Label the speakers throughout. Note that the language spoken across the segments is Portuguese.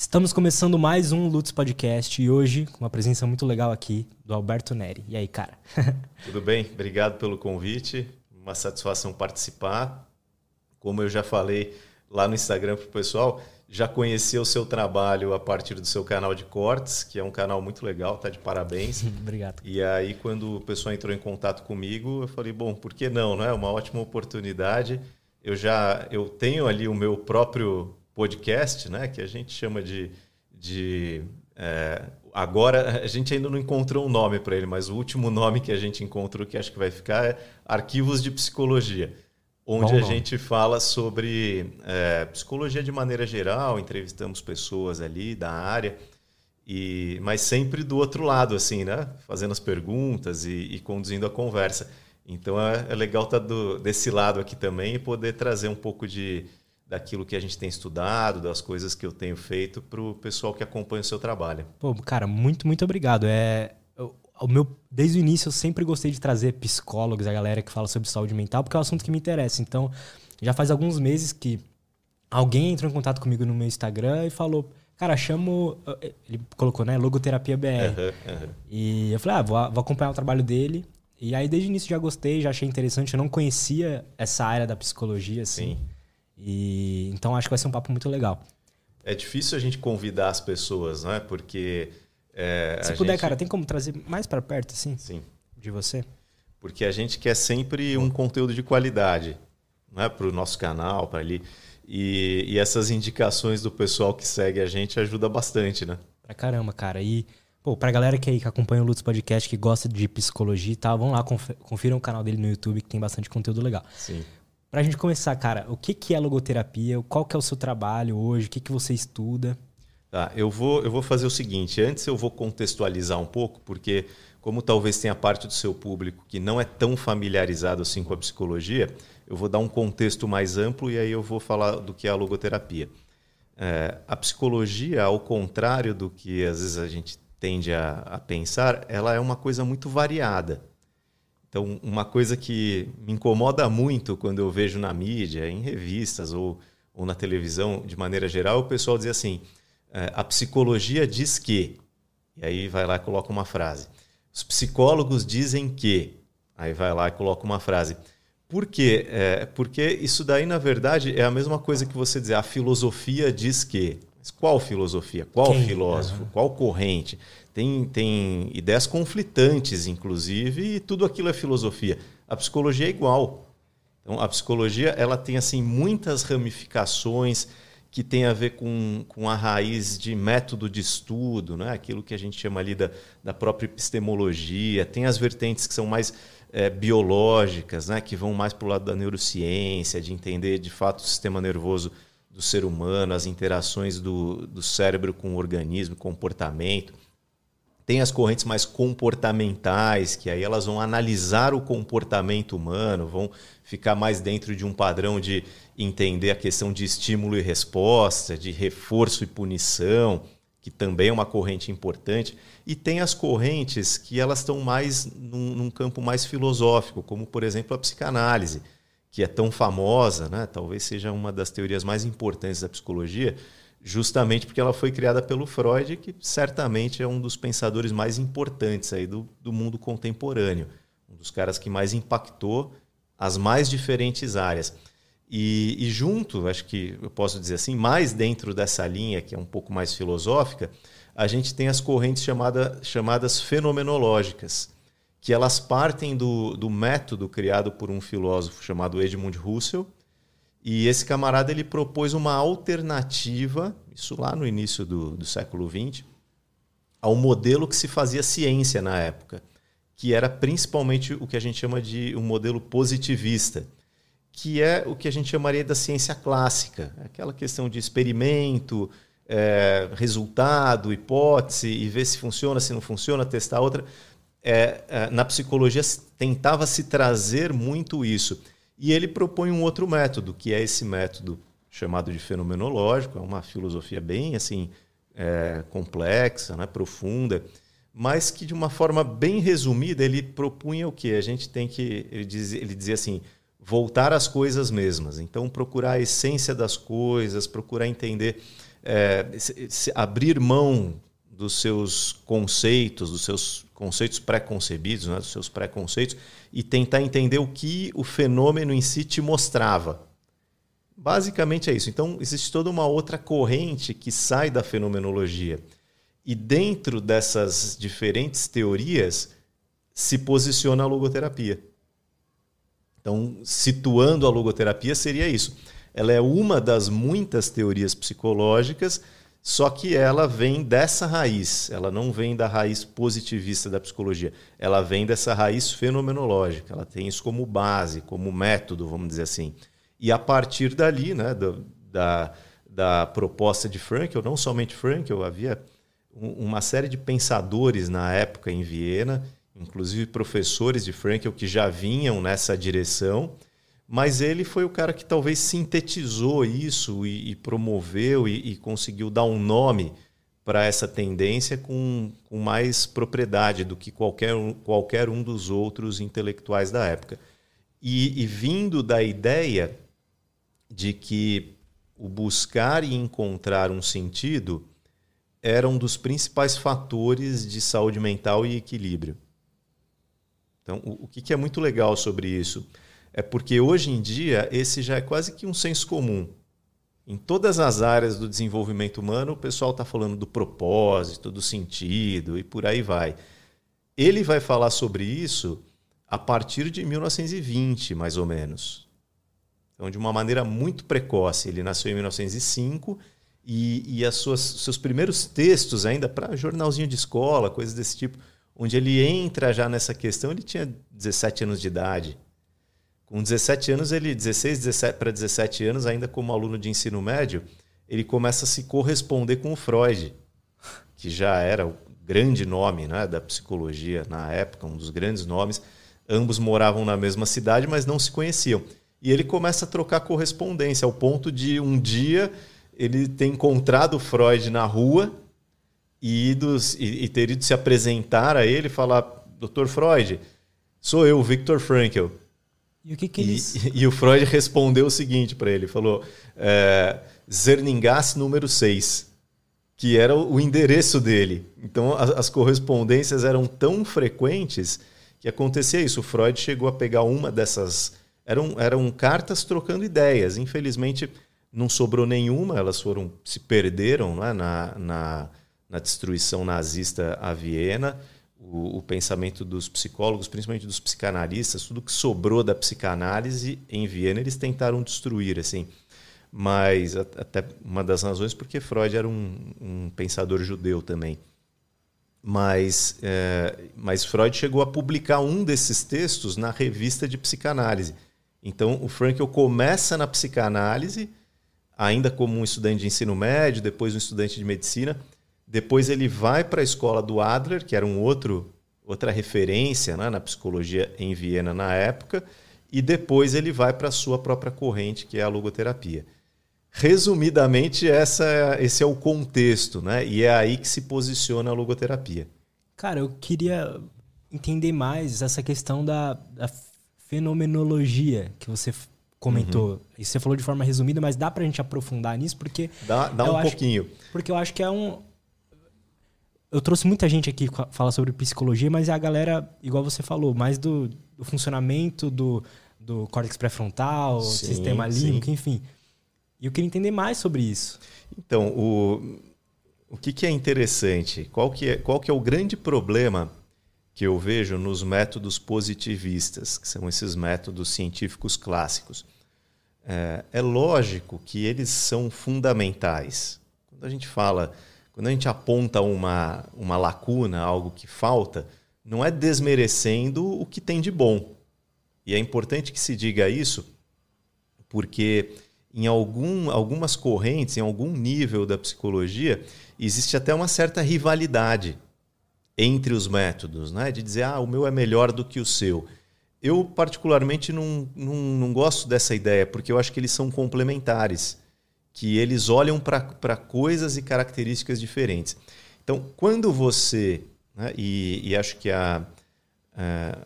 Speaker 1: Estamos começando mais um Lutz Podcast e hoje com uma presença muito legal aqui do Alberto Neri. E aí, cara?
Speaker 2: Tudo bem? Obrigado pelo convite. Uma satisfação participar. Como eu já falei lá no Instagram para o pessoal, já conheci o seu trabalho a partir do seu canal de cortes, que é um canal muito legal, tá de parabéns.
Speaker 1: Obrigado.
Speaker 2: E aí, quando o pessoal entrou em contato comigo, eu falei, bom, por que não? Não é uma ótima oportunidade. Eu já eu tenho ali o meu próprio podcast, né, que a gente chama de. de é, agora, a gente ainda não encontrou um nome para ele, mas o último nome que a gente encontrou, que acho que vai ficar, é Arquivos de Psicologia, onde Bom, a gente fala sobre é, psicologia de maneira geral, entrevistamos pessoas ali da área. E, mas sempre do outro lado, assim, né? Fazendo as perguntas e, e conduzindo a conversa. Então é, é legal estar tá desse lado aqui também e poder trazer um pouco de, daquilo que a gente tem estudado, das coisas que eu tenho feito para o pessoal que acompanha o seu trabalho.
Speaker 1: Pô, cara, muito, muito obrigado. É, o meu, desde o início eu sempre gostei de trazer psicólogos, a galera que fala sobre saúde mental, porque é um assunto que me interessa. Então, já faz alguns meses que alguém entrou em contato comigo no meu Instagram e falou, cara, chamo. Ele colocou, né? Logoterapia BR. Uhum, uhum. E eu falei, ah, vou, vou acompanhar o trabalho dele. E aí, desde o início, já gostei, já achei interessante. Eu não conhecia essa área da psicologia, assim. Sim. E então acho que vai ser um papo muito legal.
Speaker 2: É difícil a gente convidar as pessoas, não é? Porque
Speaker 1: é, se puder, gente... cara, tem como trazer mais para perto, assim?
Speaker 2: Sim.
Speaker 1: De você?
Speaker 2: Porque a gente quer sempre um conteúdo de qualidade, não é? Para o nosso canal, para ali. E, e, essas indicações do pessoal que segue a gente ajuda bastante, né?
Speaker 1: Pra caramba, cara. E, pô, pra galera que aí que acompanha o Lutz Podcast, que gosta de psicologia e tal, vão lá, confiram o canal dele no YouTube, que tem bastante conteúdo legal.
Speaker 2: Sim.
Speaker 1: Pra gente começar, cara, o que, que é logoterapia? Qual que é o seu trabalho hoje? O que, que você estuda?
Speaker 2: Tá, eu vou, eu vou fazer o seguinte. Antes eu vou contextualizar um pouco, porque como talvez tenha parte do seu público que não é tão familiarizado assim com a psicologia, eu vou dar um contexto mais amplo e aí eu vou falar do que é a logoterapia. É, a psicologia, ao contrário do que às vezes a gente tende a, a pensar, ela é uma coisa muito variada. Então, uma coisa que me incomoda muito quando eu vejo na mídia, em revistas ou, ou na televisão, de maneira geral, o pessoal diz assim: é, a psicologia diz que. E aí vai lá e coloca uma frase. Os psicólogos dizem que. Aí vai lá e coloca uma frase. Por quê? É, porque isso daí, na verdade, é a mesma coisa que você dizer a filosofia diz que. Mas qual filosofia? Qual Quem? filósofo? Uhum. Qual corrente? Tem, tem ideias conflitantes, inclusive, e tudo aquilo é filosofia. A psicologia é igual. Então, a psicologia ela tem assim muitas ramificações que tem a ver com, com a raiz de método de estudo, né? aquilo que a gente chama ali da, da própria epistemologia. Tem as vertentes que são mais é, biológicas, né? que vão mais para o lado da neurociência, de entender de fato o sistema nervoso do ser humano, as interações do, do cérebro com o organismo, comportamento. Tem as correntes mais comportamentais, que aí elas vão analisar o comportamento humano, vão ficar mais dentro de um padrão de entender a questão de estímulo e resposta, de reforço e punição, que também é uma corrente importante. E tem as correntes que elas estão mais num, num campo mais filosófico, como por exemplo a psicanálise, que é tão famosa, né? talvez seja uma das teorias mais importantes da psicologia, justamente porque ela foi criada pelo Freud, que certamente é um dos pensadores mais importantes aí do, do mundo contemporâneo, um dos caras que mais impactou as mais diferentes áreas. E, e, junto, acho que eu posso dizer assim, mais dentro dessa linha, que é um pouco mais filosófica, a gente tem as correntes chamada, chamadas fenomenológicas, que elas partem do, do método criado por um filósofo chamado Edmund Husserl, e esse camarada ele propôs uma alternativa, isso lá no início do, do século XX, ao modelo que se fazia ciência na época, que era principalmente o que a gente chama de um modelo positivista, que é o que a gente chamaria da ciência clássica, aquela questão de experimento, é, resultado, hipótese, e ver se funciona, se não funciona, testar outra. É, é, na psicologia tentava se trazer muito isso. E ele propõe um outro método, que é esse método chamado de fenomenológico, é uma filosofia bem assim é, complexa, né, profunda, mas que de uma forma bem resumida ele propunha o que a gente tem que ele, diz, ele dizia assim voltar às coisas mesmas. Então, procurar a essência das coisas, procurar entender, é, se, se abrir mão dos seus conceitos, dos seus conceitos pré-concebidos, né, dos seus preconceitos, e tentar entender o que o fenômeno em si te mostrava. Basicamente é isso. Então, existe toda uma outra corrente que sai da fenomenologia. E dentro dessas diferentes teorias se posiciona a logoterapia. Então, situando a logoterapia, seria isso. Ela é uma das muitas teorias psicológicas, só que ela vem dessa raiz, ela não vem da raiz positivista da psicologia, ela vem dessa raiz fenomenológica, ela tem isso como base, como método, vamos dizer assim. E a partir dali, né, da, da proposta de Frankel, não somente Frankel, havia uma série de pensadores na época em Viena inclusive professores de Frankel que já vinham nessa direção, mas ele foi o cara que talvez sintetizou isso e, e promoveu e, e, conseguiu dar um nome para essa tendência com, com mais propriedade do que qualquer qualquer um dos outros intelectuais da época. E, e vindo da ideia de que o buscar e encontrar um sentido era um dos principais fatores de saúde mental e equilíbrio. Então, o, o que, que é muito legal sobre isso? É porque hoje em dia esse já é quase que um senso comum. Em todas as áreas do desenvolvimento humano, o pessoal está falando do propósito, do sentido e por aí vai. Ele vai falar sobre isso a partir de 1920, mais ou menos. Então, de uma maneira muito precoce. Ele nasceu em 1905 e, e as suas, seus primeiros textos, ainda para jornalzinho de escola, coisas desse tipo, onde ele entra já nessa questão, ele tinha 17 anos de idade. Com 17 anos, ele 16, 17 para 17 anos, ainda como aluno de ensino médio, ele começa a se corresponder com o Freud, que já era o grande nome né, da psicologia na época, um dos grandes nomes. Ambos moravam na mesma cidade, mas não se conheciam. E ele começa a trocar correspondência, ao ponto de um dia ele ter encontrado Freud na rua e, e, e ter ido se apresentar a ele e falar: Dr. Freud, sou eu, Victor Frankl.
Speaker 1: E o que, que eles.
Speaker 2: E, e o Freud respondeu o seguinte para ele: falou, é, Zerningas número 6, que era o endereço dele. Então as, as correspondências eram tão frequentes que acontecia isso. O Freud chegou a pegar uma dessas. Eram, eram cartas trocando ideias. Infelizmente não sobrou nenhuma, elas foram se perderam né, na, na na destruição nazista a Viena, o, o, pensamento dos psicólogos, principalmente dos psicanalistas, tudo que sobrou da psicanálise em Viena eles tentaram destruir, assim. Mas até uma das razões porque Freud era um, um pensador judeu também. Mas, é, mas Freud chegou a publicar um desses textos na revista de psicanálise. Então o Frankl começa na psicanálise, ainda como um estudante de ensino médio, depois um estudante de medicina, depois ele vai para a escola do Adler, que era um outro outra referência né, na psicologia em Viena na época, e depois ele vai para a sua própria corrente, que é a logoterapia. Resumidamente, essa, esse é o contexto, né? E é aí que se posiciona a logoterapia.
Speaker 1: Cara, eu queria entender mais essa questão da, da fenomenologia que você comentou. Uhum. Isso você falou de forma resumida, mas dá para a gente aprofundar nisso? Porque.
Speaker 2: Dá, dá um pouquinho.
Speaker 1: Que, porque eu acho que é um, eu trouxe muita gente aqui falar sobre psicologia, mas é a galera, igual você falou, mais do, do funcionamento do, do córtex pré-frontal, sistema límbico, enfim. E eu queria entender mais sobre isso.
Speaker 2: Então, o, o que, que é interessante? Qual que é, qual que é o grande problema que eu vejo nos métodos positivistas, que são esses métodos científicos clássicos? É, é lógico que eles são fundamentais. Quando a gente fala quando a gente aponta uma, uma lacuna, algo que falta, não é desmerecendo o que tem de bom. E é importante que se diga isso, porque em algum, algumas correntes, em algum nível da psicologia, existe até uma certa rivalidade entre os métodos, né? de dizer, ah, o meu é melhor do que o seu. Eu, particularmente, não, não, não gosto dessa ideia, porque eu acho que eles são complementares que eles olham para coisas e características diferentes. Então, quando você, né, e, e, acho que a, a,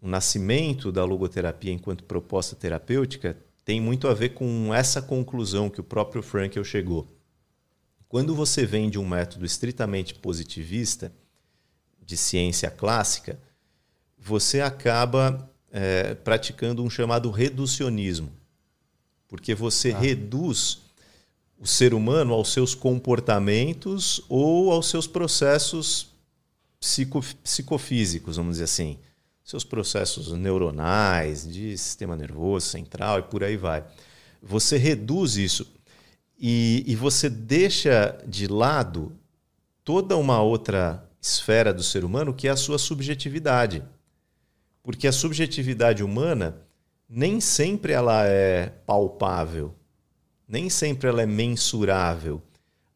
Speaker 2: o nascimento da logoterapia enquanto proposta terapêutica tem muito a ver com essa conclusão que o próprio Frankel chegou. Quando você vem de um método estritamente positivista, de ciência clássica, você acaba é, praticando um chamado reducionismo. Porque você ah. reduz o ser humano aos seus comportamentos ou aos seus processos psico, psicofísicos, vamos dizer assim seus processos neuronais, de sistema nervoso central e por aí vai. Você reduz isso e, e você deixa de lado toda uma outra esfera do ser humano que é a sua subjetividade. Porque a subjetividade humana nem sempre ela é palpável, nem sempre ela é mensurável,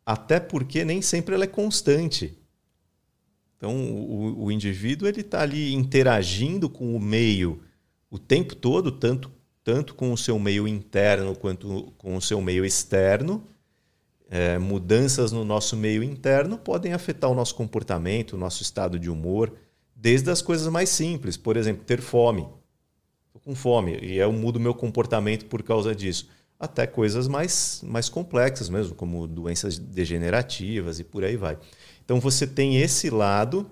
Speaker 2: até porque nem sempre ela é constante. Então, o, o indivíduo ele está ali interagindo com o meio o tempo todo, tanto, tanto com o seu meio interno quanto com o seu meio externo. É, mudanças no nosso meio interno podem afetar o nosso comportamento, o nosso estado de humor, desde as coisas mais simples, por exemplo, ter fome. Estou com fome e eu mudo meu comportamento por causa disso. Até coisas mais, mais complexas mesmo, como doenças degenerativas e por aí vai. Então você tem esse lado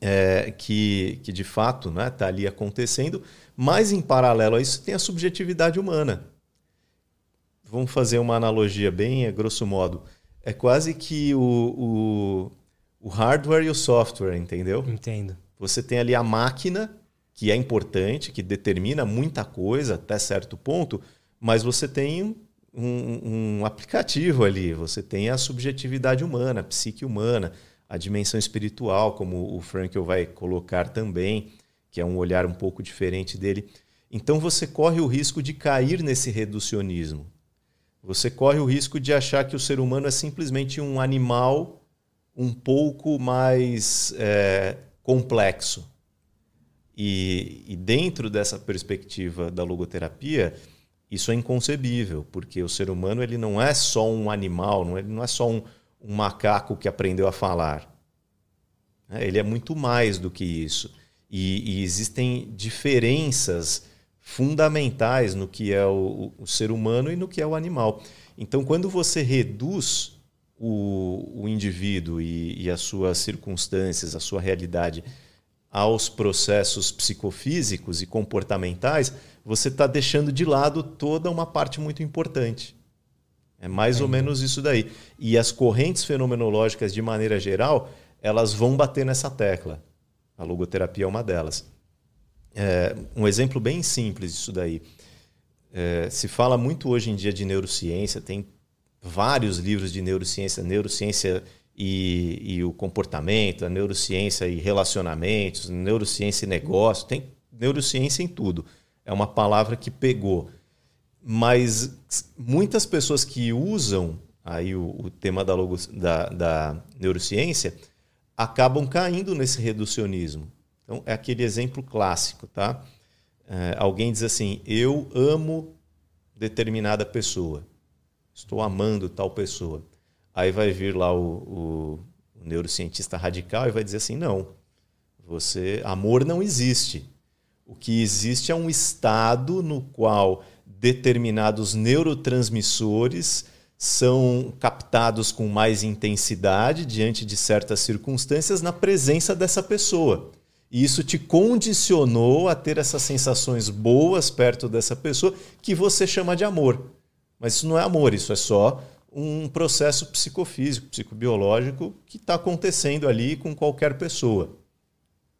Speaker 2: é, que, que de fato está né, tá ali acontecendo, mas em paralelo a isso tem a subjetividade humana. Vamos fazer uma analogia bem a grosso modo. É quase que o, o, o hardware e o software, entendeu?
Speaker 1: Entendo.
Speaker 2: Você tem ali a máquina, que é importante, que determina muita coisa até certo ponto, mas você tem um, um, aplicativo ali. Você tem a subjetividade humana, a psique humana, a dimensão espiritual, como o Frankel vai colocar também, que é um olhar um pouco diferente dele. Então você corre o risco de cair nesse reducionismo. Você corre o risco de achar que o ser humano é simplesmente um animal um pouco mais é, complexo. E, e dentro dessa perspectiva da logoterapia, isso é inconcebível, porque o ser humano ele não é só um animal, não é, não é só um, um macaco que aprendeu a falar. É, ele é muito mais do que isso. E, e existem diferenças fundamentais no que é o, o, ser humano e no que é o animal. Então, quando você reduz o, o indivíduo e, e as suas circunstâncias, a sua realidade aos processos psicofísicos e comportamentais, você está deixando de lado toda uma parte muito importante. É mais ou menos isso daí. E as correntes fenomenológicas, de maneira geral, elas vão bater nessa tecla. A logoterapia é uma delas. É, um exemplo bem simples disso daí. É, se fala muito hoje em dia de neurociência, tem vários livros de neurociência, neurociência e, e o comportamento, a neurociência e relacionamentos, neurociência e negócio, tem neurociência em tudo é uma palavra que pegou. Mas muitas pessoas que usam aí o, o tema da, logos, da, da neurociência acabam caindo nesse reducionismo. Então, é aquele exemplo clássico, tá? É, alguém diz assim: eu amo determinada pessoa, estou amando tal pessoa. Aí vai vir lá o, o, o neurocientista radical e vai dizer assim: não, você amor não existe. O que existe é um estado no qual determinados neurotransmissores são captados com mais intensidade diante de certas circunstâncias na presença dessa pessoa. E isso te condicionou a ter essas sensações boas perto dessa pessoa que você chama de amor. Mas isso não é amor, isso é só um processo psicofísico, psicobiológico que está acontecendo ali com qualquer pessoa.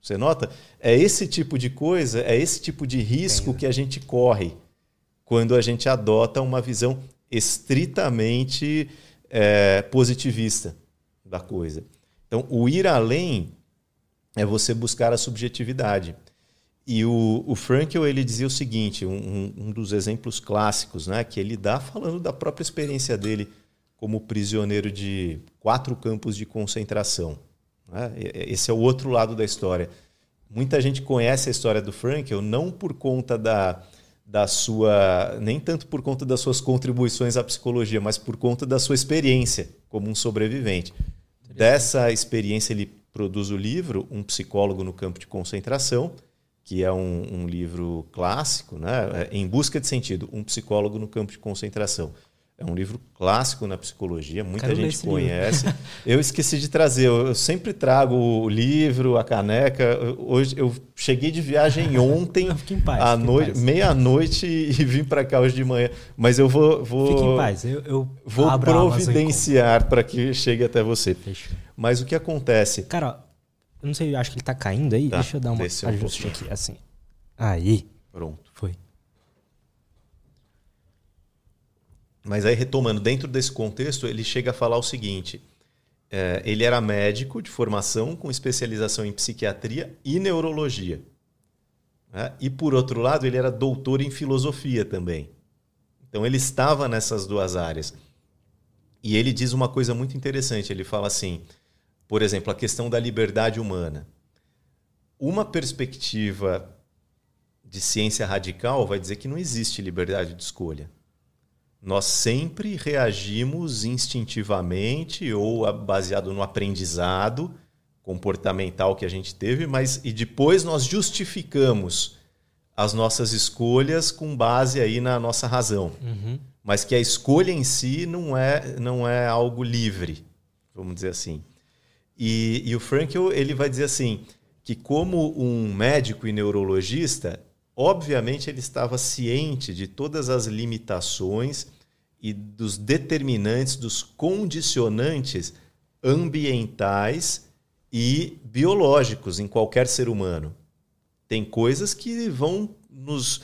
Speaker 2: Você nota? É esse tipo de coisa, é esse tipo de risco que a gente corre quando a gente adota uma visão estritamente é, positivista da coisa. Então, o ir além é você buscar a subjetividade. E o, o Frankel ele dizia o seguinte, um, um dos exemplos clássicos, né, que ele dá falando da própria experiência dele como prisioneiro de quatro campos de concentração. Né? Esse é o outro lado da história. Muita gente conhece a história do Frankel não por conta da, da sua. nem tanto por conta das suas contribuições à psicologia, mas por conta da sua experiência como um sobrevivente. Dessa experiência, ele produz o livro Um Psicólogo no Campo de Concentração, que é um, um livro clássico, né? É, em Busca de Sentido, um psicólogo no campo de concentração. É um livro clássico na psicologia, muita
Speaker 1: Quero
Speaker 2: gente conhece. eu esqueci de trazer, eu, eu sempre trago o livro, a caneca. Eu- Hoje eu cheguei de viagem ontem,
Speaker 1: paz,
Speaker 2: à noite, meia-noite e vim para cá hoje de manhã. Mas eu vou, vou,
Speaker 1: Fique em paz. Eu, eu
Speaker 2: vou providenciar para que chegue até você.
Speaker 1: Fechou.
Speaker 2: Mas o que acontece?
Speaker 1: Cara, eu não sei, acho que ele tá caindo aí.
Speaker 2: Tá,
Speaker 1: Deixa eu dar uma
Speaker 2: um
Speaker 1: ajuste
Speaker 2: pouquinho.
Speaker 1: aqui, assim. Aí,
Speaker 2: Pronto.
Speaker 1: foi.
Speaker 2: Mas aí, retomando, dentro desse contexto, ele chega a falar o seguinte: é, ele era médico de formação com especialização em psiquiatria e neurologia. né? E, por outro lado, ele era doutor em filosofia também. Então, ele estava nessas duas áreas. E ele diz uma coisa muito interessante: ele fala assim, por exemplo, a questão da liberdade humana. Uma perspectiva de ciência radical vai dizer que não existe liberdade de escolha. Nós sempre reagimos instintivamente ou baseado no aprendizado comportamental que a gente teve, mas e depois nós justificamos as nossas escolhas com base aí na nossa razão.
Speaker 1: Uhum.
Speaker 2: Mas que a escolha em si não é, não é algo livre, vamos dizer assim. E, e o Frankl ele vai dizer assim que como um médico e neurologista, obviamente ele estava ciente de todas as limitações e dos determinantes, dos condicionantes ambientais e biológicos em qualquer ser humano. Tem coisas que vão nos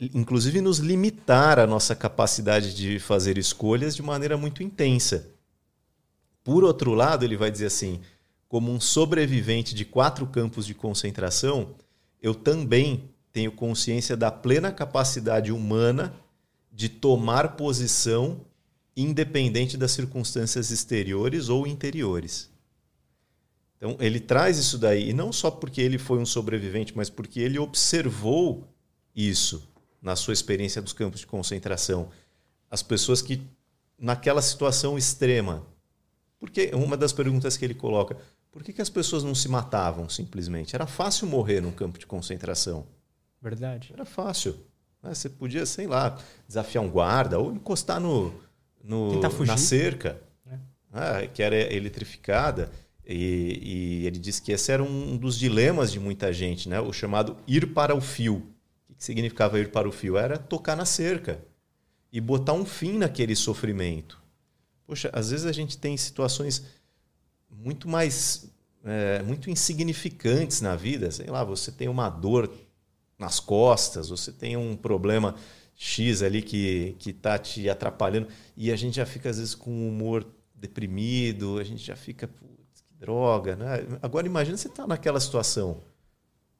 Speaker 2: inclusive nos limitar a nossa capacidade de fazer escolhas de maneira muito intensa. Por outro lado, ele vai dizer assim: como um sobrevivente de quatro campos de concentração, eu também tenho consciência da plena capacidade humana de tomar posição independente das circunstâncias exteriores ou interiores. Então, ele traz isso daí, e não só porque ele foi um sobrevivente, mas porque ele observou isso na sua experiência dos campos de concentração. As pessoas que, naquela situação extrema, porque uma das perguntas que ele coloca, por que, que as pessoas não se matavam simplesmente? Era fácil morrer num campo de concentração.
Speaker 1: Verdade.
Speaker 2: Era fácil. né? Você podia, sei lá, desafiar um guarda ou encostar no, no- na cerca,
Speaker 1: É.
Speaker 2: né, que era eletrificada. E, e ele disse que esse era um dos dilemas de muita gente, né? o chamado ir para o fio. O que significava ir para o fio? Era tocar na cerca e botar um fim naquele sofrimento. Poxa, às vezes a gente tem situações muito mais é, muito insignificantes na vida. Sei lá, você tem uma dor nas costas, você tem um problema X ali que que está te atrapalhando e a gente já fica às vezes com o humor deprimido, a gente já fica putz, que droga, né? Agora imagina você está naquela situação,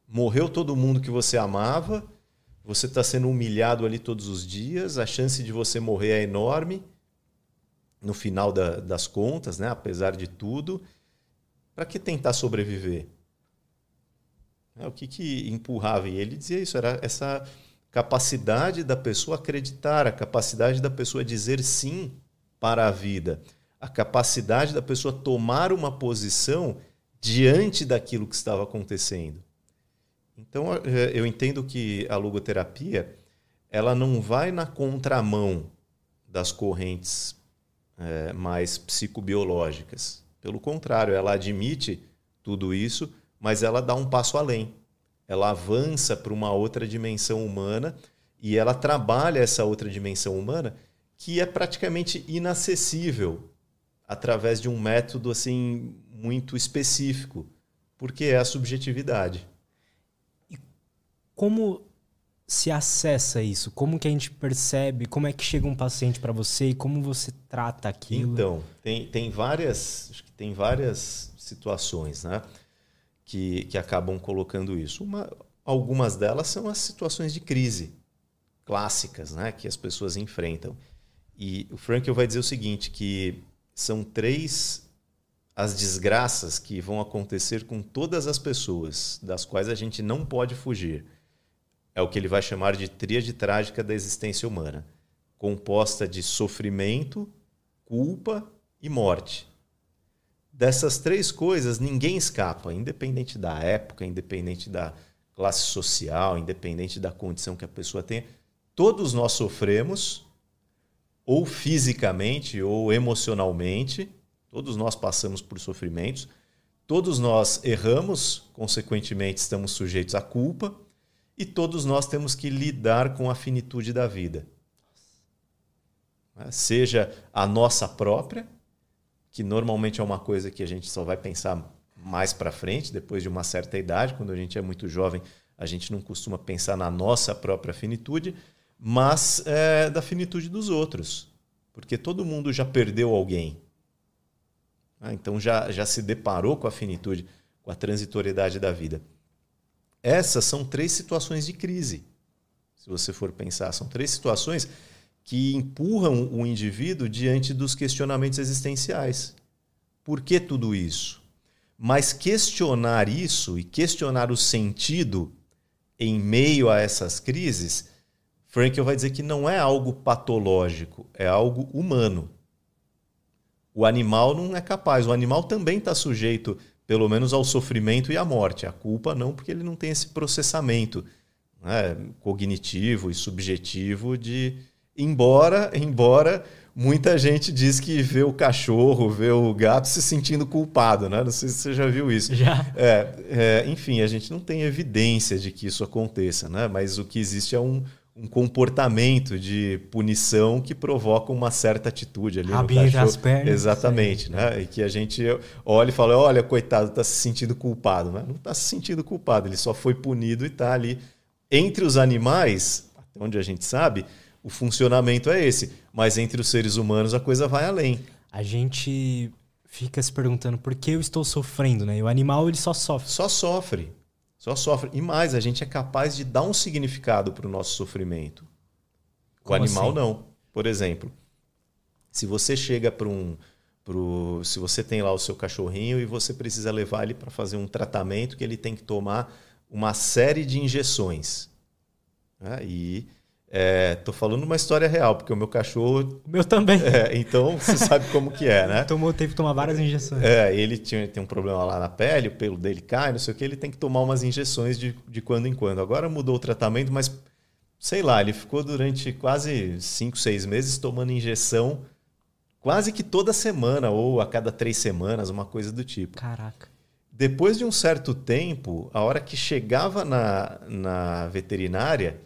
Speaker 2: morreu todo mundo que você amava, você está sendo humilhado ali todos os dias, a chance de você morrer é enorme no final da- das contas, né? Apesar de tudo, para que tentar sobreviver? É, o que, que empurrava? E ele dizia isso, era essa capacidade da pessoa acreditar, a capacidade da pessoa dizer sim para a vida, a capacidade da pessoa tomar uma posição diante daquilo que estava acontecendo. Então, eh, eu entendo que a logoterapia ela não vai na contramão das correntes eh, mais psicobiológicas. Pelo contrário, ela admite tudo isso, mas ela dá um passo além. Ela avança para uma outra dimensão humana e ela trabalha essa outra dimensão humana que é praticamente inacessível através de um método assim muito específico, porque é a subjetividade.
Speaker 1: Como se acessa isso? Como que a gente percebe? Como é que chega um paciente para você e como você trata aquilo?
Speaker 2: Então, tem, tem várias tem várias situações, né? Que, que acabam colocando isso. Uma, algumas delas são as situações de crise clássicas, né? Que as pessoas enfrentam. E o Frankl vai dizer o seguinte, que são três as desgraças que vão acontecer com todas as pessoas, das quais a gente não pode fugir. É o que ele vai chamar de tríade trágica da existência humana, composta de sofrimento, culpa e morte. Dessas três coisas, ninguém escapa, independente da época, independente da classe social, independente da condição que a pessoa tenha, todos nós sofremos, ou fisicamente ou emocionalmente, todos nós passamos por sofrimentos, todos nós erramos, consequentemente estamos sujeitos à culpa, e todos nós temos que lidar com a finitude da vida. Seja a nossa própria, que normalmente é uma coisa que a gente só vai pensar mais para frente, depois de uma certa idade, quando a gente é muito jovem, a gente não costuma pensar na nossa própria finitude, mas é, da finitude dos outros, porque todo mundo já perdeu alguém. Ah, então já, já se deparou com a finitude, com a transitoriedade da vida. Essas são três situações de crise, se você for pensar. São três situações que empurram o indivíduo diante dos questionamentos existenciais. Por que tudo isso? Mas questionar isso e questionar o sentido em meio a essas crises, Frankel vai dizer que não é algo patológico, é algo humano. O animal não é capaz, o animal também está sujeito, pelo menos, ao sofrimento e à morte. A culpa não, porque ele não tem esse processamento né, cognitivo e subjetivo de. Embora, embora muita gente diz que vê o cachorro, vê o gato se sentindo culpado, né? Não sei se você já viu isso.
Speaker 1: Já.
Speaker 2: É, é, enfim, a gente não tem evidência de que isso aconteça, né? Mas o que existe é um, um comportamento de punição que provoca uma certa atitude ali
Speaker 1: Rabinho
Speaker 2: no cachorro.
Speaker 1: as pernas.
Speaker 2: Exatamente, né? E que a gente olha e fala, olha, coitado, está se sentindo culpado. Mas não está se sentindo culpado, ele só foi punido e está ali. Entre os animais, até onde a gente sabe, o funcionamento é esse. Mas entre os seres humanos a coisa vai além.
Speaker 1: A gente fica se perguntando por que eu estou sofrendo, né? E o animal ele só sofre.
Speaker 2: Só sofre. Só sofre. E mais, a gente é capaz de dar um significado para o nosso sofrimento. O
Speaker 1: Como
Speaker 2: animal
Speaker 1: assim?
Speaker 2: não. Por exemplo, se você chega para um. Pro, se você tem lá o seu cachorrinho e você precisa levar ele para fazer um tratamento que ele tem que tomar uma série de injeções. né? E Estou falando uma história real, porque o meu cachorro.
Speaker 1: O meu também.
Speaker 2: é, então você sabe como que é, né?
Speaker 1: Tomou, teve que tomar várias injeções.
Speaker 2: É, ele tinha, tem um problema lá na pele, o pelo dele cai, não sei o que, ele tem que tomar umas injeções de, de quando em quando. Agora mudou o tratamento, mas sei lá, ele ficou durante quase 5, 6 meses tomando injeção quase que toda semana, ou a cada três semanas, uma coisa do tipo.
Speaker 1: Caraca.
Speaker 2: Depois de um certo tempo, a hora que chegava na, na veterinária,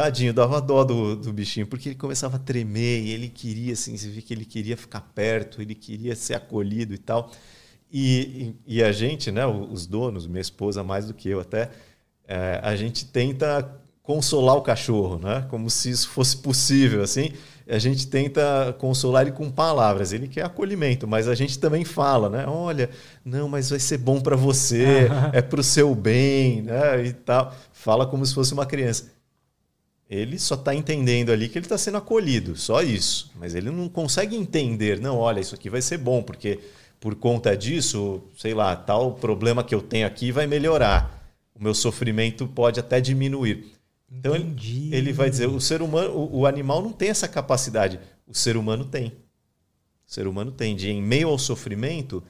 Speaker 2: tadinho, dava dó do, do bichinho, porque ele começava a tremer e ele queria, assim, você vê que ele queria ficar perto, ele queria ser acolhido e tal. E, e, e a gente, né, os donos, minha esposa mais do que eu até, é, a gente tenta consolar o cachorro, né? Como se isso fosse possível, assim. A gente tenta consolar ele com palavras. Ele quer acolhimento, mas a gente também fala, né? Olha, não, mas vai ser bom para você, é para o seu bem, né? E tal. Fala como se fosse uma criança. Ele só está entendendo ali que ele está sendo acolhido, só isso. Mas ele não consegue entender, não, olha, isso aqui vai ser bom, porque por conta disso, sei lá, tal problema que eu tenho aqui vai melhorar. O meu sofrimento pode até diminuir. Então
Speaker 1: Entendi.
Speaker 2: ele, ele vai dizer, o ser humano, o, o animal não tem essa capacidade, o ser humano tem. O ser humano tem de em meio ao sofrimento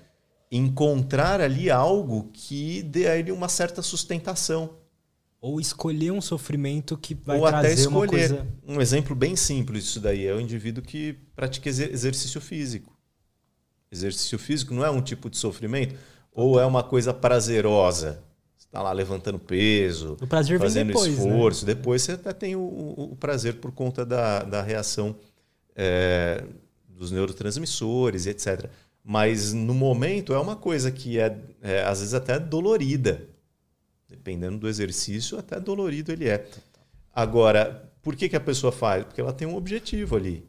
Speaker 2: encontrar ali algo que dê a ele uma certa sustentação.
Speaker 1: Ou escolher um sofrimento que vai
Speaker 2: Ou até
Speaker 1: trazer uma
Speaker 2: escolher.
Speaker 1: coisa.
Speaker 2: Um exemplo bem simples disso daí é o indivíduo que pratica exer- exercício físico. Exercício físico não é um tipo de sofrimento, ou é uma coisa prazerosa. Você está lá levantando peso,
Speaker 1: O prazer vem
Speaker 2: fazendo
Speaker 1: depois, né?
Speaker 2: esforço. Depois você até tem o, o- prazer por conta da, da reação é, dos neurotransmissores, etc. Mas no momento é uma coisa que é, é, às vezes até dolorida. Dependendo do exercício, até dolorido ele é. Agora, por que, que a pessoa faz? Porque ela tem um objetivo ali.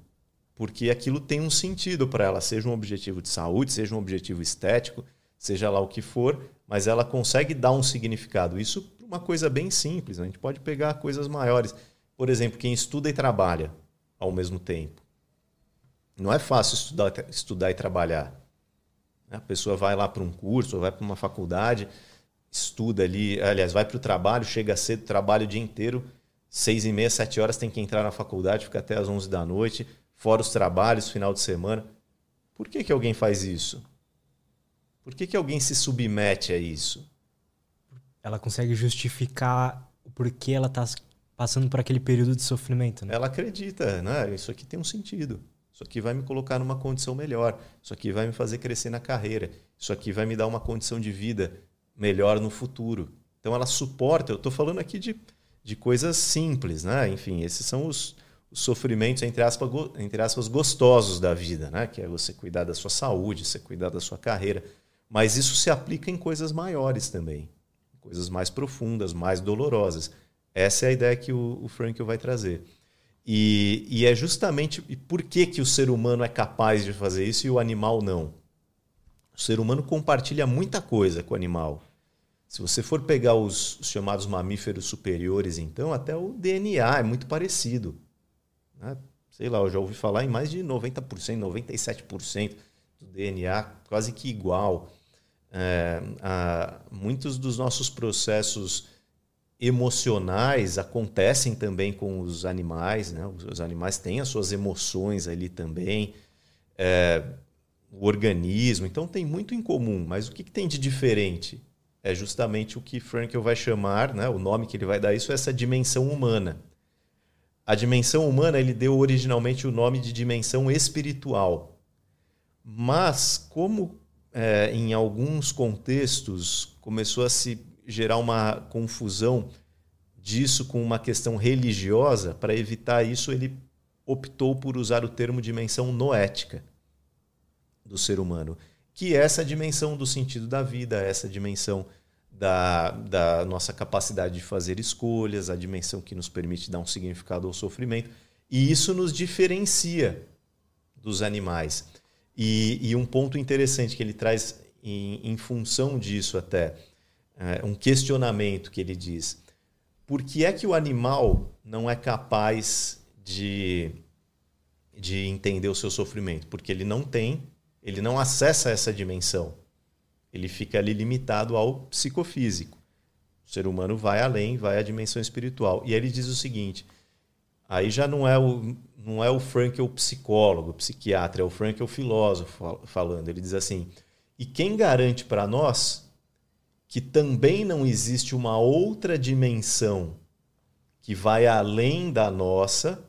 Speaker 2: Porque aquilo tem um sentido para ela, seja um objetivo de saúde, seja um objetivo estético, seja lá o que for, mas ela consegue dar um significado. Isso uma coisa bem simples. né? A gente pode pegar coisas maiores. Por exemplo, quem estuda e trabalha ao mesmo tempo. Não é fácil estudar, estudar e trabalhar. A pessoa vai lá para um curso, ou vai para uma faculdade, estuda ali, aliás, vai para o trabalho, chega cedo, trabalha o dia inteiro, seis e meia, sete horas tem que entrar na faculdade, fica até às onze da noite, fora os trabalhos, final de semana. Por que, que alguém faz isso? Por que, que alguém se submete a isso?
Speaker 1: ela consegue justificar o porquê ela está passando por aquele período de sofrimento. Né?
Speaker 2: Ela acredita, né? Isso aqui tem um sentido. Isso aqui vai me colocar numa condição melhor. Isso aqui vai me fazer crescer na carreira. Isso aqui vai me dar uma condição de vida melhor no futuro. Então ela suporta. Eu estou falando aqui de, de coisas simples, né? Enfim, esses são os, os sofrimentos, entre aspas, go, entre aspas, gostosos da vida, né? Que é você cuidar da sua saúde, você cuidar da sua carreira. Mas isso se aplica em coisas maiores também. Coisas mais profundas, mais dolorosas. Essa é a ideia que o, o Frankel vai trazer. E, e, é justamente e por que, que o ser humano é capaz de fazer isso e o animal não. O ser humano compartilha muita coisa com o animal. Se você for pegar os, os chamados mamíferos superiores, então, até o DNA é muito parecido. Né? Sei lá, eu já ouvi falar em mais de 90%, 97% do DNA, quase que igual. É, a, muitos dos nossos processos emocionais acontecem também com os animais, né? Os animais têm as suas emoções ali também, é, o organismo, então tem muito em comum. Mas o que, que tem de diferente? É justamente o que Frankel vai chamar, né? O nome que ele vai dar isso é essa dimensão humana. A dimensão humana ele deu originalmente o nome de dimensão espiritual, mas como é, em alguns contextos começou a se gerar uma confusão disso com uma questão religiosa, para evitar isso, ele optou por usar o termo dimensão noética do ser humano, que essa dimensão do sentido da vida, essa dimensão da, da nossa capacidade de fazer escolhas, a dimensão que nos permite dar um significado ao sofrimento. E isso nos diferencia dos animais. E, e um ponto interessante que ele traz em, em função disso até é, um questionamento que ele diz: por que é que o animal não é capaz de, de entender o seu sofrimento? Porque ele não tem, ele não acessa essa dimensão. Ele fica ali limitado ao psicofísico. O ser humano vai além, vai à dimensão espiritual. E aí ele diz o seguinte: aí já não é o, não é o Frank o psicólogo, o psiquiatra, é o Frank o filósofo falando. Ele diz assim: e quem garante para nós que também não existe uma outra dimensão que vai além da nossa,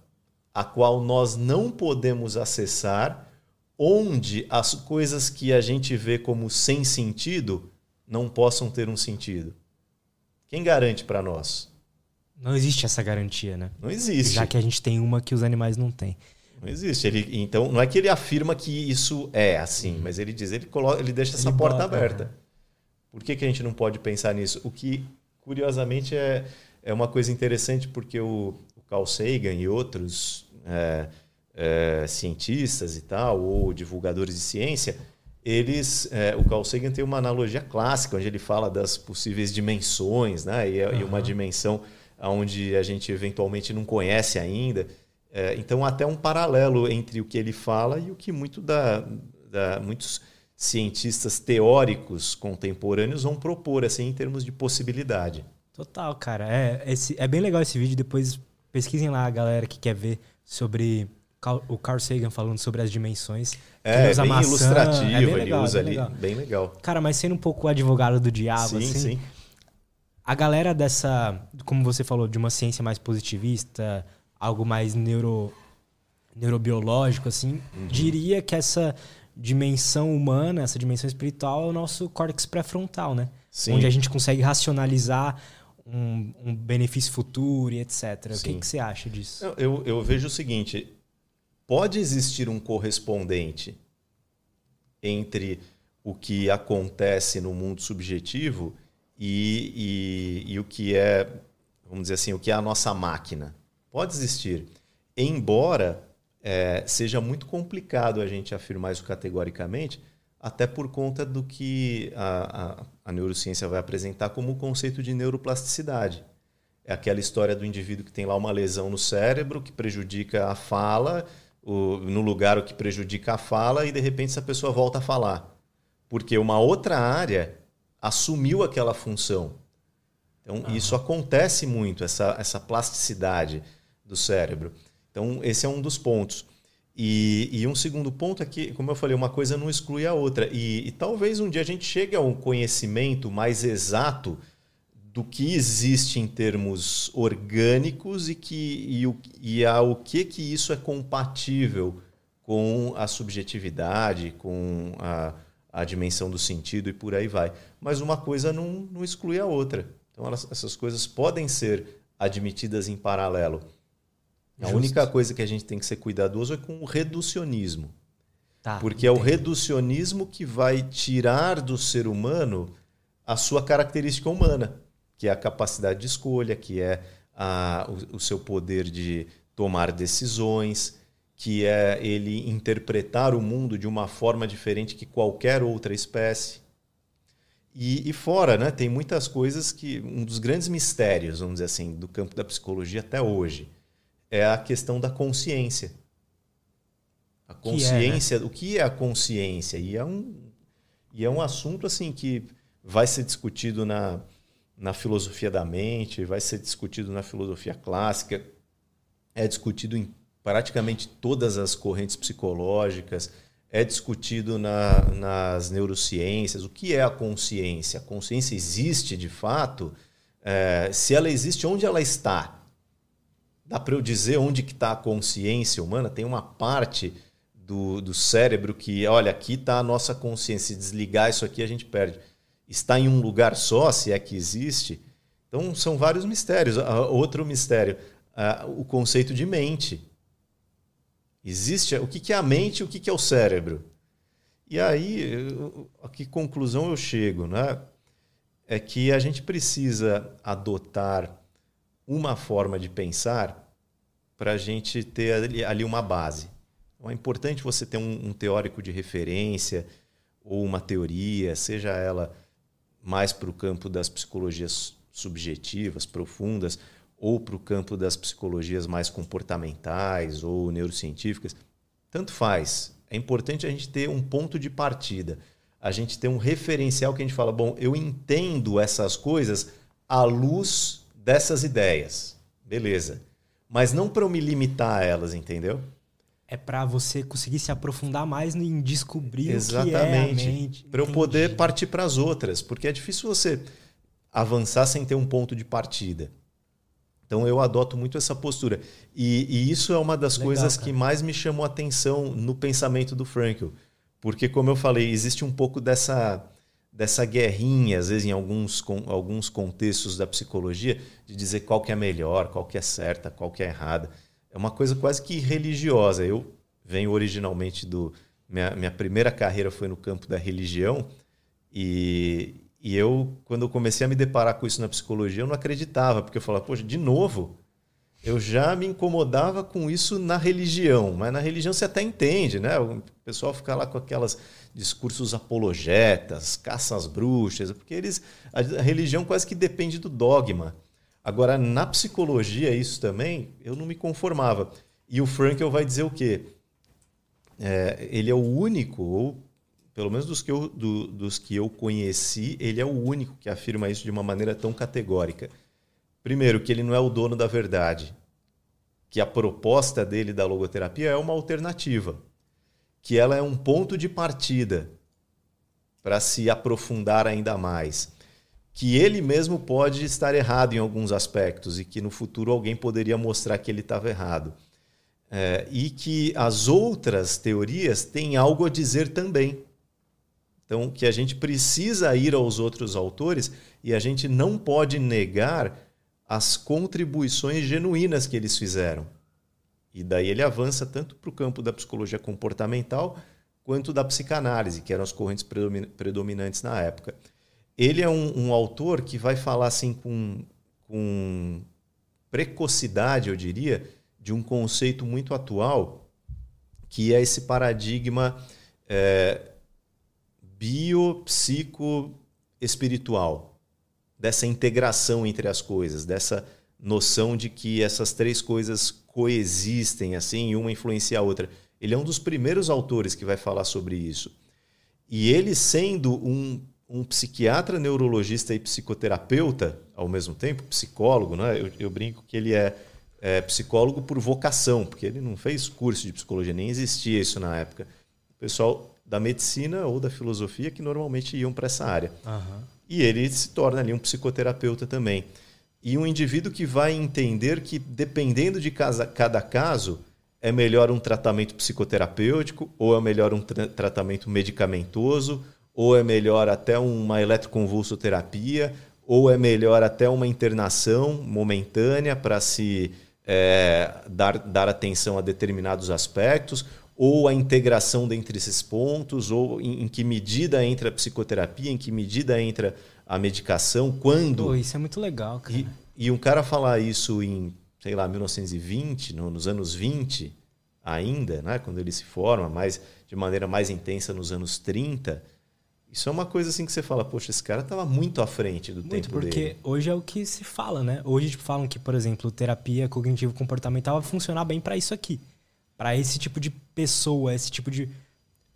Speaker 2: a qual nós não podemos acessar, onde as coisas que a gente vê como sem sentido não possam ter um sentido. Quem garante para nós?
Speaker 1: Não existe essa garantia, né?
Speaker 2: Não existe.
Speaker 1: Já que a gente tem uma que os animais não têm.
Speaker 2: Não existe. Ele, então, não é que ele afirma que isso é assim, mas ele diz, ele, coloca, ele deixa ele essa porta bota, aberta. É. Por que, que a gente não pode pensar nisso? O que, curiosamente, é, é uma coisa interessante, porque o, o Carl Sagan e outros é, é, cientistas e tal, ou divulgadores de ciência, eles, é, o Carl Sagan tem uma analogia clássica, onde ele fala das possíveis dimensões, né? e, uhum. e uma dimensão onde a gente eventualmente não conhece ainda. É, então, até um paralelo entre o que ele fala e o que muito da, da muitos cientistas teóricos contemporâneos vão propor assim em termos de possibilidade.
Speaker 1: Total, cara. É, esse, é bem legal esse vídeo. Depois pesquisem lá a galera que quer ver sobre o Carl Sagan falando sobre as dimensões.
Speaker 2: É, é bem maçã. ilustrativo, é bem legal, ele usa bem ali. Legal. Bem legal.
Speaker 1: Cara, mas sendo um pouco o advogado do diabo, sim, assim. Sim. A galera dessa, como você falou, de uma ciência mais positivista, algo mais neuro, neurobiológico, assim, uhum. diria que essa dimensão humana, essa dimensão espiritual, é o nosso córtex pré-frontal, né? Sim. Onde a gente consegue racionalizar um, um benefício futuro e etc. Sim. O que, que você acha disso?
Speaker 2: Eu, eu, eu vejo o seguinte: pode existir um correspondente entre o que acontece no mundo subjetivo e, e, e, o que é, vamos dizer assim, o que é a nossa máquina. Pode existir. Embora é, seja muito complicado a gente afirmar isso categoricamente, até por conta do que a, a, a neurociência vai apresentar como o conceito de neuroplasticidade. É aquela história do indivíduo que tem lá uma lesão no cérebro que prejudica a fala, o, no lugar o que prejudica a fala, e de repente essa pessoa volta a falar. Porque uma outra área assumiu aquela função. Então, isso acontece muito, essa, essa plasticidade do cérebro. Então, esse é um dos pontos. E, e, um segundo ponto é que, como eu falei, uma coisa não exclui a outra. E, e, talvez um dia a gente chegue a um conhecimento mais exato do que existe em termos orgânicos e, que, e, o, e a, o que, que isso é compatível com a subjetividade, com a, a dimensão do sentido e por aí vai. Mas uma coisa não, não exclui a outra. Então, elas, essas coisas podem ser admitidas em paralelo. A Justo. única coisa que a gente tem que ser cuidadoso é com o reducionismo. Tá, porque entendi. é o reducionismo que vai tirar do ser humano a sua característica humana, que é a capacidade de escolha, que é a, o, o seu poder de tomar decisões, que é ele interpretar o mundo de uma forma diferente que qualquer outra espécie. E, e, fora, né, tem muitas coisas que. Um dos grandes mistérios, vamos dizer assim, do campo da psicologia até hoje é a questão da consciência. A consciência, que é, né? o que é a consciência? E é um, e é um assunto assim que vai ser discutido na, na filosofia da mente, vai ser discutido na filosofia clássica, é discutido em praticamente todas as correntes psicológicas, é discutido na, nas neurociências. O que é a consciência? A consciência existe de fato? É, se ela existe, onde ela está? Dá para eu dizer onde que está a consciência humana? Tem uma parte do, do cérebro que, olha, aqui está a nossa consciência. Se desligar isso aqui, a gente perde. Está em um lugar só, se é que existe? Então, são vários mistérios. Outro mistério, o conceito de mente. Existe o que é a mente e o que é o cérebro. E aí, a que conclusão eu chego? Né? É que a gente precisa adotar uma forma de pensar para a gente ter ali, ali, uma base. Então, é importante você ter um, um teórico de referência ou uma teoria, seja ela mais para o campo das psicologias subjetivas, profundas, ou para o campo das psicologias mais comportamentais ou neurocientíficas, tanto faz. É importante a gente ter um ponto de partida, a gente ter um referencial que a gente fala, bom, eu entendo essas coisas à luz dessas ideias. Beleza. Mas não para eu me limitar a elas, entendeu?
Speaker 1: É para você conseguir se aprofundar mais em descobrir Exatamente. o que é a mente.
Speaker 2: Para eu poder partir para as outras, porque é difícil você avançar sem ter um ponto de partida. Então eu adoto muito essa postura. E, e isso é uma das Legal, coisas cara. que mais me chamou a atenção no pensamento do Frankl. Porque, como eu falei, existe um pouco dessa, dessa guerrinha, às vezes em alguns, com, alguns contextos da psicologia, de dizer qual que é melhor, qual que é certa, qual que é errada. É uma coisa quase que religiosa. Eu venho originalmente do... Minha, minha primeira carreira foi no campo da religião e, e eu, quando eu comecei a me deparar com isso na psicologia, eu não acreditava, porque eu falava, poxa, de novo? Eu já me incomodava com isso na religião, mas na religião você até entende, né? O pessoal fica lá com aquelas discursos apologetas, caças bruxas, porque eles a religião quase que depende do dogma. Agora, na psicologia, isso também, eu não me conformava. E o Frankel vai dizer o quê? É, ele é o único, ou pelo menos dos que, eu, do, dos que eu conheci, ele é o único que afirma isso de uma maneira tão categórica. Primeiro, que ele não é o dono da verdade, que a proposta dele da logoterapia é uma alternativa, que ela é um ponto de partida para se aprofundar ainda mais, que ele mesmo pode estar errado em alguns aspectos e que no futuro alguém poderia mostrar que ele estava errado. É, e que as outras teorias têm algo a dizer também. Então, que a gente precisa ir aos outros autores e a gente não pode negar as contribuições genuínas que eles fizeram. E daí ele avança tanto para o campo da psicologia comportamental quanto da psicanálise, que eram as correntes predominantes na época. Ele é um, um autor que vai falar assim com, com precocidade, eu diria, de um conceito muito atual, que é esse paradigma é, biopsico-espiritual, dessa integração entre as coisas, dessa noção de que essas três coisas coexistem assim, uma influencia a outra. Ele é um dos primeiros autores que vai falar sobre isso. E ele sendo um, um psiquiatra, neurologista e psicoterapeuta ao mesmo tempo, psicólogo, né? eu, eu brinco que ele é, é psicólogo por vocação, porque ele não fez curso de psicologia, nem existia isso na época. O pessoal da medicina ou da filosofia que normalmente iam para essa área.
Speaker 1: Aham.
Speaker 2: E ele se torna ali um psicoterapeuta também. E um indivíduo que vai entender que, dependendo de casa- cada caso, é melhor um tratamento psicoterapêutico, ou é melhor um tra- tratamento medicamentoso, ou é melhor até uma eletroconvulsoterapia, ou é melhor até uma internação momentânea para se é, dar, dar atenção a determinados aspectos, ou a integração dentre esses pontos, ou em, em que medida entra a psicoterapia, em que medida entra a medicação, quando.
Speaker 1: Pô, isso é muito legal, cara.
Speaker 2: E, e um cara falar isso em, sei lá, 1920, no- nos anos 20 ainda, né, quando ele se forma, mas de maneira mais intensa nos anos 30, isso é uma coisa assim que você fala, poxa, esse cara estava muito à frente do
Speaker 1: Muito,
Speaker 2: tempo
Speaker 1: porque
Speaker 2: dele.
Speaker 1: hoje é o que se fala, né? Hoje tipo, falam que, por exemplo, terapia cognitivo-comportamental vai funcionar bem para isso aqui. Para esse tipo de pessoa, esse tipo de.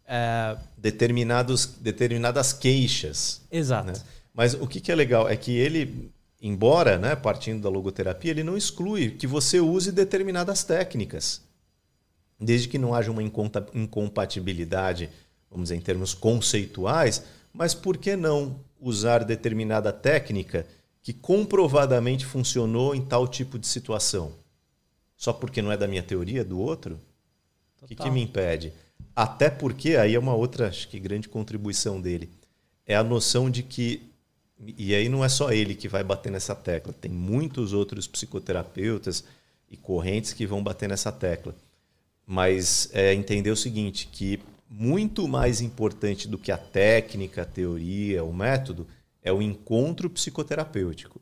Speaker 1: é,
Speaker 2: Determinados, determinadas queixas.
Speaker 1: Exato.
Speaker 2: né? Mas o que, que é legal é que ele, embora, né, partindo da logoterapia, ele não exclui que você use determinadas técnicas. Desde que não haja uma incompatibilidade, vamos dizer, em termos conceituais, mas por que não usar determinada técnica que comprovadamente funcionou em tal tipo de situação? Só porque não é da minha teoria, é do outro? O que, que me impede? Até porque, aí é uma outra, acho que grande contribuição dele, é a noção de que, e aí não é só ele que vai bater nessa tecla, tem muitos outros psicoterapeutas e correntes que vão bater nessa tecla. Mas é entender o seguinte, que muito mais importante do que a técnica, a teoria, o método, é o encontro psicoterapêutico.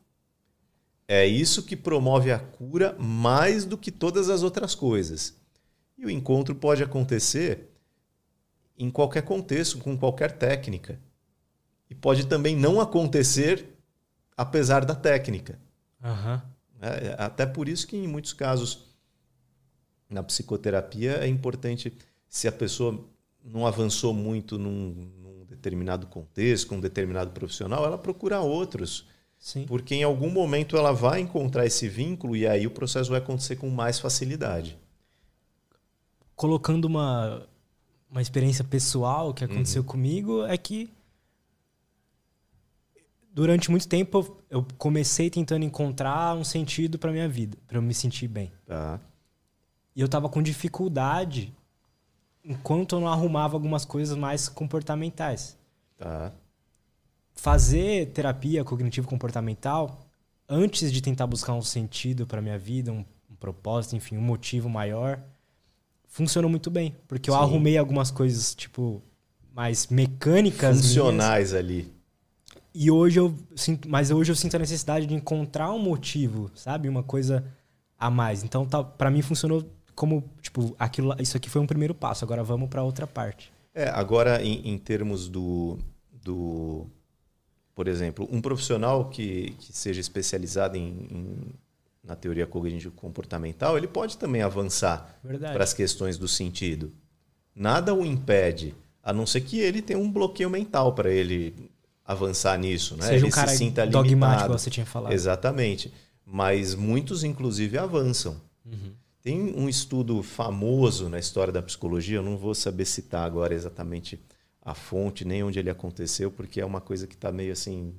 Speaker 2: É isso que promove a cura mais do que todas as outras coisas. E o encontro pode acontecer em qualquer contexto, com qualquer técnica. E pode também não acontecer apesar da técnica.
Speaker 1: Aham.
Speaker 2: né? Até por isso que em muitos casos na psicoterapia é importante se a pessoa não avançou muito num, num determinado contexto, com um determinado profissional, ela procura outros.
Speaker 1: Sim.
Speaker 2: Porque em algum momento ela vai encontrar esse vínculo e aí o processo vai acontecer com mais facilidade.
Speaker 1: colocando uma, uma experiência pessoal que aconteceu
Speaker 2: Uhum.
Speaker 1: comigo é que durante muito tempo eu- comecei tentando encontrar um sentido para minha vida, para eu me sentir bem.
Speaker 2: Tá?
Speaker 1: E eu tava com dificuldade enquanto eu não arrumava algumas coisas mais comportamentais.
Speaker 2: Tá.
Speaker 1: Fazer terapia cognitivo comportamental antes de tentar buscar um sentido para minha vida, um, um propósito, enfim, um motivo maior, funcionou muito bem, porque eu
Speaker 2: Sim.
Speaker 1: arrumei algumas coisas tipo mais mecânicas minhas,
Speaker 2: Funcionais ali.
Speaker 1: e hoje eu sinto, mas hoje eu sinto a necessidade de encontrar um motivo, sabe, uma coisa a mais. Então, tá, para mim funcionou como tipo aquilo, isso aqui foi um primeiro passo. Agora vamos para outra parte.
Speaker 2: É, agora, em, em termos do, do. Por exemplo, um profissional que, que seja especializado em, em- na teoria cognitivo-comportamental, ele pode também avançar para as questões do sentido. Nada o impede, a não ser que ele tenha um bloqueio mental para ele avançar nisso. Né?
Speaker 1: Seja
Speaker 2: ele
Speaker 1: um cara
Speaker 2: se sinta
Speaker 1: dogmático,
Speaker 2: limitado.
Speaker 1: você tinha falado.
Speaker 2: Exatamente. Mas muitos, inclusive, avançam.
Speaker 1: Uhum.
Speaker 2: Tem um estudo famoso na história da psicologia, eu não vou saber citar agora exatamente a fonte, nem onde ele aconteceu, porque é uma coisa que está meio assim,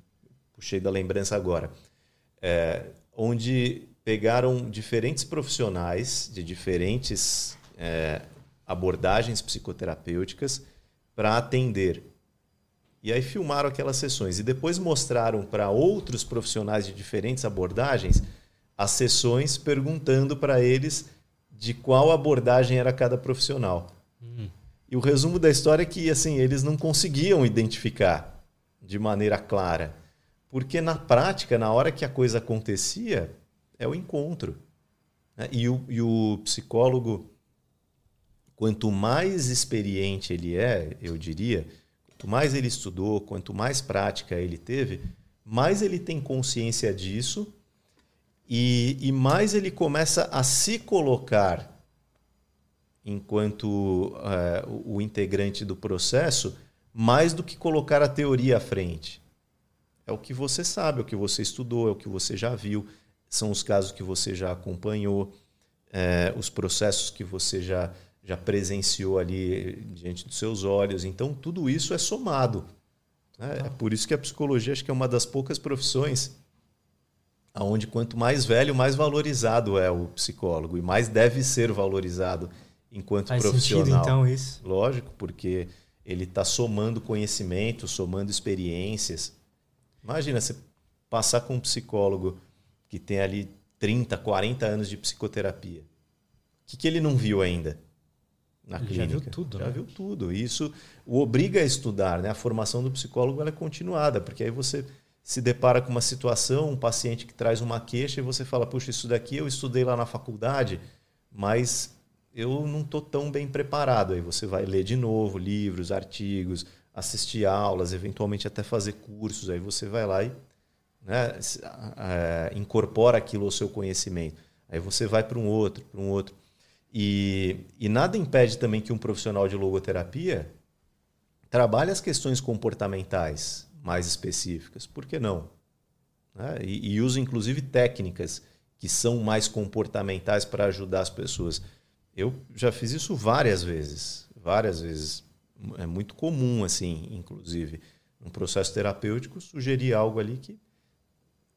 Speaker 2: puxei da lembrança agora. É, onde pegaram diferentes profissionais de diferentes é, abordagens psicoterapêuticas para atender. E aí filmaram aquelas sessões e depois mostraram para outros profissionais de diferentes abordagens as sessões perguntando para eles de qual abordagem era cada profissional.
Speaker 1: Hum.
Speaker 2: E o resumo da história é que assim, eles não conseguiam identificar de maneira clara. Porque na prática, na hora que a coisa acontecia, é o encontro. né? E o, e o psicólogo, quanto mais experiente ele é, eu diria, quanto mais ele estudou, quanto mais prática ele teve, mais ele tem consciência disso e, e mais ele começa a se colocar enquanto eh, o, integrante do processo, mais do que colocar a teoria à frente. É o que você sabe, é o que você estudou, é o que você já viu, são os casos que você já acompanhou, eh, os processos que você já, já presenciou ali diante dos seus olhos. Então, tudo isso é somado. Né? É por isso que a psicologia acho que é uma das poucas profissões aonde quanto mais velho, mais valorizado é o psicólogo e mais deve ser valorizado enquanto
Speaker 1: Faz
Speaker 2: profissional.
Speaker 1: Sentido, então, isso.
Speaker 2: Lógico, porque ele está somando conhecimento, somando experiências. Imagina você passar com um psicólogo que tem ali 30, 40 anos de psicoterapia. O que, que ele não viu ainda na
Speaker 1: ele
Speaker 2: clínica?
Speaker 1: Já viu tudo.
Speaker 2: Já
Speaker 1: né?
Speaker 2: viu tudo. Isso o obriga a estudar. Né? A formação do psicólogo é continuada, porque aí você se depara com uma situação, um paciente que traz uma queixa e você fala, puxa, isso daqui eu estudei lá na faculdade, mas eu não estou tão bem preparado. Aí você vai ler de novo livros, artigos, assistir aulas, eventualmente até fazer cursos. Aí você vai lá e né, é, incorpora aquilo ao seu conhecimento. Aí você vai para um outro, para um outro. E, e nada impede também que um profissional de logoterapia trabalhe as questões comportamentais mais específicas. Por que não? Né? E, e use inclusive técnicas que são mais comportamentais para ajudar as pessoas. Eu já fiz isso várias vezes, várias vezes. É muito comum, assim, inclusive, um processo terapêutico sugerir algo ali que,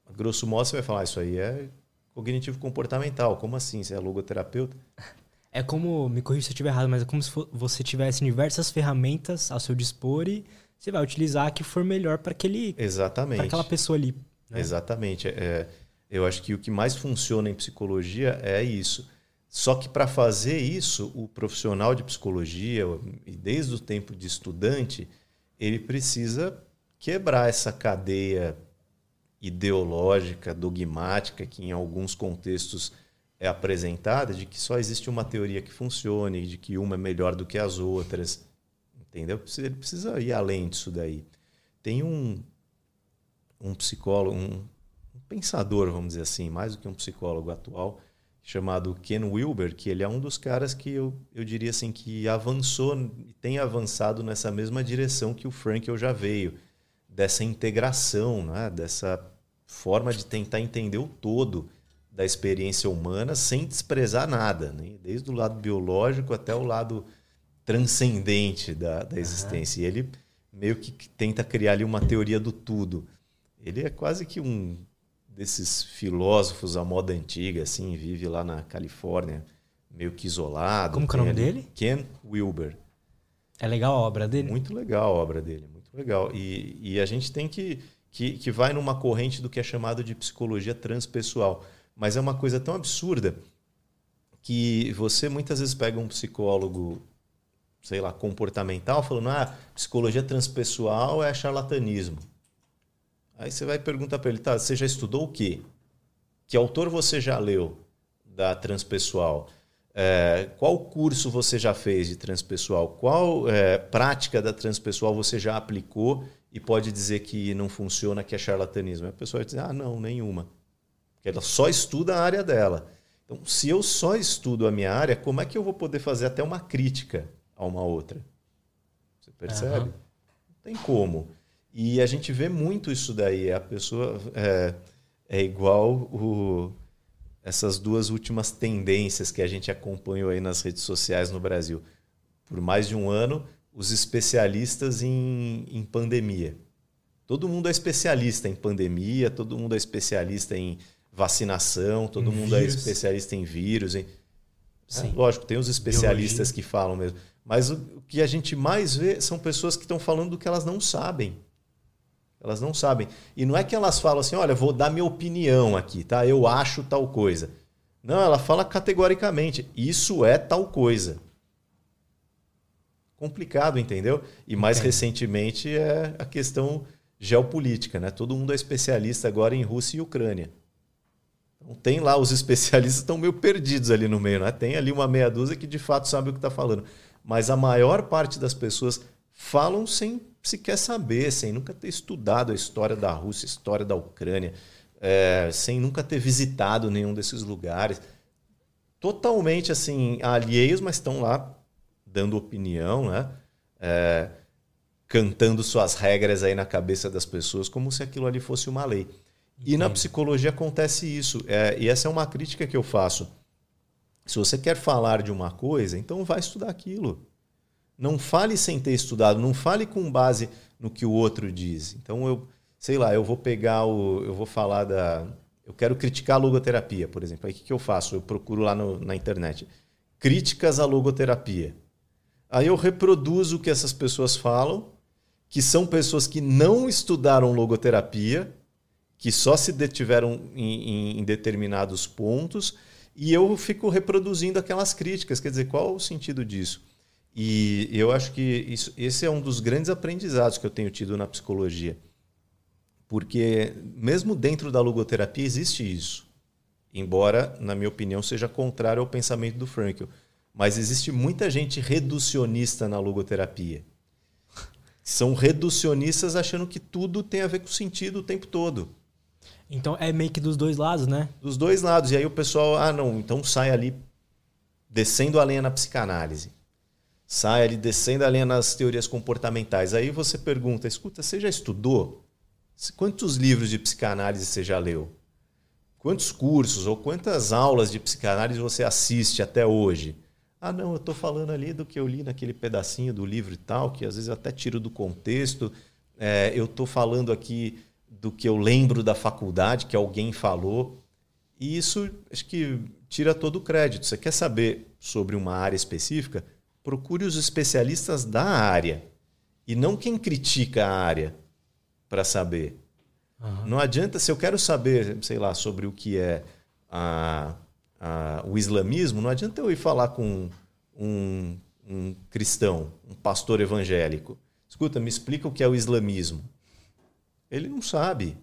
Speaker 2: a grosso modo, você vai falar, ah, isso aí é cognitivo comportamental. Como assim? Você é logoterapeuta?
Speaker 1: É como, me corrija se eu estiver errado, mas é como se você tivesse diversas ferramentas ao seu dispor e você vai utilizar a que for melhor para aquele,
Speaker 2: Exatamente.
Speaker 1: aquela pessoa ali.
Speaker 2: Né? Exatamente. É, eu acho que o que mais funciona em psicologia é isso. Só que para fazer isso, o profissional de psicologia, e desde o tempo de estudante, ele precisa quebrar essa cadeia ideológica, dogmática, que em alguns contextos é apresentada, de que só existe uma teoria que funcione, de que uma é melhor do que as outras. Entendeu? Ele precisa ir além disso daí. Tem um, um psicólogo, um, um pensador, vamos dizer assim, mais do que um psicólogo atual, chamado Ken Wilber, que ele é um dos caras que eu, eu diria assim que avançou e tem avançado nessa mesma direção que o Frank já veio, dessa integração, né? dessa forma de tentar entender o todo da experiência humana sem desprezar nada, né? desde o lado biológico até o lado transcendente da, da existência. Uhum. E ele meio que tenta criar ali uma teoria do tudo. Ele é quase que um desses filósofos à moda antiga, assim, vive lá na Califórnia, meio que isolado.
Speaker 1: Como que é o nome dele?
Speaker 2: Ken Wilber.
Speaker 1: É legal a obra dele?
Speaker 2: Muito legal a obra dele, muito legal. E, e a gente tem que, que, que vai numa corrente do que é chamado de psicologia transpessoal. Mas é uma coisa tão absurda que você muitas vezes pega um psicólogo, sei lá, comportamental, falando, ah, psicologia transpessoal é charlatanismo. Aí você vai perguntar para ele, tá, você já estudou o quê? Que autor você já leu da transpessoal? É, qual curso você já fez de transpessoal? Qual é, prática da transpessoal você já aplicou e pode dizer que não funciona, que é charlatanismo? A pessoa vai dizer, ah, não, nenhuma. Porque ela só estuda a área dela. Então, se eu só estudo a minha área, como é que eu vou poder fazer até uma crítica a uma outra? Você percebe? Uhum. Não tem como. E a gente vê muito isso daí. A pessoa é, é igual o, essas duas últimas tendências que a gente acompanhou aí nas redes sociais no Brasil. Por mais de um ano, os especialistas em, em pandemia. Todo mundo é especialista em pandemia, todo mundo é especialista em vacinação, todo em mundo é vírus. é especialista em vírus. Em... É, lógico, tem os especialistas Biologia. que falam mesmo. Mas o que a gente mais vê são pessoas que estão falando do que elas não sabem. Elas não sabem. E não é que elas falam assim, olha, vou dar minha opinião aqui, tá? Eu acho tal coisa. Não, ela fala categoricamente, isso é tal coisa. Complicado, entendeu? E mais recentemente é a questão geopolítica, né? Todo mundo é especialista agora em Rússia e Ucrânia. Então tem lá os especialistas estão meio perdidos ali no meio, né? Tem ali uma meia dúzia que de fato sabe o que está falando. Mas a maior parte das pessoas falam sem se quer saber, sem nunca ter estudado a história da Rússia, a história da Ucrânia, é, sem nunca ter visitado nenhum desses lugares. Totalmente assim, alheios, mas estão lá dando opinião, né? É, cantando suas regras aí na cabeça das pessoas, como se aquilo ali fosse uma lei. E na psicologia acontece isso. É, e essa é uma crítica que eu faço Se você quer falar de uma coisa, então vai estudar aquilo. Não fale sem ter estudado, não fale com base no que o outro diz. Então eu, sei lá, eu vou pegar o, eu vou falar da, eu quero criticar a logoterapia, por exemplo. Aí o que, que eu faço? Eu procuro lá no, na internet críticas à logoterapia. Aí eu reproduzo o que essas pessoas falam, que são pessoas que não estudaram logoterapia, que só se detiveram em, em, em determinados pontos, e eu fico reproduzindo aquelas críticas. Quer dizer, qual o sentido disso? E eu acho que isso, esse é um dos grandes aprendizados que eu tenho tido na psicologia. Porque, mesmo dentro da logoterapia, existe isso. Embora, na minha opinião, seja contrário ao pensamento do Frankl. Mas existe muita gente reducionista na logoterapia. São reducionistas achando que tudo tem a ver com sentido o tempo todo.
Speaker 1: Então é meio que dos dois lados, né?
Speaker 2: Dos dois lados. E aí o pessoal, ah, não, então sai ali descendo a lenha na psicanálise sai ali descendo a linha nas teorias comportamentais. Aí você pergunta: escuta, você já estudou? Quantos livros de psicanálise você já leu? Quantos cursos ou quantas aulas de psicanálise você assiste até hoje? Ah, não, eu estou falando ali do que eu li naquele pedacinho do livro e tal, que às vezes eu até tiro do contexto. É, eu estou falando aqui do que eu lembro da faculdade, que alguém falou. E isso acho que tira todo o crédito. Você quer saber sobre uma área específica? procure os especialistas da área e não quem critica a área para saber. Uhum. Não adianta, se eu quero saber, sei lá, sobre o que é a, a, o islamismo, não adianta eu ir falar com um, um cristão, um pastor evangélico. Escuta, me explica o que é o islamismo. Ele não sabe.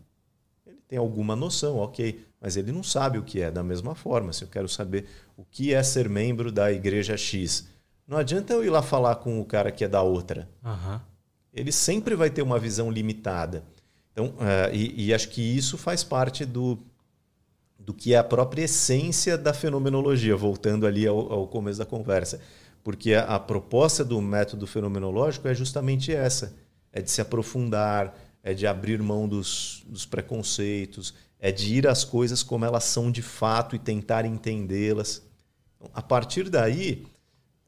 Speaker 2: Ele tem alguma noção, ok, mas ele não sabe o que é. Da mesma forma, se eu quero saber o que é ser membro da igreja X, não adianta eu ir lá falar com o cara que é da outra. Uhum. Ele sempre vai ter uma visão limitada. Então, uh, e, e, acho que isso faz parte do, do que é a própria essência da fenomenologia, voltando ali ao, ao começo da conversa. Porque a, a, proposta do método fenomenológico é justamente essa: é de se aprofundar, é de abrir mão dos, dos preconceitos, é de ir às coisas como elas são de fato e tentar entendê-las. Então, a partir daí,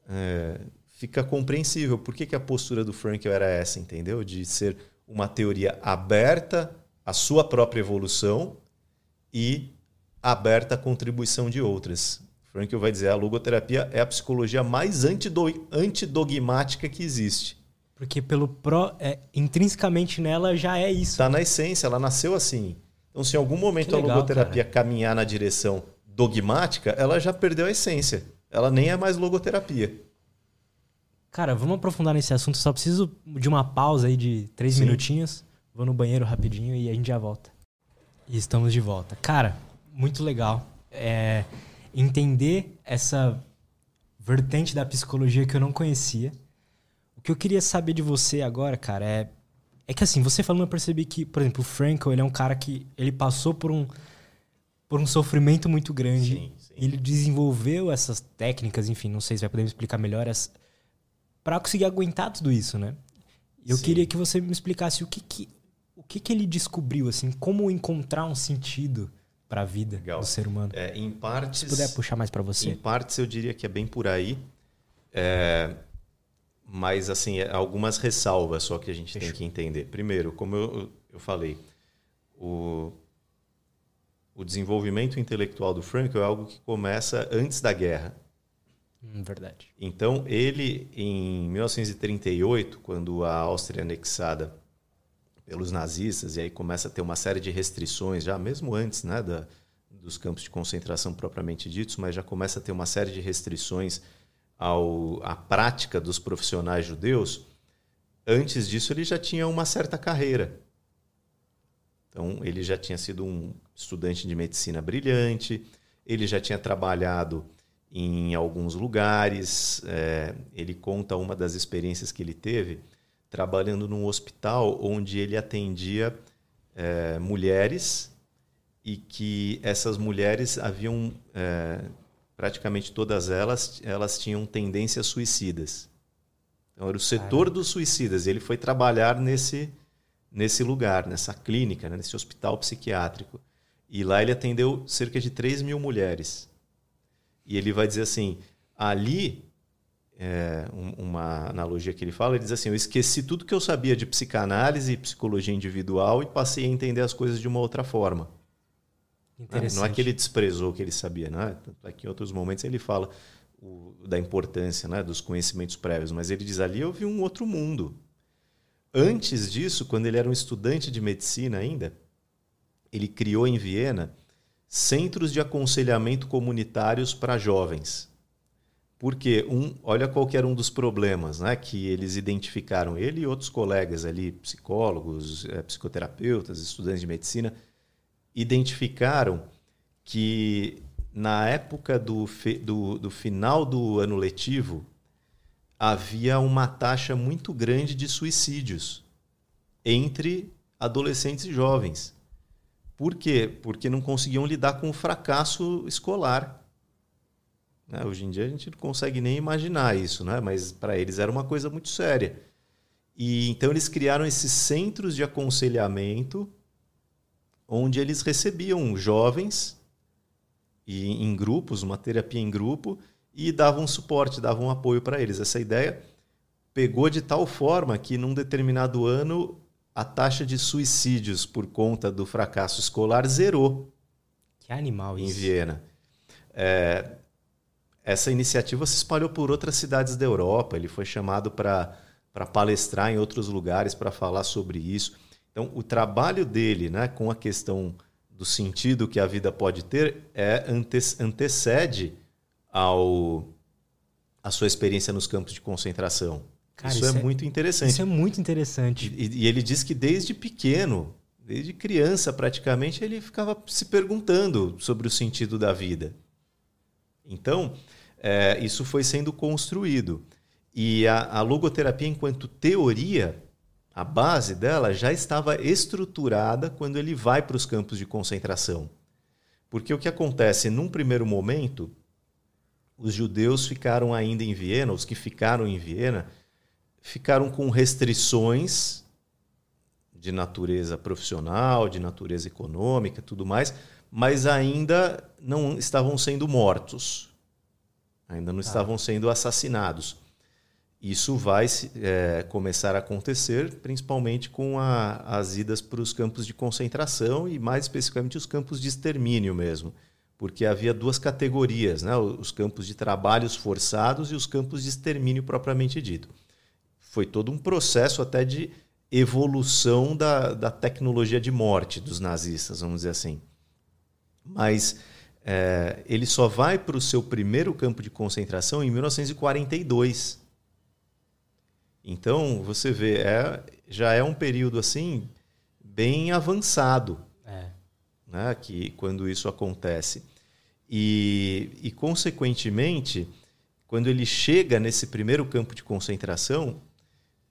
Speaker 2: é, fica compreensível por que, que a postura do Frankel era essa, entendeu? De ser uma teoria aberta à sua própria evolução e aberta à contribuição de outras. Frankel vai dizer a logoterapia é a psicologia mais antidogmática que existe.
Speaker 1: Porque pelo pro, é, intrinsecamente nela já é isso.
Speaker 2: Está na essência, ela nasceu assim. Então, se em algum momento legal, a logoterapia cara. caminhar na direção dogmática, ela já perdeu a essência. Ela nem é mais logoterapia.
Speaker 1: Cara, vamos aprofundar nesse assunto. Só preciso de uma pausa aí de três Sim. minutinhos. Vou no banheiro rapidinho e a gente já volta. E estamos de volta. Cara, muito legal. É, entender essa vertente da psicologia que eu não conhecia. O que eu queria saber de você agora, cara, é é que assim, você falando, eu percebi que, por exemplo, o Frankel, ele é um cara que ele passou por um por um sofrimento muito grande. Sim, sim. Ele desenvolveu essas técnicas, enfim, não sei se vai poder me explicar melhor, para conseguir aguentar tudo isso, né? Eu sim. queria que você me explicasse o que, que o que, que ele descobriu, assim, como encontrar um sentido para a vida Legal. do ser humano.
Speaker 2: É, em partes,
Speaker 1: Se puder puxar mais para você.
Speaker 2: Em partes eu diria que é bem por aí. É, mas assim, é algumas ressalvas só que a gente Fechou. tem que entender. Primeiro, como eu, eu falei, o, o desenvolvimento intelectual do Frankl é algo que começa antes da guerra.
Speaker 1: Hum, verdade.
Speaker 2: Então, ele, em 1938, quando a Áustria é anexada pelos nazistas, e aí começa a ter uma série de restrições, já mesmo antes né, da, dos campos de concentração propriamente ditos, mas já começa a ter uma série de restrições ao, à prática dos profissionais judeus. Antes disso, ele já tinha uma certa carreira. Então, ele já tinha sido um estudante de medicina brilhante, ele já tinha trabalhado em alguns lugares. É, ele conta uma das experiências que ele teve trabalhando num hospital onde ele atendia é, mulheres e que essas mulheres haviam é, praticamente todas elas elas tinham tendências suicidas. Então era o setor dos suicidas. Ele foi trabalhar nesse nesse lugar, nessa clínica, né, nesse hospital psiquiátrico. E lá ele atendeu cerca de 3 mil mulheres. E ele vai dizer assim: ali, é, uma analogia que ele fala, ele diz assim: eu esqueci tudo que eu sabia de psicanálise e psicologia individual e passei a entender as coisas de uma outra forma. Não é que ele desprezou o que ele sabia, não é? Aqui em outros momentos ele fala o, da importância né, dos conhecimentos prévios, mas ele diz ali eu vi um outro mundo. Antes disso, quando ele era um estudante de medicina ainda, ele criou em Viena centros de aconselhamento comunitários para jovens. Porque um, olha qual era um dos problemas, né, que eles identificaram ele e outros colegas ali, psicólogos, é, psicoterapeutas, estudantes de medicina, identificaram que na época do, do, do final do ano letivo havia uma taxa muito grande de suicídios entre adolescentes e jovens. Por quê? Porque não conseguiam lidar com o fracasso escolar. Né? Hoje em dia a gente não consegue nem imaginar isso, né? mas para eles era uma coisa muito séria. E então eles criaram esses centros de aconselhamento onde eles recebiam jovens e em grupos, uma terapia em grupo e davam suporte, davam apoio para eles. Essa ideia pegou de tal forma que num determinado ano a taxa de suicídios por conta do fracasso escolar zerou.
Speaker 1: Que animal isso.
Speaker 2: Em Viena. É, essa iniciativa se espalhou por outras cidades da Europa. Ele foi chamado para palestrar em outros lugares para falar sobre isso. Então, o trabalho dele né, com a questão do sentido que a vida pode ter é ante antecede ao a sua experiência nos campos de concentração. Cara, isso, isso é, é, muito interessante.
Speaker 1: Isso é muito interessante.
Speaker 2: E, e, ele diz que desde pequeno, desde criança praticamente, ele ficava se perguntando sobre o sentido da vida. Então, é, isso foi sendo construído. E a, a logoterapia, enquanto teoria, a base dela já estava estruturada quando ele vai para os campos de concentração. Porque o que acontece num primeiro momento, os judeus ficaram ainda em Viena, os que ficaram em Viena, ficaram com restrições de natureza profissional, de natureza econômica, tudo mais, mas ainda não estavam sendo mortos, ainda não ah. estavam sendo assassinados. Isso vai é, começar a acontecer principalmente com a, as idas para os campos de concentração e, mais especificamente, os campos de extermínio mesmo. Porque havia duas categorias, né? os campos de trabalhos forçados e os campos de extermínio propriamente dito. Foi todo um processo até de evolução da, da tecnologia de morte dos nazistas, vamos dizer assim. Mas é, ele só vai para o seu primeiro campo de concentração em 1942 então, você vê, é, já é um período assim bem avançado é. né, que, quando isso acontece. E, e, consequentemente, quando ele chega nesse primeiro campo de concentração,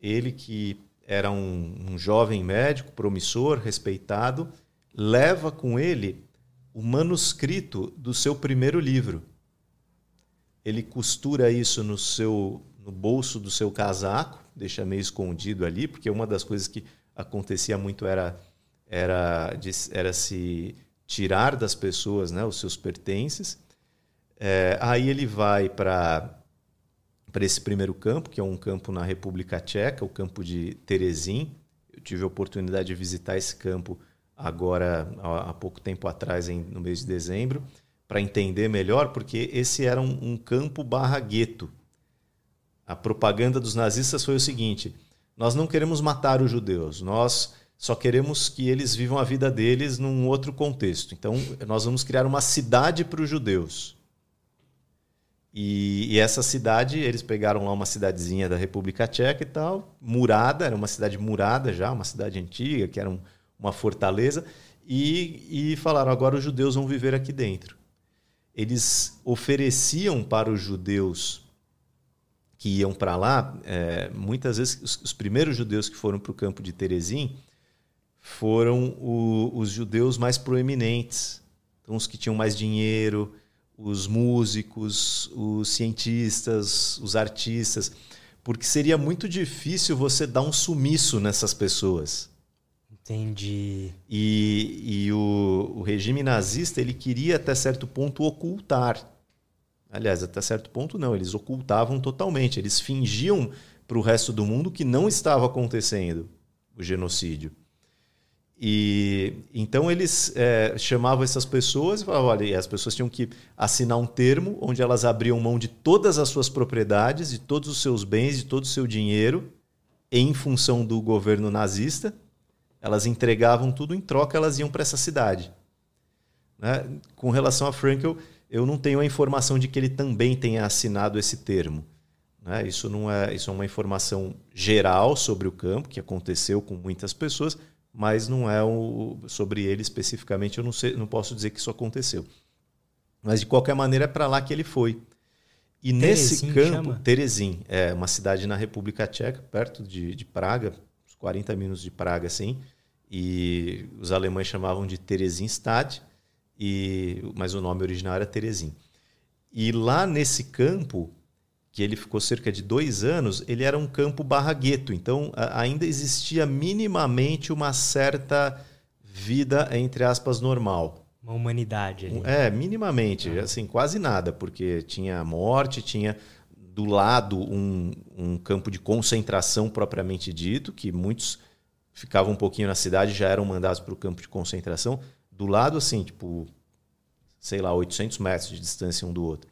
Speaker 2: ele que era um, um jovem médico, promissor, respeitado, leva com ele o manuscrito do seu primeiro livro. Ele costura isso no seu no bolso do seu casaco, deixa meio escondido ali, porque uma das coisas que acontecia muito era era de, era se tirar das pessoas né, os seus pertences. É, aí ele vai para para esse primeiro campo, que é um campo na República Tcheca, o campo de Terezin. Eu tive a oportunidade de visitar esse campo agora há pouco tempo atrás, em, no mês de dezembro, para entender melhor, porque esse era um, um campo barra gueto a propaganda dos nazistas foi o seguinte: nós não queremos matar os judeus, nós só queremos que eles vivam a vida deles num outro contexto. Então, nós vamos criar uma cidade para os judeus. E, e, essa cidade, eles pegaram lá uma cidadezinha da República Tcheca e tal, murada, era uma cidade murada já, uma cidade antiga, que era um, uma fortaleza, e, e falaram: agora os judeus vão viver aqui dentro. Eles ofereciam para os judeus que iam para lá, é, muitas vezes os, os, primeiros judeus que foram para o campo de Terezin foram o, os judeus mais proeminentes, então os que tinham mais dinheiro, os músicos, os cientistas, os artistas, porque seria muito difícil você dar um sumiço nessas pessoas.
Speaker 1: Entendi.
Speaker 2: E, e o, o regime nazista ele queria até certo ponto ocultar Aliás, até certo ponto não, eles ocultavam totalmente, eles fingiam para o resto do mundo que não estava acontecendo o genocídio. E então eles é, chamavam essas pessoas e falavam: olha, e as pessoas tinham que assinar um termo onde elas abriam mão de todas as suas propriedades, de todos os seus bens, de todo o seu dinheiro, em função do governo nazista. Elas entregavam tudo em troca, elas iam para essa cidade. Né? Com relação a Frankel, eu não tenho a informação de que ele também tenha assinado esse termo. Né? Isso não é, isso é uma informação geral sobre o campo que aconteceu com muitas pessoas mas não é o, sobre ele especificamente, eu não, sei, não posso dizer que isso aconteceu. Mas de qualquer maneira é para lá que ele foi. E Terezin nesse campo, chama? Terezin, é uma cidade na República Tcheca, perto de, de Praga, uns 40 minutos de Praga, assim. E os alemães chamavam de Terezinstadt, e mas o nome original era Terezin. E lá nesse campo, que ele ficou cerca de dois anos, ele era um campo barragueto. Então, ainda existia minimamente uma certa vida, entre aspas, normal.
Speaker 1: Uma humanidade. Ali.
Speaker 2: É, minimamente. Ah. Assim, quase nada, porque tinha morte, tinha do lado um, um campo de concentração propriamente dito, que muitos ficavam um pouquinho na cidade já eram mandados para o campo de concentração. Do lado, assim, tipo, sei lá, 800 metros de distância um do outro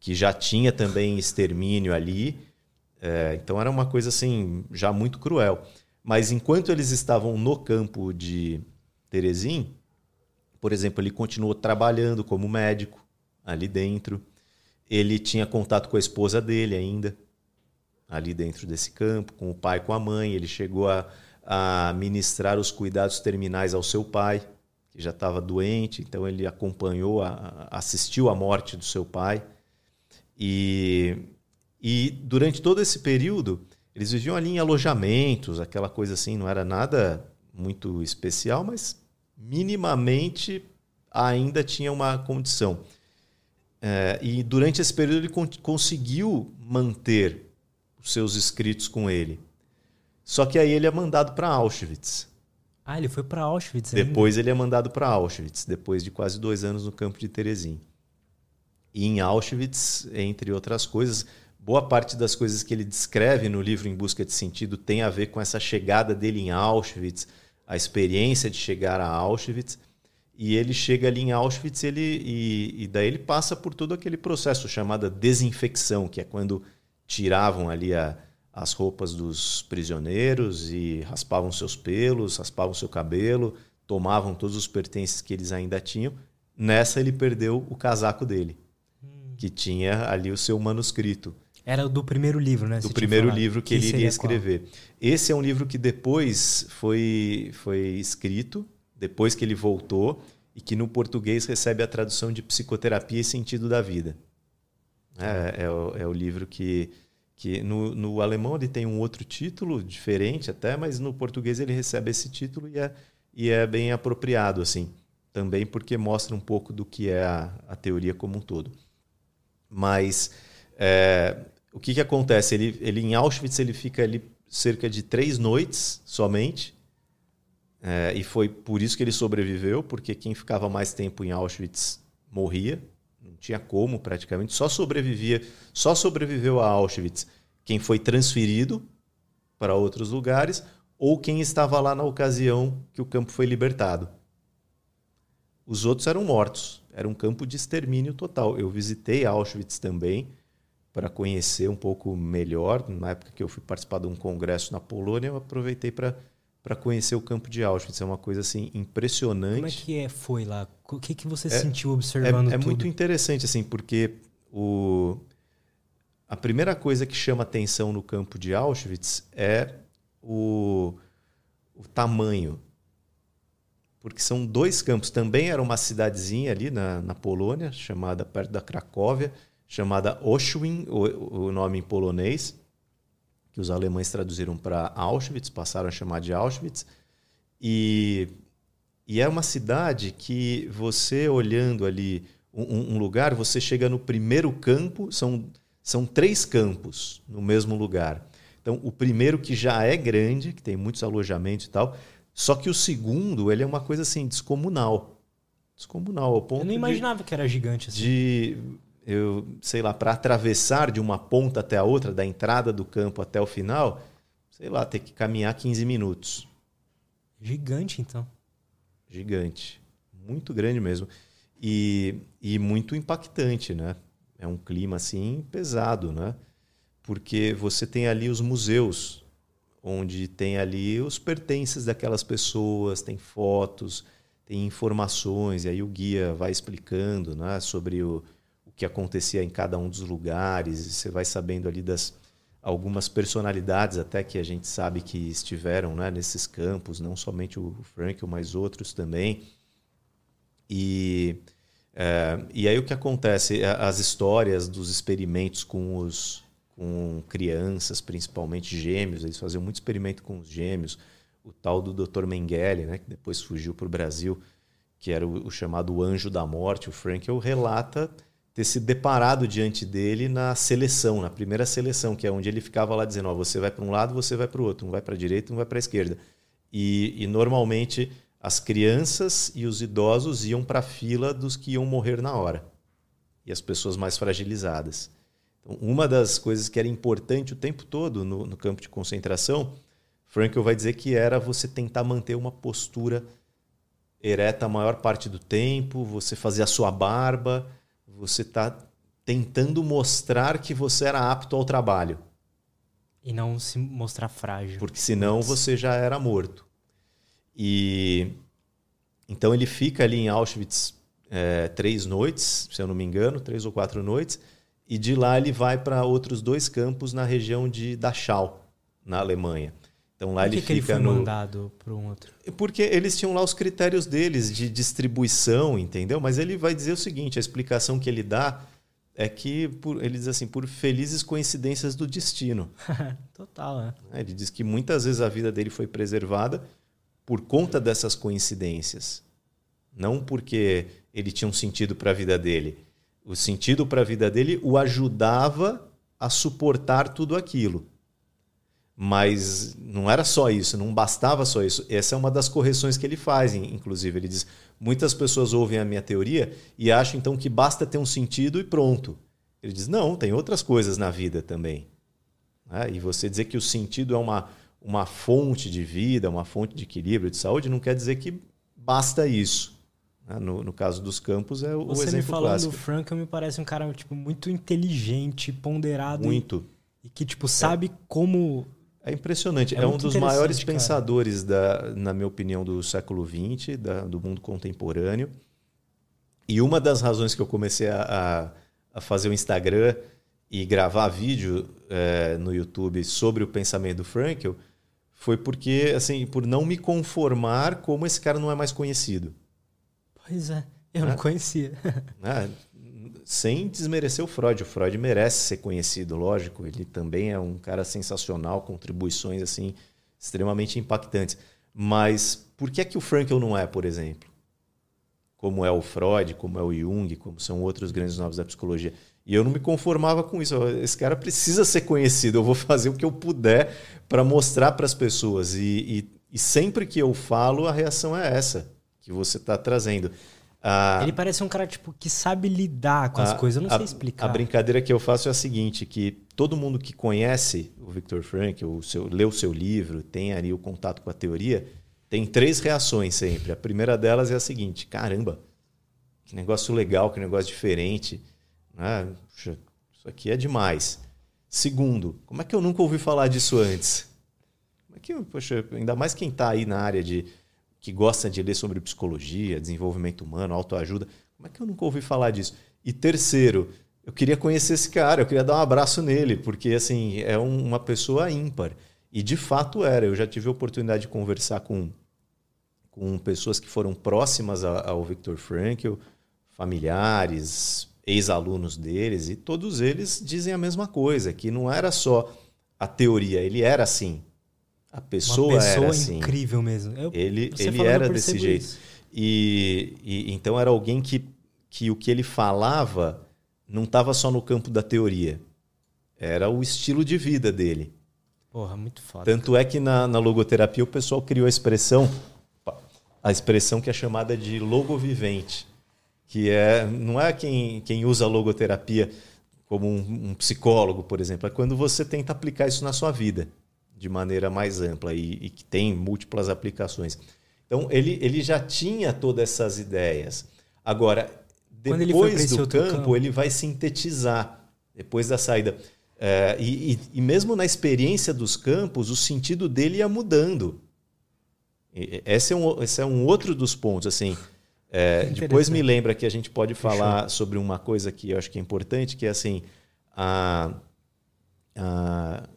Speaker 2: que já tinha também extermínio ali. É, então era uma coisa assim, já muito cruel. Mas enquanto eles estavam no campo de Terezin, por exemplo, ele continuou trabalhando como médico ali dentro. Ele tinha contato com a esposa dele ainda, ali dentro desse campo, com o pai com a mãe. Ele chegou a, a ministrar os cuidados terminais ao seu pai, que já estava doente, então ele acompanhou, a, assistiu à morte do seu pai. E, e durante todo esse período, eles viviam ali em alojamentos, aquela coisa assim, não era nada muito especial, mas minimamente ainda tinha uma condição. É, e durante esse período ele con conseguiu manter os seus escritos com ele. Só que aí ele é mandado para Auschwitz.
Speaker 1: Ah, ele foi para Auschwitz.
Speaker 2: Depois ainda? ele é mandado para Auschwitz, depois de quase dois anos no campo de Terezin. E em Auschwitz, entre outras coisas, boa parte das coisas que ele descreve no livro Em Busca de Sentido tem a ver com essa chegada dele em Auschwitz, a experiência de chegar a Auschwitz. E ele chega ali em Auschwitz ele, e, e daí ele passa por todo aquele processo chamado desinfecção, que é quando tiravam ali a, as roupas dos prisioneiros e raspavam seus pelos, raspavam seu cabelo, tomavam todos os pertences que eles ainda tinham. Nessa ele perdeu o casaco dele que tinha ali o seu manuscrito.
Speaker 1: Era do primeiro livro, né?
Speaker 2: Do primeiro livro que, que ele iria escrever. Qual? Esse é um livro que depois foi, foi escrito, depois que ele voltou, e que no português recebe a tradução de Psicoterapia e Sentido da Vida. É, é, o, é o livro que, que no, no alemão ele tem um outro título, diferente até, mas no português ele recebe esse título e é, e é bem apropriado, assim. Também porque mostra um pouco do que é a, a teoria como um todo. Mas é, o que, que acontece? Ele, ele em Auschwitz ele fica ali cerca de três noites somente. É, e foi por isso que ele sobreviveu, porque quem ficava mais tempo em Auschwitz morria, tinha como praticamente, só sobrevivia, só sobreviveu a Auschwitz quem foi transferido para outros lugares ou quem estava lá na ocasião que o campo foi libertado. Os outros eram mortos. Era um campo de extermínio total. Eu visitei Auschwitz também para conhecer um pouco melhor. Na época que eu fui participar de um congresso na Polônia, eu aproveitei para para conhecer o campo de Auschwitz. É uma coisa assim impressionante. Como
Speaker 1: é que é, foi lá? O que, que você é, sentiu observando
Speaker 2: é, é
Speaker 1: tudo?
Speaker 2: muito interessante assim, porque o a primeira coisa que chama atenção no campo de Auschwitz é o, o tamanho porque são dois campos. Também era uma cidadezinha ali na, na Polônia, chamada perto da Cracóvia, chamada Oschwin, o, o nome em polonês, que os alemães traduziram para Auschwitz, passaram a chamar de Auschwitz. E, e é uma cidade que você olhando ali um, um lugar, você chega no primeiro campo, são, são três campos no mesmo lugar. Então, o primeiro que já é grande, que tem muitos alojamentos e tal, só que o segundo, ele é uma coisa assim, descomunal. Descomunal, ao ponto
Speaker 1: Eu não imaginava
Speaker 2: de,
Speaker 1: que era gigante assim.
Speaker 2: De eu sei lá, para atravessar de uma ponta até a outra, da entrada do campo até o final, sei lá, ter que caminhar 15 minutos.
Speaker 1: Gigante, então.
Speaker 2: Gigante. Muito grande mesmo. E, e muito impactante, né? É um clima assim pesado, né? Porque você tem ali os museus, onde tem ali os pertences daquelas pessoas, tem fotos, tem informações, e aí o guia vai explicando né, sobre o, o que acontecia em cada um dos lugares, você vai sabendo ali das algumas personalidades até que a gente sabe que estiveram né, nesses campos, não somente o Frankel, mas outros também. E, é, e aí o que acontece? As histórias dos experimentos com os com crianças, principalmente gêmeos, eles faziam muito experimento com os gêmeos. O tal do Dr. Mengele, né, que depois fugiu para o Brasil, que era o, o chamado anjo da morte, o Frankel relata ter se deparado diante dele na seleção, na primeira seleção, que é onde ele ficava lá dizendo: oh, você vai para um lado, você vai para o outro, um vai para a direita, um vai para a esquerda. E, e, normalmente as crianças e os idosos iam para a fila dos que iam morrer na hora e as pessoas mais fragilizadas. Então, uma das coisas que era importante o tempo todo no, no campo de concentração, Frankel vai dizer que era você tentar manter uma postura ereta a maior parte do tempo, você fazer a sua barba você está tentando mostrar que você era apto ao trabalho.
Speaker 1: E não se mostrar frágil.
Speaker 2: Porque senão você já era morto. E então ele fica ali em Auschwitz é, três noites, se eu não me engano, três ou quatro noites, e de lá ele vai para outros dois campos na região de Dachau, na Alemanha.
Speaker 1: Então lá Por que ele que fica ele foi no... mandado para um outro?
Speaker 2: Porque eles tinham lá os critérios deles de distribuição, entendeu? Mas ele vai dizer o seguinte: a explicação que ele dá é que por, ele diz assim, por felizes coincidências do destino.
Speaker 1: Total, né?
Speaker 2: Ele diz que muitas vezes a vida dele foi preservada por conta dessas coincidências, não porque ele tinha um sentido para a vida dele. O sentido para a vida dele o ajudava a suportar tudo aquilo. Mas não era só isso, não bastava só isso. Essa é uma das correções que ele faz, inclusive. Ele diz: muitas pessoas ouvem a minha teoria e acham então que basta ter um sentido e pronto. Ele diz: não, tem outras coisas na vida também. Né? E você dizer que o sentido é uma, uma fonte de vida, uma fonte de equilíbrio, de saúde, não quer dizer que basta isso. Né? No, no, caso dos campos, é o,
Speaker 1: Você
Speaker 2: exemplo
Speaker 1: me falando
Speaker 2: clássico.
Speaker 1: do Frank me parece um cara tipo, muito inteligente, ponderado.
Speaker 2: Muito.
Speaker 1: E, e que tipo, sabe é. como
Speaker 2: é impressionante. É, é um dos maiores cara. pensadores, da, na minha opinião, do século XX, da, do mundo contemporâneo. E uma das razões que eu comecei a, a fazer o Instagram e gravar vídeo é, no YouTube sobre o pensamento do Frankel foi porque, assim, por não me conformar como esse cara não é mais conhecido.
Speaker 1: Pois é, eu não conhecia.
Speaker 2: Ah, sem desmerecer o Freud. O Freud merece ser conhecido, lógico. Ele também é um cara sensacional, contribuições assim extremamente impactantes. Mas por que é que o Frankl não é, por exemplo? Como é o Freud, como é o Jung, como são outros grandes nomes da psicologia. E eu não me conformava com isso. Esse cara precisa ser conhecido. Eu vou fazer o que eu puder para mostrar para as pessoas. E, e, e sempre que eu falo, a reação é essa que você está trazendo.
Speaker 1: Ah, ele parece um cara tipo que sabe lidar com as coisas, eu não
Speaker 2: a,
Speaker 1: sei explicar.
Speaker 2: A brincadeira que eu faço é a seguinte, que todo mundo que conhece o Victor Frank, o seu, lê o seu livro, tem ali o contato com a teoria, tem três reações sempre. A primeira delas é a seguinte: caramba, que negócio legal, que negócio diferente. Ah, puxa, isso aqui é demais. Segundo, como é que eu nunca ouvi falar disso antes? Como é que, poxa, ainda mais quem está aí na área de que gosta de ler sobre psicologia, desenvolvimento humano, autoajuda. Como é que eu nunca ouvi falar disso? E terceiro, eu queria conhecer esse cara, eu queria dar um abraço nele, porque assim, é um, uma pessoa ímpar. E de fato era. Eu já tive a oportunidade de conversar com, com pessoas que foram próximas ao Victor Frankl, familiares, ex-alunos deles, e todos eles dizem a mesma coisa, que não era só a teoria, ele era assim. A pessoa, pessoa era assim.
Speaker 1: incrível mesmo. Eu,
Speaker 2: ele ele era desse jeito. E, e, então era alguém que, que o que ele falava não estava só no campo da teoria. Era o estilo de vida dele.
Speaker 1: Porra, muito foda.
Speaker 2: Tanto é que na, na logoterapia o pessoal criou a expressão, a expressão que é chamada de logovivente, que é não é quem, quem usa logoterapia como um, um, psicólogo, por exemplo, é quando você tenta aplicar isso na sua vida de maneira mais ampla e, e que tem múltiplas aplicações. Então ele, ele já tinha todas essas ideias. Agora, depois do campo, campo, ele vai sintetizar depois da saída. É, e, e, e, mesmo na experiência dos campos, o sentido dele ia mudando. E, esse, é um, esse é um outro dos pontos. assim é, Depois me lembra que a gente pode falar Fechou. sobre uma coisa que eu acho que é importante, que é assim, a, a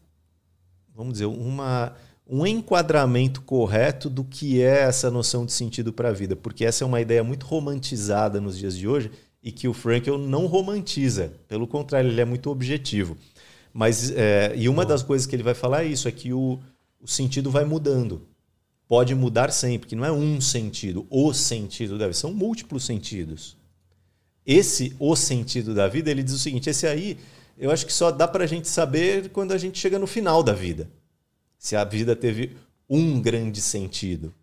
Speaker 2: vamos dizer, uma, um enquadramento correto do que é essa noção de sentido para a vida, porque essa é uma ideia muito romantizada nos dias de hoje e que o Frankel não romantiza, pelo contrário, ele é muito objetivo. Mas, é, e uma das coisas que ele vai falar é isso, é que o, o sentido vai mudando. Pode mudar sempre, que não é um sentido, o sentido da vida, são múltiplos sentidos. Esse, o sentido da vida, ele diz o seguinte: esse aí, eu acho que só dá para a gente saber quando a gente chega no final da vida. Se a vida teve um grande sentido.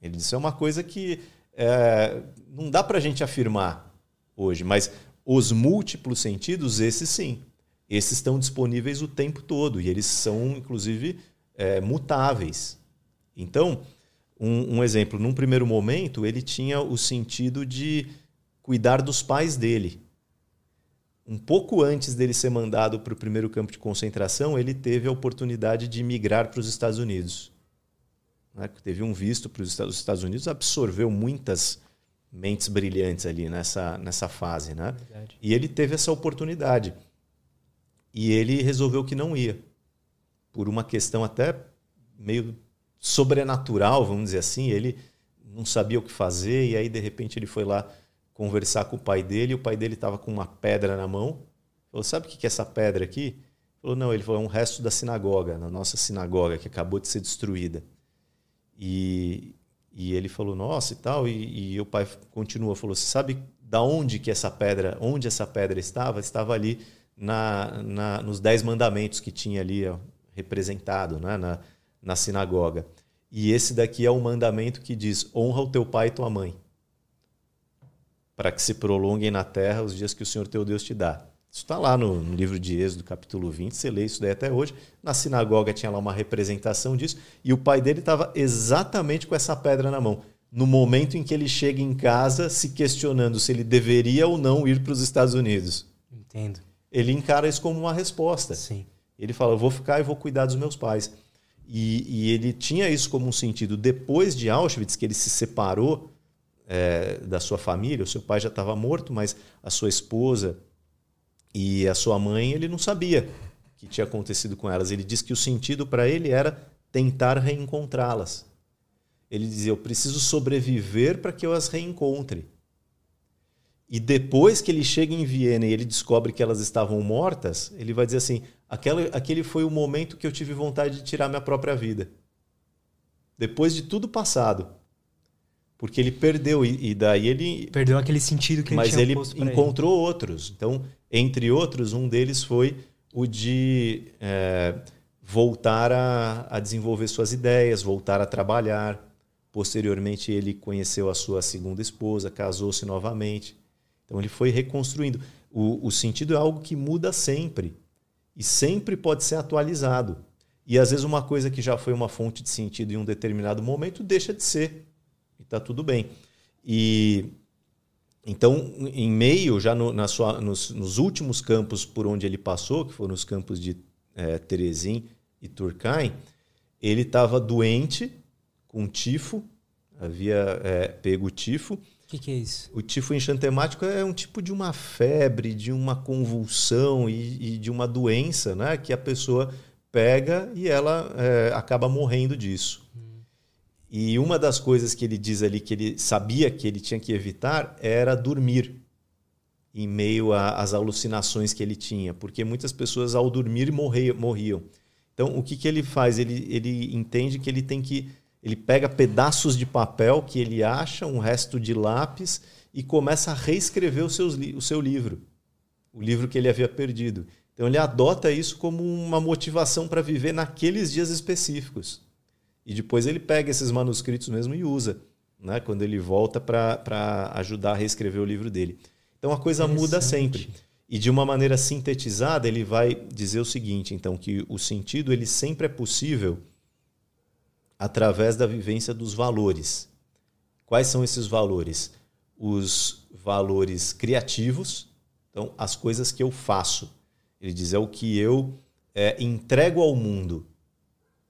Speaker 2: Ele disse: é uma coisa que é, não dá para a gente afirmar hoje, mas os múltiplos sentidos, esses sim esses estão disponíveis o tempo todo e eles são, inclusive, é, mutáveis. Então, um, um, exemplo, num primeiro momento, ele tinha o sentido de cuidar dos pais dele. Um pouco antes dele ser mandado para o primeiro campo de concentração, ele teve a oportunidade de migrar para os Estados Unidos. Né? Teve um visto para os Estados Unidos, absorveu muitas mentes brilhantes ali nessa, nessa fase. Né? E ele teve essa oportunidade. E ele resolveu que não ia. Por uma questão até meio sobrenatural, vamos dizer assim. Ele não sabia o que fazer e aí, de repente, ele foi lá conversar com o pai dele. E o pai dele estava com uma pedra na mão. Falou: Sabe o que é essa pedra aqui? Falou: Não, ele falou: É um resto da sinagoga, na nossa sinagoga, que acabou de ser destruída. E, e ele falou: Nossa e tal. E, e o pai continua: Falou: Você sabe da onde que essa pedra, onde essa pedra estava? Estava ali na, na, nos Dez Mandamentos que tinha ali ó, representado né, na, na sinagoga. E esse daqui é o mandamento que diz: honra o teu pai e tua mãe, para que se prolonguem na terra os dias que o Senhor teu Deus te dá. Isso está lá no, no, livro de Êxodo, capítulo 20, você lê isso daí até hoje. Na sinagoga tinha lá uma representação disso, e o pai dele estava exatamente com essa pedra na mão. No momento em que ele chega em casa, se questionando se ele deveria ou não ir para os Estados Unidos.
Speaker 1: Entendo
Speaker 2: ele encara isso como uma resposta.
Speaker 1: Sim.
Speaker 2: Ele fala: eu vou ficar e vou cuidar dos meus pais. E, e, ele tinha isso como um sentido depois de Auschwitz, que ele se separou é, da sua família. O seu pai já estava morto, mas a sua esposa e a sua mãe ele não sabia que tinha acontecido com elas. Ele diz que o sentido para ele era tentar reencontrá-las. Ele dizia: eu preciso sobreviver para que eu as reencontre. E depois que ele chega em Viena e ele descobre que elas estavam mortas, ele vai dizer assim: aquele, aquele foi o momento que eu tive vontade de tirar minha própria vida. Depois de tudo passado. Porque ele perdeu, e, e daí ele.
Speaker 1: Perdeu aquele sentido que ele
Speaker 2: mas
Speaker 1: tinha
Speaker 2: ele encontrou ele. outros. Então, entre outros, um deles foi o de é, voltar a, a desenvolver suas ideias, voltar a trabalhar. Posteriormente, ele conheceu a sua segunda esposa, casou-se novamente. Então ele foi reconstruindo. O, o sentido é algo que muda sempre e sempre pode ser atualizado. E às vezes uma coisa que já foi uma fonte de sentido em um determinado momento deixa de ser. Está tudo bem. E então, em meio, já no, na sua, nos, nos, últimos campos por onde ele passou, que foram os campos de é, Terezin e Turcaim, ele estava doente, com tifo, havia é, pego tifo,
Speaker 1: o que, que, é isso?
Speaker 2: O tifo enxantemático é um tipo de uma febre, de uma convulsão e, e de uma doença né, que a pessoa pega e ela é, acaba morrendo disso. E uma das coisas que ele diz ali que ele sabia que ele tinha que evitar era dormir em meio às alucinações que ele tinha, porque muitas pessoas ao dormir morriam. Então, o que, que ele faz? Ele, ele entende que ele tem que ele pega pedaços de papel que ele acha, um resto de lápis, e começa a reescrever seus, o seu livro, o livro que ele havia perdido. Então ele adota isso como uma motivação para viver naqueles dias específicos. E depois ele pega esses manuscritos mesmo e usa né, quando ele volta para ajudar a reescrever o livro dele. Então a coisa muda sempre. E de uma maneira sintetizada, ele vai dizer o seguinte, então, que o sentido ele sempre é possível através da vivência dos valores. Quais são esses valores? Os valores criativos, então as coisas que eu faço. Ele diz é o que eu é, entrego ao mundo.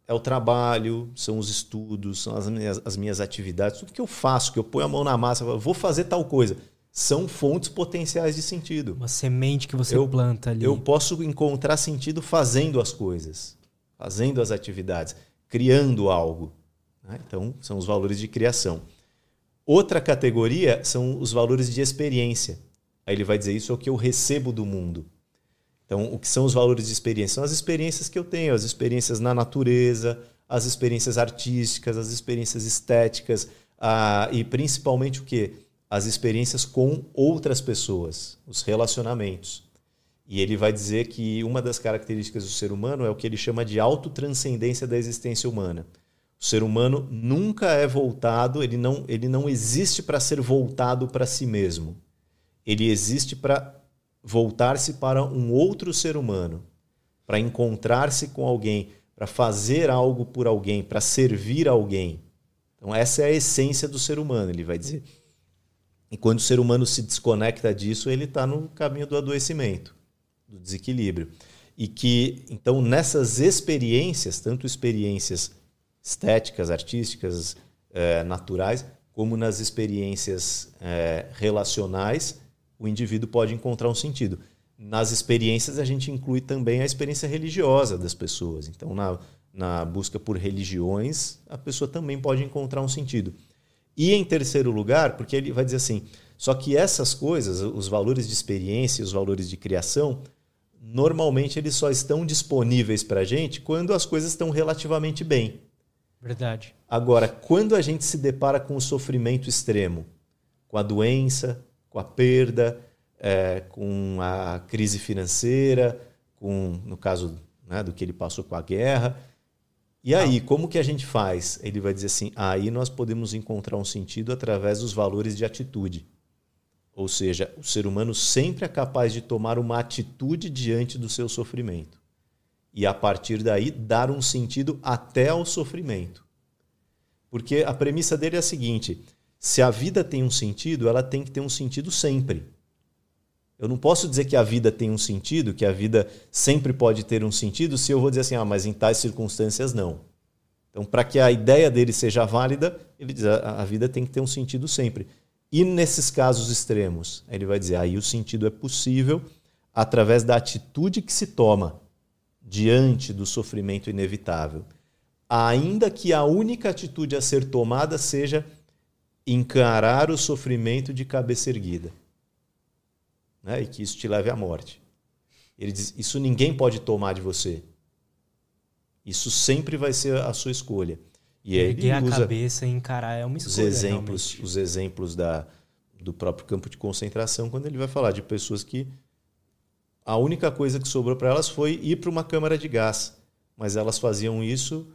Speaker 2: É o trabalho, são os estudos, são as minhas, as minhas atividades, tudo que eu faço, que eu ponho a mão na massa, vou fazer tal coisa são fontes potenciais de sentido.
Speaker 1: Uma semente que você eu, planta ali.
Speaker 2: Eu posso encontrar sentido fazendo as coisas, fazendo as atividades, criando algo. Né? Então, são os valores de criação. Outra categoria são os valores de experiência. Aí ele vai dizer isso é o que eu recebo do mundo. Então, o que são os valores de experiência? São as experiências que eu tenho, as experiências na natureza, as experiências artísticas, as experiências estéticas, ah, e principalmente o que? as experiências com outras pessoas, os relacionamentos. E ele vai dizer que uma das características do ser humano é o que ele chama de autotranscendência da existência humana. O ser humano nunca é voltado, ele não, ele não existe para ser voltado para si mesmo. Ele existe para voltar-se para um outro ser humano, para encontrar-se com alguém, para fazer algo por alguém, para servir alguém. Então, essa é a essência do ser humano, ele vai dizer. E quando o ser humano se desconecta disso, ele está no caminho do adoecimento, do desequilíbrio. E que, então, nessas experiências, tanto experiências estéticas, artísticas, eh, naturais, como nas experiências eh, relacionais, o indivíduo pode encontrar um sentido. Nas experiências, a gente inclui também a experiência religiosa das pessoas. Então, na, na busca por religiões, a pessoa também pode encontrar um sentido. E em terceiro lugar, porque ele vai dizer assim: só que essas coisas, os valores de experiência, os valores de criação, normalmente eles só estão disponíveis para a gente quando as coisas estão relativamente bem.
Speaker 1: Verdade.
Speaker 2: Agora, quando a gente se depara com o sofrimento extremo, com a doença, com a perda, é, com a crise financeira, com, no caso né, do que ele passou com a guerra, e aí, como que a gente faz? Ele vai dizer assim: aí nós podemos encontrar um sentido através dos valores de atitude. Ou seja, o ser humano sempre é capaz de tomar uma atitude diante do seu sofrimento. E a partir daí dar um sentido até ao sofrimento. Porque a premissa dele é a seguinte: se a vida tem um sentido, ela tem que ter um sentido sempre. Eu não posso dizer que a vida tem um sentido, que a vida sempre pode ter um sentido, se eu vou dizer assim, ah, mas em tais circunstâncias não. Então, para que a ideia dele seja válida, ele diz a, a vida tem que ter um sentido sempre. E nesses casos extremos, ele vai dizer, aí o sentido é possível através da atitude que se toma diante do sofrimento inevitável. Ainda que a única atitude a ser tomada seja encarar o sofrimento de cabeça erguida né? e que isso te leve à morte. Ele diz: Isso ninguém pode tomar de você. Isso sempre vai ser a sua escolha.
Speaker 1: E aí Erguer a cabeça e encarar é uma escolha.
Speaker 2: Os exemplos, os exemplos da, do próprio campo de concentração, quando ele vai falar de pessoas que a única coisa que sobrou para elas foi ir para uma câmara de gás. Mas elas faziam isso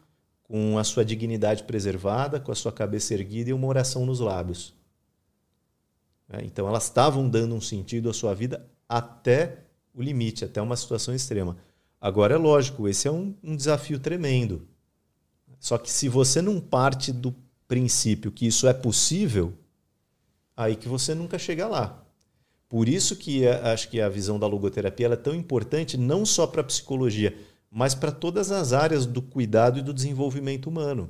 Speaker 2: com a sua dignidade preservada, com a sua cabeça erguida e uma oração nos lábios. Né? Então elas estavam dando um sentido à sua vida até o limite, até uma situação extrema. Agora é lógico, esse é um, um desafio tremendo. Só que se você não parte do princípio que isso é possível, aí que você nunca chega lá. Por isso que acho que a visão da logoterapia é tão importante, não só para a psicologia, mas para todas as áreas do cuidado e do desenvolvimento humano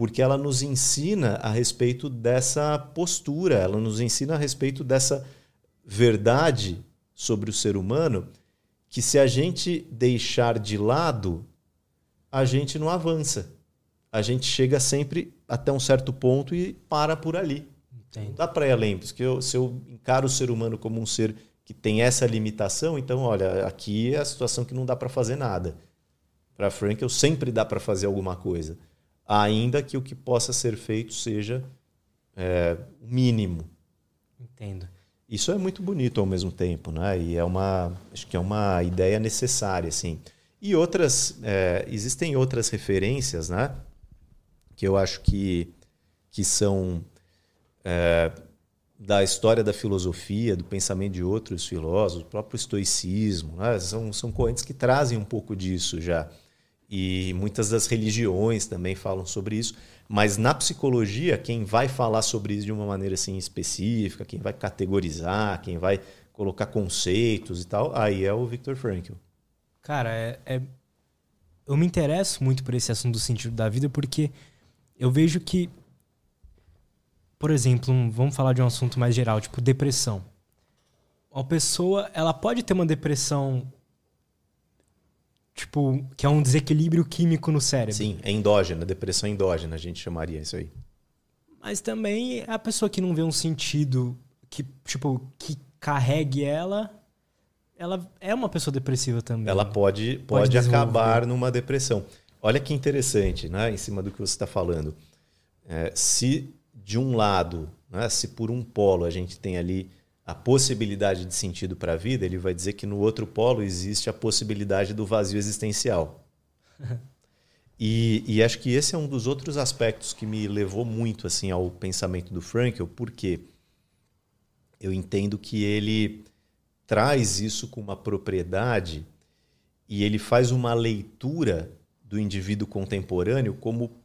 Speaker 2: porque ela nos ensina a respeito dessa postura, ela nos ensina a respeito dessa verdade sobre o ser humano que se a gente deixar de lado, a gente não avança. A gente chega sempre até um certo ponto e para por ali. Entendo. dá para ir além, porque eu, se eu encaro o ser humano como um ser que tem essa limitação, então, olha, aqui é a situação que não dá para fazer nada. Para Frank, eu sempre dá para fazer alguma coisa ainda que o que possa ser feito seja é, mínimo.
Speaker 1: Entendo.
Speaker 2: Isso é muito bonito ao mesmo tempo, né? E é uma, acho que é uma ideia necessária, assim. E outras, é, existem outras referências, né? Que eu acho que, que são é, da história da filosofia, do pensamento de outros filósofos, o próprio estoicismo. Né? São, são correntes que trazem um pouco disso já. E muitas das religiões também falam sobre isso. Mas na psicologia, quem vai falar sobre isso de uma maneira assim específica, quem vai categorizar, quem vai colocar conceitos e tal, aí é o Viktor Frankl.
Speaker 1: Cara, é, é... eu me interesso muito por esse assunto do sentido da vida porque eu vejo que por exemplo, um, vamos falar de um assunto mais geral, tipo depressão. Uma pessoa, ela pode ter uma depressão tipo, que é um desequilíbrio químico no cérebro.
Speaker 2: Sim, é endógena, depressão endógena, a gente chamaria isso aí.
Speaker 1: Mas também é a pessoa que não vê um sentido que, tipo, que carregue ela, ela é uma pessoa depressiva também.
Speaker 2: Ela pode, pode, pode acabar numa depressão. Olha que interessante, né? Em cima do que você está falando. É, se de um lado, né, se por um polo a gente tem ali a possibilidade de sentido para a vida, ele vai dizer que no outro polo existe a possibilidade do vazio existencial. e, e, acho que esse é um dos outros aspectos que me levou muito assim ao pensamento do Frankl, porque eu entendo que ele traz isso com uma propriedade e ele faz uma leitura do indivíduo contemporâneo como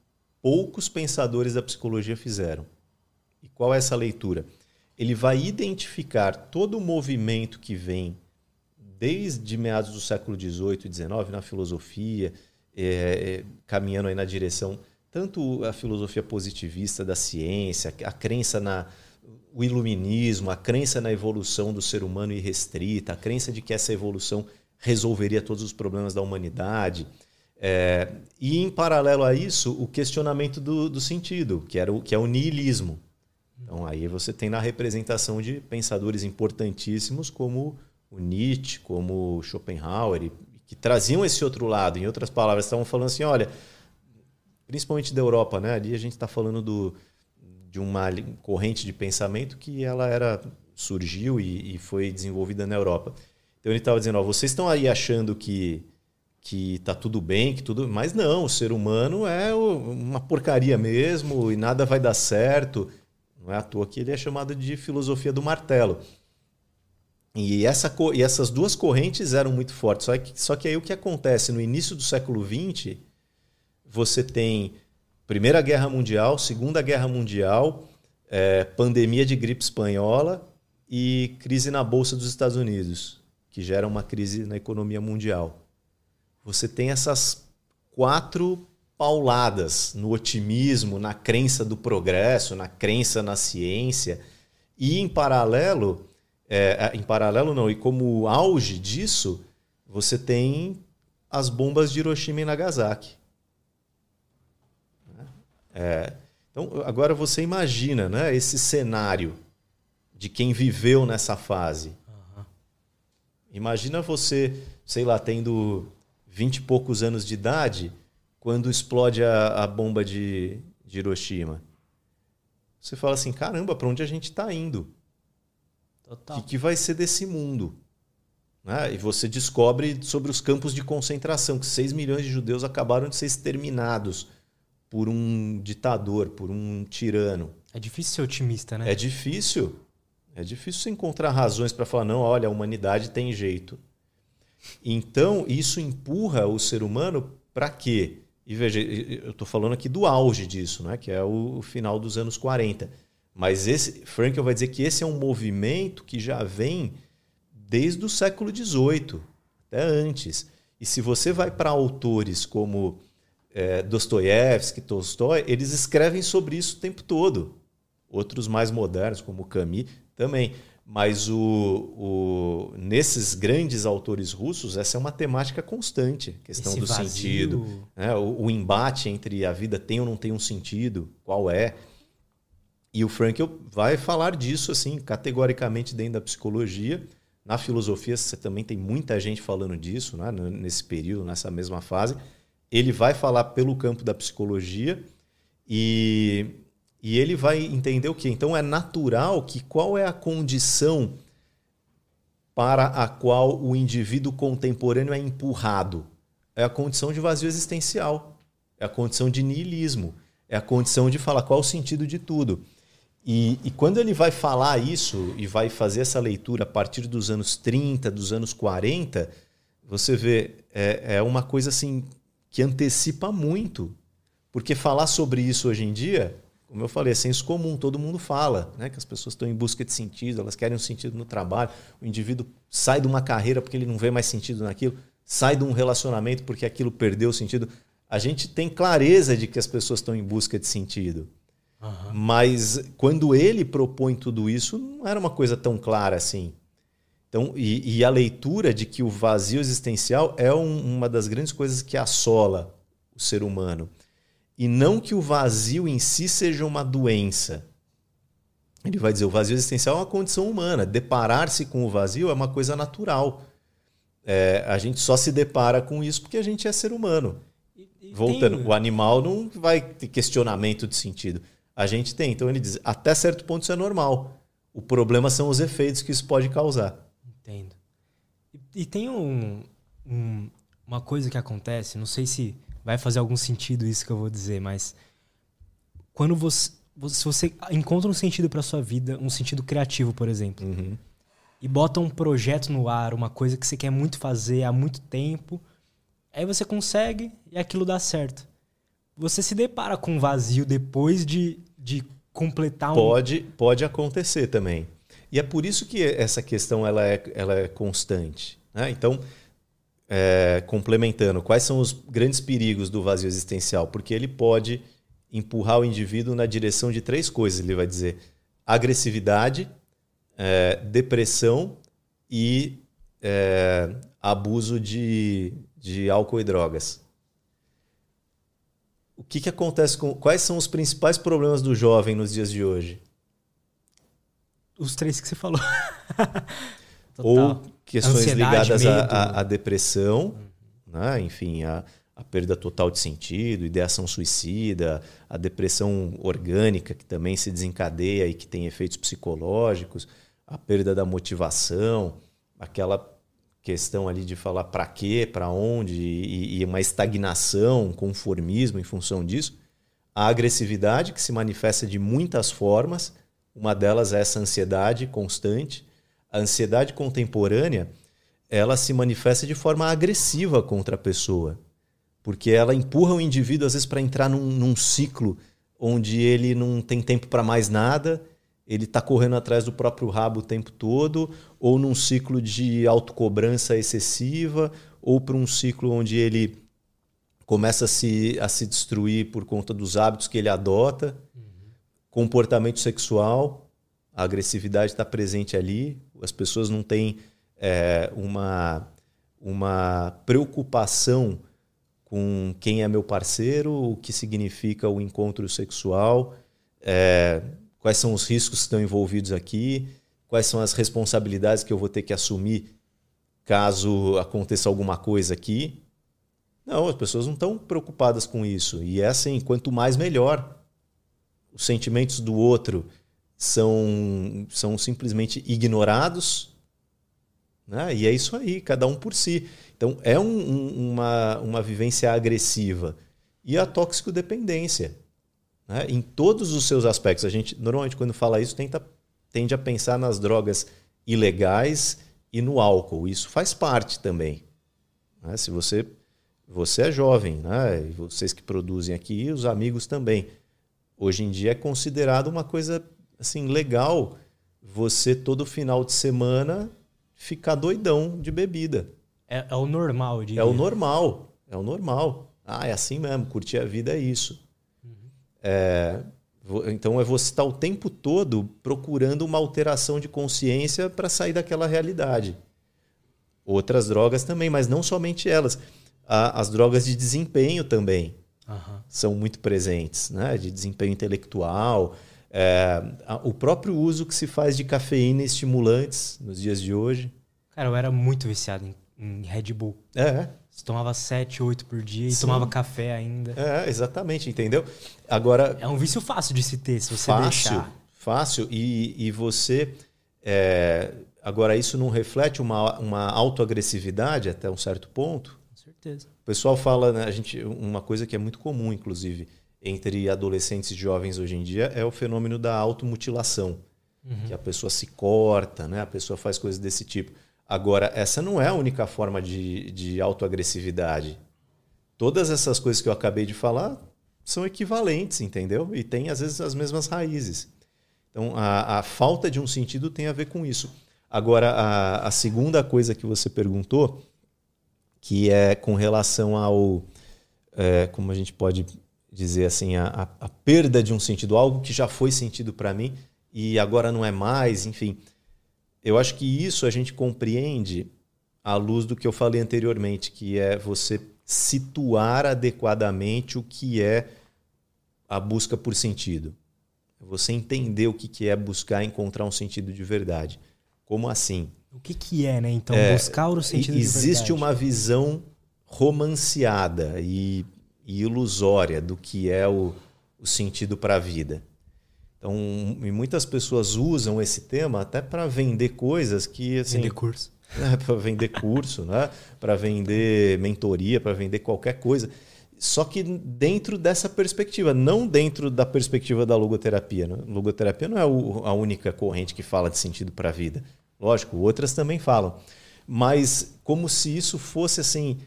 Speaker 2: poucos pensadores da psicologia fizeram. E qual é essa leitura? Ele vai identificar todo o movimento que vem desde meados do século XVIII e XIX na filosofia, é, é, caminhando aí na direção tanto a filosofia positivista da ciência, a crença na o iluminismo, a crença na evolução do ser humano irrestrita, a crença de que essa evolução resolveria todos os problemas da humanidade. É, e, em paralelo a isso, o questionamento do, do sentido, que, era o, que é o niilismo. Então aí você tem na representação de pensadores importantíssimos como o Nietzsche, como Schopenhauer, que traziam esse outro lado. Em outras palavras, estavam falando assim, olha, principalmente da Europa, né? Ali a gente está falando do, de uma corrente de pensamento que ela era surgiu e, e foi desenvolvida na Europa. Então ele estava dizendo, ó, vocês estão aí achando que que tá tudo bem, que tudo, mas não, o ser humano é uma porcaria mesmo e nada vai dar certo. Não é à toa que ele é chamado de filosofia do martelo. E, essa, e essas duas correntes eram muito fortes. Só que, só que aí o que acontece? No início do século XX, você tem Primeira Guerra Mundial, Segunda Guerra Mundial, é, pandemia de gripe espanhola e crise na Bolsa dos Estados Unidos, que gera uma crise na economia mundial. Você tem essas quatro pauladas no otimismo, na crença do progresso, na crença na ciência. E em paralelo, é, é, em paralelo não, e como auge disso, você tem as bombas de Hiroshima e Nagasaki. É, então, agora você imagina né, esse cenário de quem viveu nessa fase. Uhum. Imagina você, sei lá, tendo vinte e poucos anos de idade quando explode a, a bomba de, de Hiroshima. Você fala assim: caramba, para onde a gente está indo? O que, que vai ser desse mundo? Né? E você descobre sobre os campos de concentração que 6 milhões de judeus acabaram de ser exterminados por um ditador, por um tirano.
Speaker 1: É difícil ser otimista, né?
Speaker 2: É difícil. É difícil encontrar razões para falar, não, olha, a humanidade tem jeito. Então, isso empurra o ser humano para quê? E veja, eu estou falando aqui do auge disso, né? que é o final dos anos 40. Mas esse, Frankel vai dizer que esse é um movimento que já vem desde o século XVIII, até antes. E se você vai para autores como é, Dostoiévski, Tolstói, eles escrevem sobre isso o tempo todo. Outros mais modernos, como Camus, também. Mas o, o, nesses grandes autores russos, essa é uma temática constante, questão Esse do vazio. sentido. Né? O, o, embate entre a vida tem ou não tem um sentido, qual é. E o Frankl vai falar disso assim, categoricamente dentro da psicologia. Na filosofia, você também tem muita gente falando disso, né? nesse período, nessa mesma fase. Ele vai falar pelo campo da psicologia e e ele vai entender o que? Então é natural que qual é a condição para a qual o indivíduo contemporâneo é empurrado? É a condição de vazio existencial, é a condição de niilismo, é a condição de falar qual é o sentido de tudo. E, e, quando ele vai falar isso e vai fazer essa leitura a partir dos anos 30, dos anos 40, você vê, é, é uma coisa assim que antecipa muito. Porque falar sobre isso hoje em dia, como eu falei, é senso comum, todo mundo fala, né? que as pessoas estão em busca de sentido, elas querem um sentido no trabalho, o indivíduo sai de uma carreira porque ele não vê mais sentido naquilo, sai de um relacionamento porque aquilo perdeu o sentido. A gente tem clareza de que as pessoas estão em busca de sentido. Uhum. Mas quando ele propõe tudo isso, não era uma coisa tão clara assim. Então, e, e a leitura de que o vazio existencial é um, uma das grandes coisas que assola o ser humano. E não que o vazio em si seja uma doença. Ele vai dizer: o vazio existencial é uma condição humana. Deparar-se com o vazio é uma coisa natural. É, a gente só se depara com isso porque a gente é ser humano. E, e Voltando, tem... o animal não vai ter questionamento de sentido. A gente tem. Então ele diz: até certo ponto isso é normal. O problema são os efeitos que isso pode causar.
Speaker 1: Entendo. E, e tem um, um, uma coisa que acontece, não sei se vai fazer algum sentido isso que eu vou dizer, mas quando você, se você encontra um sentido para sua vida, um sentido criativo, por exemplo, uhum. e bota um projeto no ar, uma coisa que você quer muito fazer há muito tempo, aí você consegue e aquilo dá certo você se depara com um vazio depois de, de completar um.
Speaker 2: Pode, pode acontecer também. E é por isso que essa questão ela é, ela é constante. Né? Então, é, complementando, quais são os grandes perigos do vazio existencial? Porque ele pode empurrar o indivíduo na direção de três coisas. Ele vai dizer agressividade, é, depressão e é, abuso de, de álcool e drogas o que, que acontece com. Quais são os principais problemas do jovem nos dias de hoje?
Speaker 1: Os três que você falou.
Speaker 2: Ou questões ligadas à, à, depressão, uhum. né? enfim, a, a perda total de sentido, ideação suicida, a depressão orgânica, que também se desencadeia e que tem efeitos psicológicos, a perda da motivação, aquela questão ali de falar para quê, para onde e, e, uma estagnação, um conformismo em função disso. A agressividade que se manifesta de muitas formas, uma delas é essa ansiedade constante. A ansiedade contemporânea, ela se manifesta de forma agressiva contra a pessoa, porque ela empurra o indivíduo às vezes para entrar num, num ciclo onde ele não tem tempo para mais nada ele está correndo atrás do próprio rabo o tempo todo, ou num ciclo de autocobrança excessiva, ou para um ciclo onde ele começa a se, a se destruir por conta dos hábitos que ele adota, uhum. comportamento sexual, a agressividade está presente ali, as pessoas não têm é, uma, uma preocupação com quem é meu parceiro, o que significa o encontro sexual. É, quais são os riscos que estão envolvidos aqui, quais são as responsabilidades que eu vou ter que assumir caso aconteça alguma coisa aqui. Não, as pessoas não estão preocupadas com isso. E é assim, quanto mais melhor. Os sentimentos do outro são, são simplesmente ignorados. Né? E é isso aí, cada um por si. Então é um, um, uma, uma vivência agressiva. E a toxicodependência né? em todos os seus aspectos. A gente, normalmente, quando fala isso, tenta, tende a pensar nas drogas ilegais e no álcool. Isso faz parte também. Né? Se você, você é jovem, né? e vocês que produzem aqui, os amigos também. Hoje em dia é considerado uma coisa assim legal você todo final de semana ficar doidão de bebida.
Speaker 1: É, é o normal,
Speaker 2: É o normal. É o normal. Ah, é assim mesmo. Curtir a vida é isso. É, então é você estar o tempo todo procurando uma alteração de consciência para sair daquela realidade. Outras drogas também, mas não somente elas. As drogas de desempenho também uhum. são muito presentes, né? de desempenho intelectual. É, o próprio uso que se faz de cafeína e estimulantes nos dias de hoje.
Speaker 1: Cara, eu era muito viciado em, em Red Bull.
Speaker 2: É.
Speaker 1: Você tomava 7, 8 por dia Sim. e tomava café ainda.
Speaker 2: É, exatamente, entendeu? Agora.
Speaker 1: É um vício fácil de se ter, se você
Speaker 2: fácil,
Speaker 1: deixar.
Speaker 2: Fácil. E, e você. É... Agora, isso não reflete uma, uma autoagressividade até um certo ponto?
Speaker 1: Com certeza.
Speaker 2: O pessoal fala, né, a gente, uma coisa que é muito comum, inclusive, entre adolescentes e jovens hoje em dia é o fenômeno da automutilação. Uhum. Que a pessoa se corta, né? a pessoa faz coisas desse tipo. Agora, essa não é a única forma de, de autoagressividade. Todas essas coisas que eu acabei de falar são equivalentes, entendeu? E tem, às vezes, as mesmas raízes. Então, a, a falta de um sentido tem a ver com isso. Agora, a, a segunda coisa que você perguntou, que é com relação ao. É, como a gente pode dizer assim, a, a, perda de um sentido, algo que já foi sentido para mim e agora não é mais, enfim. Eu acho que isso a gente compreende à luz do que eu falei anteriormente, que é você situar adequadamente o que é a busca por sentido. Você entender o que é buscar encontrar um sentido de verdade. Como assim?
Speaker 1: O que, que é, né? Então, é, buscar o sentido de verdade.
Speaker 2: Existe uma visão romanceada e e ilusória do que é o, o sentido para a vida. Então, e muitas pessoas usam esse tema até para vender coisas que assim,
Speaker 1: vender curso,
Speaker 2: é, para vender curso, né? Para vender mentoria, para vender qualquer coisa. Só que dentro dessa perspectiva, não dentro da perspectiva da logoterapia. Né? Logoterapia não é a única corrente que fala de sentido para a vida. Lógico, outras também falam. Mas como se isso fosse assim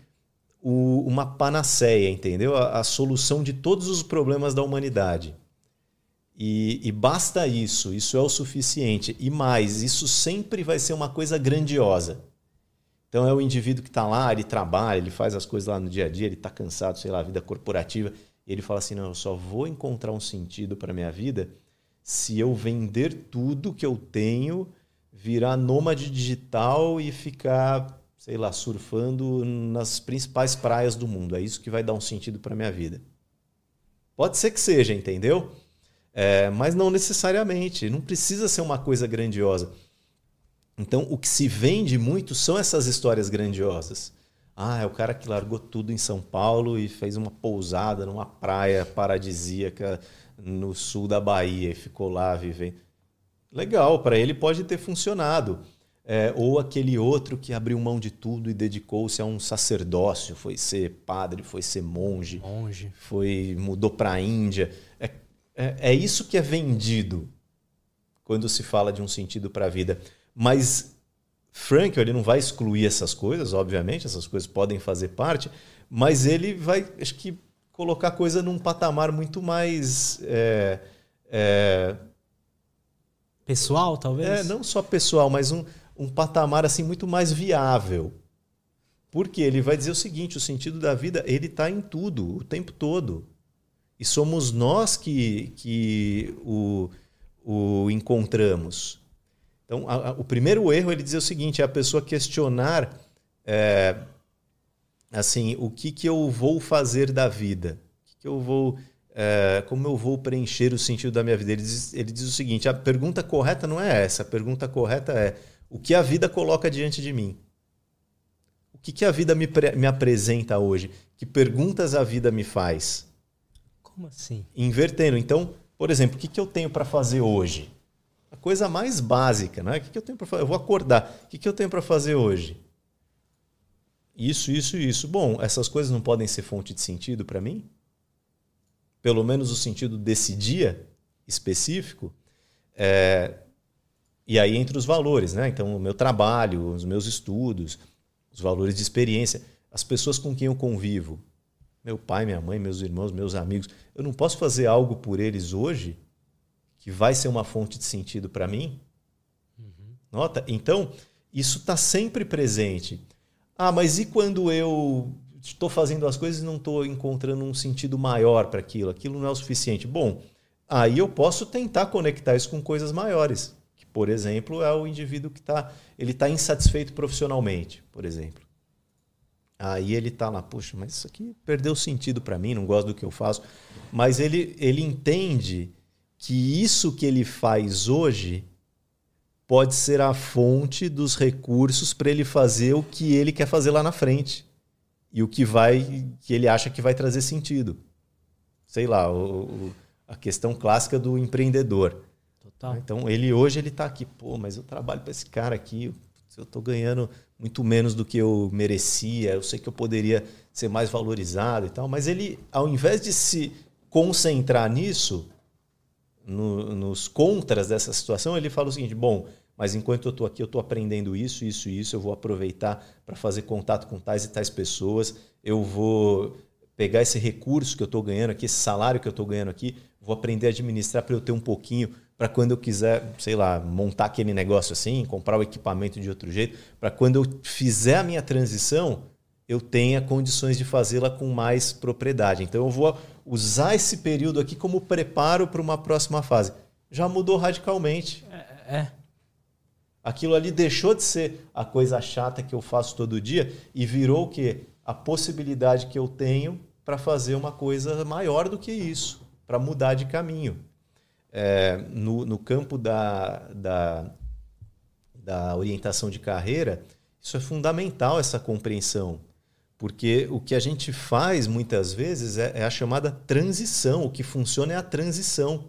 Speaker 2: o, uma panaceia, entendeu? A, a, solução de todos os problemas da humanidade. E, e basta isso, isso é o suficiente. E mais, isso sempre vai ser uma coisa grandiosa. Então é o indivíduo que está lá, ele trabalha, ele faz as coisas lá no dia a dia, ele está cansado, sei lá, vida corporativa, ele fala assim: não, eu só vou encontrar um sentido para minha vida se eu vender tudo que eu tenho, virar nômade digital e ficar sei lá, surfando nas principais praias do mundo. É isso que vai dar um sentido para minha vida. Pode ser que seja, entendeu? É, mas não necessariamente. Não precisa ser uma coisa grandiosa. Então, o que se vende muito são essas histórias grandiosas. Ah, é o cara que largou tudo em São Paulo e fez uma pousada numa praia paradisíaca no sul da Bahia e ficou lá vivendo. Legal, para ele pode ter funcionado. É, ou aquele outro que abriu mão de tudo e dedicou-se a um sacerdócio, foi ser padre, foi ser monge,
Speaker 1: monge.
Speaker 2: foi mudou para a Índia. É, é, é, isso que é vendido quando se fala de um sentido para a vida. Mas Frank ele não vai excluir essas coisas, obviamente, essas coisas podem fazer parte, mas ele vai, acho que, colocar a coisa num patamar muito mais é, é
Speaker 1: pessoal, talvez.
Speaker 2: É, não só pessoal, mas um um patamar assim muito mais viável. Porque ele vai dizer o seguinte: o sentido da vida ele está em tudo, o tempo todo. E somos nós que, que o, o encontramos. Então, a, a, o primeiro erro ele diz o seguinte: é a pessoa questionar é, assim, o que, que eu vou fazer da vida? O que, que eu vou. É, como eu vou preencher o sentido da minha vida? Ele diz, ele diz o seguinte: a pergunta correta não é essa. A pergunta correta é o que a vida coloca diante de mim. O que, que a vida me, me apresenta hoje? Que perguntas a vida me faz?
Speaker 1: Como assim?
Speaker 2: Invertendo. Então, por exemplo, o que, que eu tenho para fazer hoje? A coisa mais básica, né? O que, que eu tenho para fazer? Eu vou acordar. O que, que eu tenho para fazer hoje? Isso, isso, isso. Bom, essas coisas não podem ser fonte de sentido para mim? Pelo menos o sentido desse dia específico. É, e aí entre os valores, né? Então, o meu trabalho, os meus estudos, os valores de experiência, as pessoas com quem eu convivo, meu pai, minha mãe, meus irmãos, meus amigos, eu não posso fazer algo por eles hoje que vai ser uma fonte de sentido para mim? Uhum. Nota? Então, isso está sempre presente. Ah, mas e quando eu estou fazendo as coisas e não estou encontrando um sentido maior para aquilo? Aquilo não é o suficiente. Bom, aí eu posso tentar conectar isso com coisas maiores por exemplo, é o indivíduo que está ele tá insatisfeito profissionalmente, por exemplo. Aí ele está lá, poxa, mas isso aqui perdeu sentido para mim, não gosto do que eu faço. Mas ele, ele entende que isso que ele faz hoje pode ser a fonte dos recursos para ele fazer o que ele quer fazer lá na frente e o que vai que ele acha que vai trazer sentido. Sei lá, o, a questão clássica do empreendedor. Total. Então ele hoje ele está aqui, pô, mas eu trabalho para esse cara aqui, eu estou ganhando muito menos do que eu merecia, eu sei que eu poderia ser mais valorizado e tal, mas ele, ao invés de se concentrar nisso, no, nos contras dessa situação, ele fala o seguinte: bom, mas enquanto eu estou aqui, eu estou aprendendo isso, isso e isso, eu vou aproveitar para fazer contato com tais e tais pessoas, eu vou pegar esse recurso que eu estou ganhando aqui, esse salário que eu estou ganhando aqui, vou aprender a administrar para eu ter um pouquinho para quando eu quiser, sei lá, montar aquele negócio assim, comprar o equipamento de outro jeito, para quando eu fizer a minha transição, eu tenha condições de fazê-la com mais propriedade. Então eu vou usar esse período aqui como preparo para uma próxima fase. Já mudou radicalmente.
Speaker 1: É, é.
Speaker 2: Aquilo ali deixou de ser a coisa chata que eu faço todo dia e virou o quê? A possibilidade que eu tenho para fazer uma coisa maior do que isso, para mudar de caminho é, no, no campo da, da, da orientação de carreira, isso é fundamental, essa compreensão. Porque o que a gente faz muitas vezes é, é a chamada transição. O que funciona é a transição.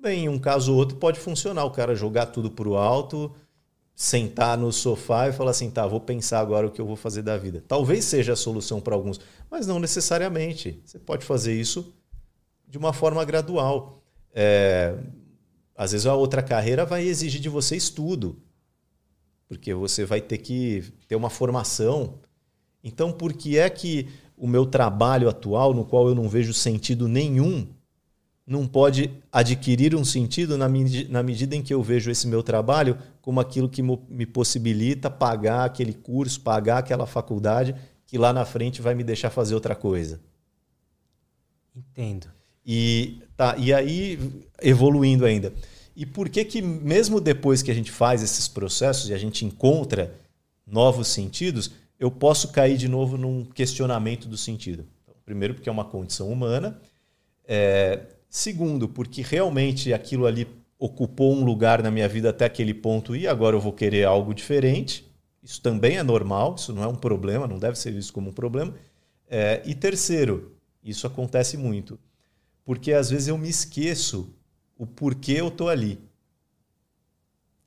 Speaker 2: Bem, em um caso ou outro pode funcionar. O cara jogar tudo para o alto, sentar no sofá e falar assim: tá, vou pensar agora o que eu vou fazer da vida. Talvez seja a solução para alguns, mas não necessariamente. Você pode fazer isso de uma forma gradual. É, às vezes a outra carreira vai exigir de você estudo, porque você vai ter que ter uma formação. Então, por que é que o meu trabalho atual, no qual eu não vejo sentido nenhum, não pode adquirir um sentido na, na medida em que eu vejo esse meu trabalho como aquilo que me possibilita pagar aquele curso, pagar aquela faculdade que lá na frente vai me deixar fazer outra coisa?
Speaker 1: Entendo.
Speaker 2: E, tá, e aí, evoluindo ainda. E por que que mesmo depois que a gente faz esses processos e a gente encontra novos sentidos, eu posso cair de novo num questionamento do sentido? Então, primeiro, porque é uma condição humana. É, segundo, porque realmente aquilo ali ocupou um lugar na minha vida até aquele ponto e agora eu vou querer algo diferente. Isso também é normal, isso não é um problema, não deve ser visto como um problema. É, e terceiro, isso acontece muito porque às vezes eu me esqueço o porquê eu estou ali.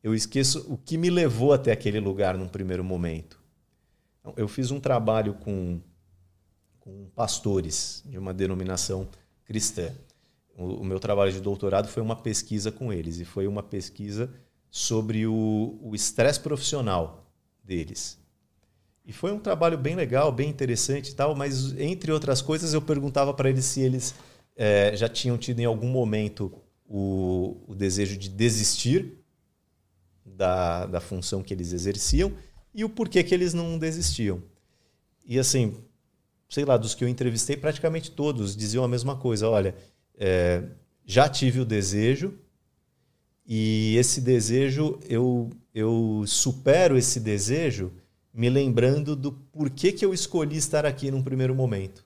Speaker 2: Eu esqueço o que me levou até aquele lugar num primeiro momento. Então, eu fiz um trabalho com, com pastores de uma denominação cristã. O, o meu trabalho de doutorado foi uma pesquisa com eles, e foi uma pesquisa sobre o estresse profissional deles. E foi um trabalho bem legal, bem interessante e tal, mas entre outras coisas eu perguntava para eles se eles é, já tinham tido em algum momento o, o desejo de desistir da, da função que eles exerciam e o porquê que eles não desistiam. E assim, sei lá, dos que eu entrevistei, praticamente todos diziam a mesma coisa. Olha, é, já tive o desejo e esse desejo, eu, eu supero esse desejo me lembrando do porquê que eu escolhi estar aqui num primeiro momento.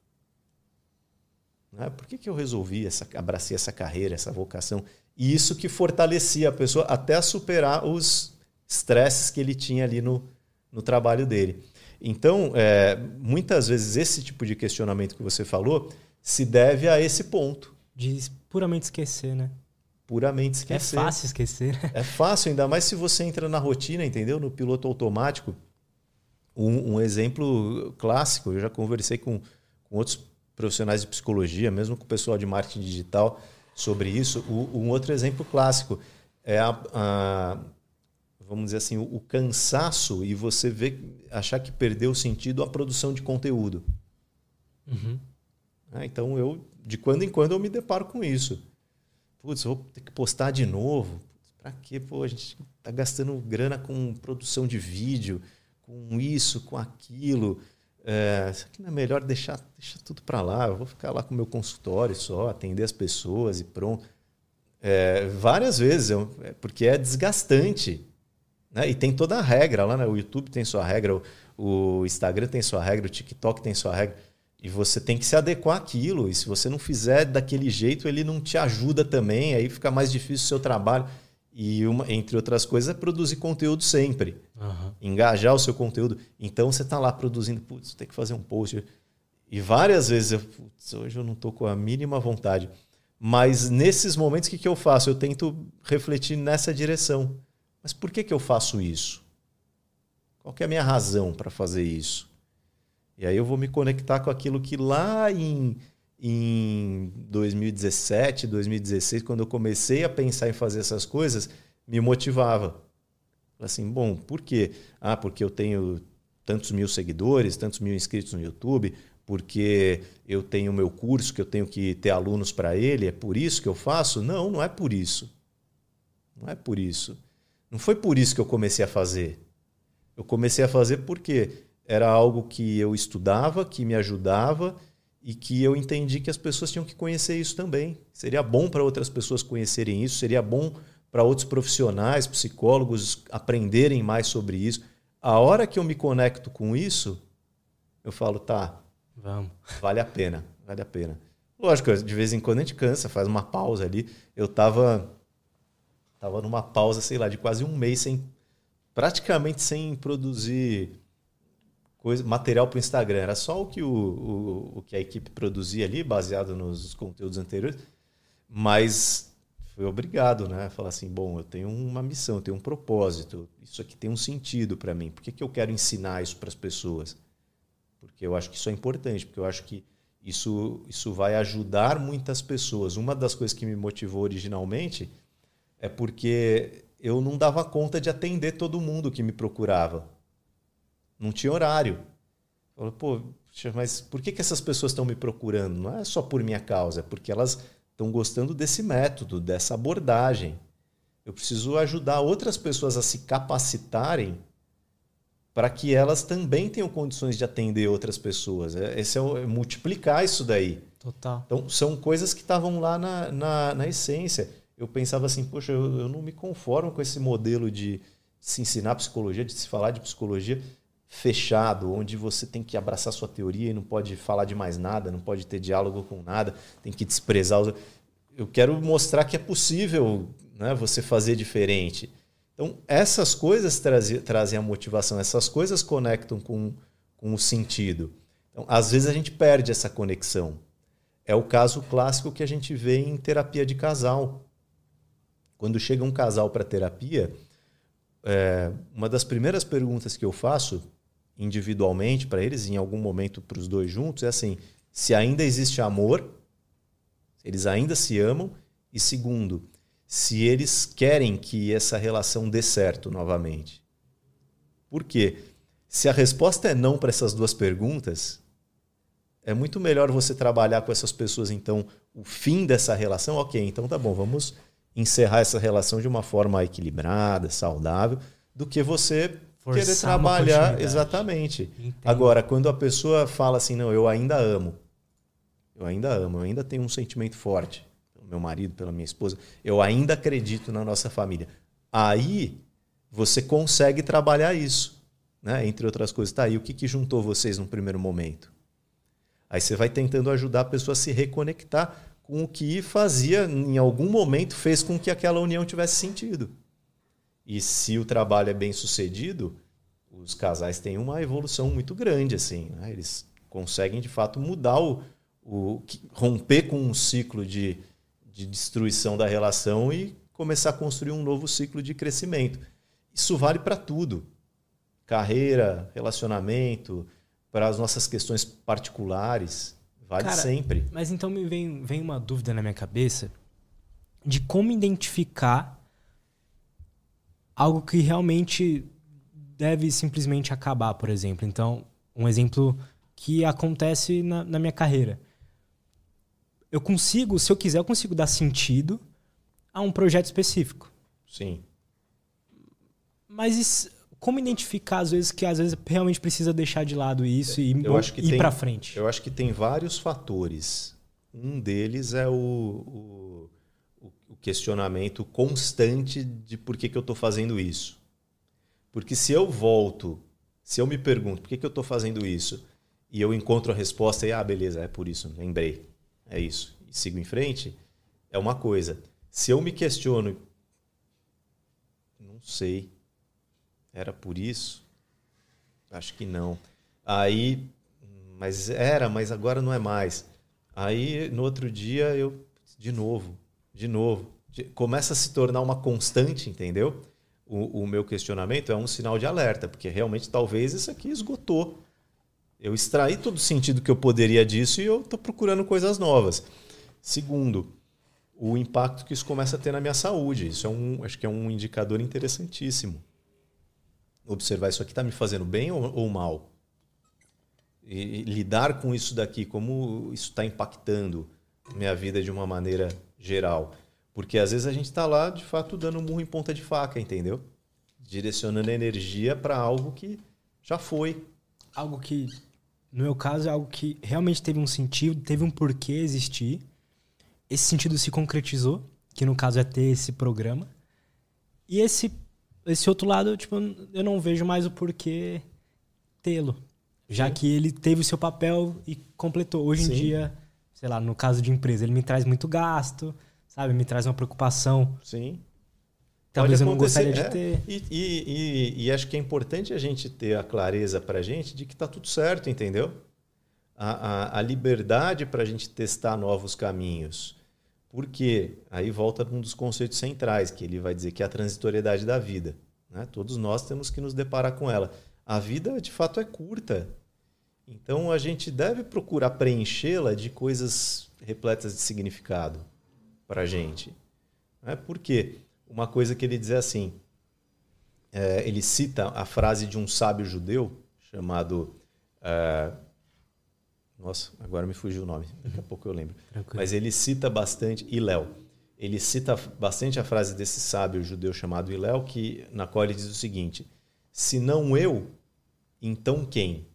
Speaker 2: Né? Por que, que eu resolvi, essa, abracei essa carreira, essa vocação? E isso que fortalecia a pessoa até superar os estresses que ele tinha ali no, no trabalho dele. Então, é, muitas vezes, esse tipo de questionamento que você falou se deve a esse ponto.
Speaker 1: De puramente esquecer, né?
Speaker 2: Puramente esquecer.
Speaker 1: É fácil esquecer.
Speaker 2: É fácil, ainda mais se você entra na rotina, entendeu? No piloto automático. Um, um exemplo clássico, eu já conversei com, com outros profissionais de psicologia, mesmo com o pessoal de marketing digital, sobre isso. O, um outro exemplo clássico é a, a vamos dizer assim, o, o, cansaço e você ver, achar que perdeu o sentido a produção de conteúdo.
Speaker 1: Uhum.
Speaker 2: Ah, então eu, de quando em quando, eu me deparo com isso. Putz, vou ter que postar de novo. Para quê? Pô, a gente está gastando grana com produção de vídeo, com isso, com aquilo. É, isso aqui não é melhor deixar, deixar tudo para lá. Eu vou ficar lá com o meu consultório só, atender as pessoas e pronto. É, várias vezes, eu, é porque é desgastante. Né? E tem toda a regra lá, né? O YouTube tem sua regra, o, o Instagram tem sua regra, o TikTok tem sua regra. E você tem que se adequar àquilo. E se você não fizer daquele jeito, ele não te ajuda também. Aí fica mais difícil o seu trabalho. E, uma, entre outras coisas, é produzir conteúdo sempre.
Speaker 1: Uhum.
Speaker 2: Engajar o seu conteúdo. Então você está lá produzindo, putz, tem que fazer um post. E várias vezes, eu, putz, hoje eu não estou com a mínima vontade. Mas nesses momentos, o que, que eu faço? Eu tento refletir nessa direção. Mas por que, que eu faço isso? Qual é a minha razão para fazer isso? E aí eu vou me conectar com aquilo que lá em, em 2017, 2016, quando eu comecei a pensar em fazer essas coisas, me motivava. Assim, bom, por quê? Ah, porque eu tenho tantos mil seguidores, tantos mil inscritos no YouTube, porque eu tenho meu curso que eu tenho que ter alunos para ele, é por isso que eu faço? Não, não é por isso. Não é por isso. Não foi por isso que eu comecei a fazer. Eu comecei a fazer porque era algo que eu estudava, que me ajudava e que eu entendi que as pessoas tinham que conhecer isso também. Seria bom para outras pessoas conhecerem isso, seria bom para outros profissionais, psicólogos aprenderem mais sobre isso. A hora que eu me conecto com isso, eu falo, tá,
Speaker 1: Vamos.
Speaker 2: Vale a pena, vale a pena. Lógico, de vez em quando a gente cansa, faz uma pausa ali. Eu tava, tava numa pausa, sei lá, de quase um mês sem praticamente sem produzir coisa, material para o Instagram. Era só o que, o, o, o, que a equipe produzia ali, baseado nos conteúdos anteriores. Mas fui obrigado, né? Falar assim, bom, eu tenho uma missão, eu tenho um propósito. Isso aqui tem um sentido para mim. Por que, que eu quero ensinar isso para as pessoas? porque eu acho que isso é importante, porque eu acho que isso, isso vai ajudar muitas pessoas. Uma das coisas que me motivou originalmente é porque eu não dava conta de atender todo mundo que me procurava. Não tinha horário. Falei, pô, mas por que, que essas pessoas estão me procurando? Não é só por minha causa, é porque elas estão gostando desse método, dessa abordagem. Eu preciso ajudar outras pessoas a se capacitarem para que elas também tenham condições de atender outras pessoas. É, esse é, o, é multiplicar isso daí.
Speaker 1: Total.
Speaker 2: Então, são coisas que estavam lá na, na, na, essência. Eu pensava assim, poxa, eu, eu não me conformo com esse modelo de se ensinar psicologia, de se falar de psicologia fechado, onde você tem que abraçar sua teoria e não pode falar de mais nada, não pode ter diálogo com nada, tem que desprezar os. Eu quero mostrar que é possível né, você fazer diferente. Então, essas coisas trazem, a motivação, essas coisas conectam com, com o sentido. Então, às vezes a gente perde essa conexão. É o caso clássico que a gente vê em terapia de casal. Quando chega um casal para terapia, é, uma das primeiras perguntas que eu faço individualmente para eles, em algum momento para os dois juntos, é assim: se ainda existe amor, eles ainda se amam, e segundo, se eles querem que essa relação dê certo novamente. Por quê? Se a resposta é não para essas duas perguntas, é muito melhor você trabalhar com essas pessoas, então, o fim dessa relação, ok, então tá bom, vamos encerrar essa relação de uma forma equilibrada, saudável, do que você Forçar querer trabalhar. Exatamente. Entendo. Agora, quando a pessoa fala assim, não, eu ainda amo, eu ainda amo, eu ainda tenho um sentimento forte meu marido, pela minha esposa, eu ainda acredito na nossa família. Aí você consegue trabalhar isso, né? entre outras coisas. Tá, e o que, que juntou vocês no primeiro momento? Aí você vai tentando ajudar a pessoa a se reconectar com o que fazia, em algum momento, fez com que aquela união tivesse sentido. E se o trabalho é bem sucedido, os casais têm uma evolução muito grande, assim. Né? Eles conseguem, de fato, mudar o, o romper com um ciclo de de destruição da relação e começar a construir um novo ciclo de crescimento. Isso vale para tudo: carreira, relacionamento, para as nossas questões particulares. Vale Cara, sempre.
Speaker 1: Mas então me vem, vem uma dúvida na minha cabeça de como identificar algo que realmente deve simplesmente acabar, por exemplo. Então, um exemplo que acontece na, na minha carreira eu consigo, se eu quiser, eu consigo dar sentido a um projeto específico.
Speaker 2: Sim.
Speaker 1: Mas isso, como identificar, às vezes, que às vezes realmente precisa deixar de lado isso e eu acho que ir para frente?
Speaker 2: Eu acho que tem vários fatores. Um deles é o, o, o questionamento constante de por que, que eu estou fazendo isso. Porque se eu volto, se eu me pergunto por que, que eu estou fazendo isso, e eu encontro a resposta e, ah, beleza, é por isso, lembrei é isso, e sigo em frente, é uma coisa. Se eu me questiono, não sei, era por isso? Acho que não. Aí, mas era, mas agora não é mais. Aí, no outro dia, eu, de novo, de novo. Começa a se tornar uma constante, entendeu? O, o meu questionamento é um sinal de alerta, porque realmente talvez isso aqui esgotou. Eu extraí todo o sentido que eu poderia disso e eu estou procurando coisas novas. Segundo, o impacto que isso começa a ter na minha saúde. Isso é um, acho que é um indicador interessantíssimo. Observar isso aqui está me fazendo bem ou, ou mal? E, e lidar com isso daqui, como isso está impactando minha vida de uma maneira geral. Porque às vezes a gente está lá, de fato, dando um murro em ponta de faca, entendeu? Direcionando energia para algo que já foi.
Speaker 1: Algo que, no meu caso, é algo que realmente teve um sentido, teve um porquê existir. Esse sentido se concretizou, que no caso é ter esse programa. E esse, esse outro lado, tipo, eu não vejo mais o porquê tê-lo. Já Sim. que ele teve o seu papel e completou. Hoje Sim. em dia, sei lá, no caso de empresa, ele me traz muito gasto sabe? Me traz uma preocupação.
Speaker 2: Sim.
Speaker 1: Talvez eu não gostaria de é, ter.
Speaker 2: E, e, e, e, acho que é importante a gente ter a clareza para a gente de que está tudo certo, entendeu? A, a, a liberdade para a gente testar novos caminhos. Porque aí volta um dos conceitos centrais, que ele vai dizer que é a transitoriedade da vida. Né? Todos nós temos que nos deparar com ela. A vida, de fato, é curta. Então a gente deve procurar preenchê-la de coisas repletas de significado para a gente. Né? Por quê? Uma coisa que ele diz é assim: é, ele cita a frase de um sábio judeu chamado. É, nossa, agora me fugiu o nome, daqui a pouco eu lembro. Tranquilo. Mas ele cita bastante, Iléu. Ele cita bastante a frase desse sábio judeu chamado Iléu, que, na qual ele diz o seguinte: Se não eu, então quem?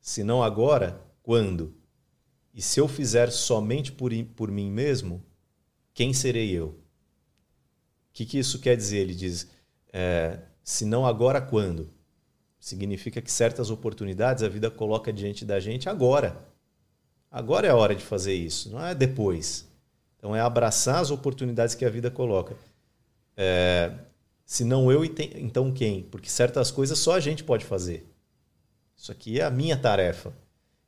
Speaker 2: Se não agora, quando? E se eu fizer somente por, por mim mesmo, quem serei eu? O que, que isso quer dizer? Ele diz: é, se não agora, quando? Significa que certas oportunidades a vida coloca diante da gente agora. Agora é a hora de fazer isso, não é depois. Então é abraçar as oportunidades que a vida coloca. É, se não eu, então quem? Porque certas coisas só a gente pode fazer. Isso aqui é a minha tarefa.